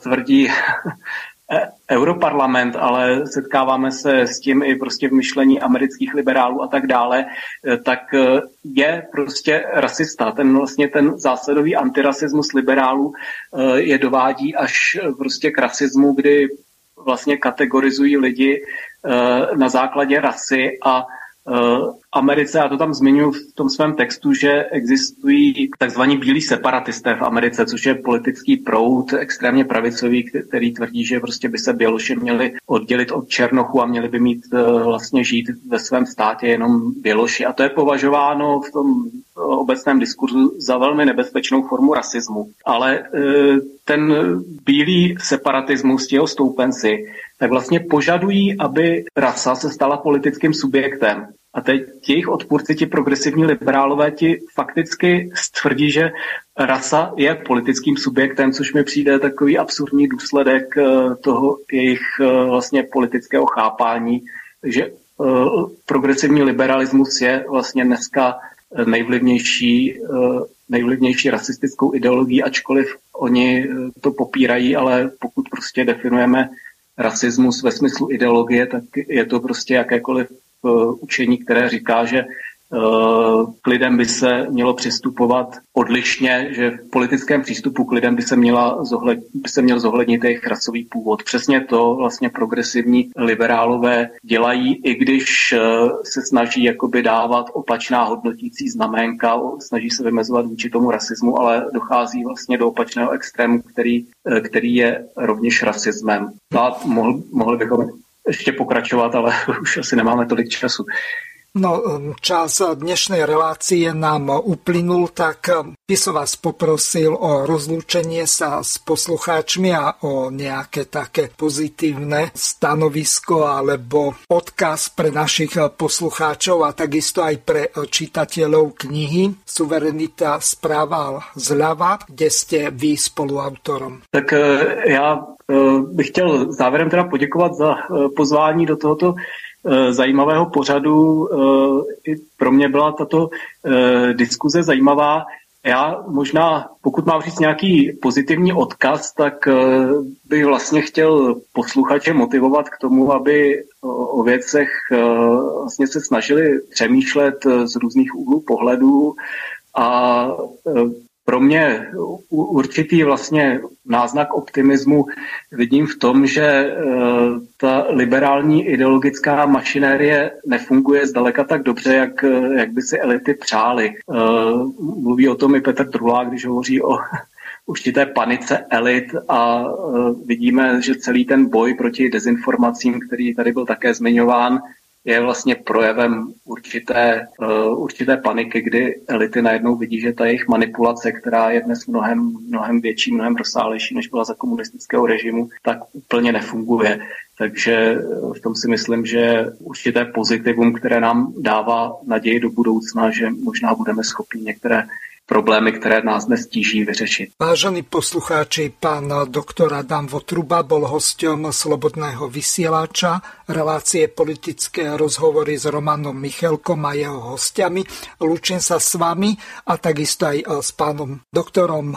tvrdí <laughs> europarlament, ale setkáváme se s tím i prostě v myšlení amerických liberálů a tak dále, e, tak e, je prostě rasista. Ten vlastně ten zásadový antirasismus liberálů je dovádí až prostě k rasismu, kdy vlastně kategorizují lidi na základě rasy a Americe, a to tam zmiňuji v tom svém textu, že existují takzvaní bílí separatisté v Americe, což je politický proud extrémně pravicový, který tvrdí, že prostě by se Běloši měli oddělit od Černochu a měli by mít eh, vlastně žít ve svém státě jenom Běloši. A to je považováno v tom obecném diskurzu za velmi nebezpečnou formu rasismu. Ale eh, ten bílý separatismus, jeho stoupenci, tak vlastně požadují, aby rasa se stala politickým subjektem. A teď jejich odpůrci, ti progresivní liberálové, ti fakticky stvrdí, že rasa je politickým subjektem, což mi přijde takový absurdní důsledek eh, toho jejich eh, vlastně politického chápání, že eh, progresivní liberalismus je vlastně dneska nejvlivnější, nejvlivnější rasistickou ideologií, ačkoliv oni to popírají, ale pokud prostě definujeme rasismus ve smyslu ideologie, tak je to prostě jakékoliv učení, které říká, že Eh, k lidem by se mělo přistupovat odlišně, že v politickém přístupu k lidem by se, měla zohled, by se měl zohlednit jejich rasový původ. Přesně to vlastně progresivní liberálové dělají, i když eh, se snaží jakoby dávat opačná hodnotící znaménka, snaží se vymezovat vůči tomu rasismu, ale dochází vlastně do opačného extrému, který, eh, který je rovněž rasismem. A mohl, mohli bychom ještě pokračovat, ale <laughs> už asi nemáme tolik času. No, um, čas dnešnej relácie nám uplynul, tak um, by som vás poprosil o rozlúčenie sa s poslucháčmi a o nejaké také pozitívne stanovisko alebo odkaz pre našich poslucháčov a takisto aj pre čitateľov knihy Suverenita správa zľava, kde ste vy spoluautorom. Tak e, já e, bych chtěl závěrem teda poděkovat za e, pozvání do tohoto Eh, zajímavého pořadu. Eh, I pro mě byla tato eh, diskuze zajímavá. Já možná, pokud mám říct nějaký pozitivní odkaz, tak bych vlastně chtěl posluchače motivovat k tomu, aby o věcech vlastně se snažili přemýšlet z různých úhlů pohledů a pro mě určitý vlastně náznak optimismu vidím v tom, že eh, ta liberální ideologická mašinérie nefunguje zdaleka tak dobře, jak, jak by si elity přáli. Eh, mluví o tom i Petr Trulá, když hovoří o <laughs> určité panice elit a vidíme, že celý ten boj proti dezinformacím, který tady byl také zmiňován, je vlastně projevem určité, uh, určité paniky, kdy elity najednou vidí, že ta jejich manipulace, která je dnes mnohem, mnohem větší, mnohem rozsálejší, než byla za komunistického režimu, tak úplně nefunguje. Takže eh, v tom si myslím, že určité pozitivum, které nám dává naději do budoucna, že možná budeme schopni některé problémy, které nás dnes tíží vyřešit. Vážení poslucháči, pán doktor Adam Votruba bol hostom Slobodného vysielača, relácie politické rozhovory s Romanom Michelkom a jeho hostiami. Lúčim sa s vami a takisto aj s pánom doktorom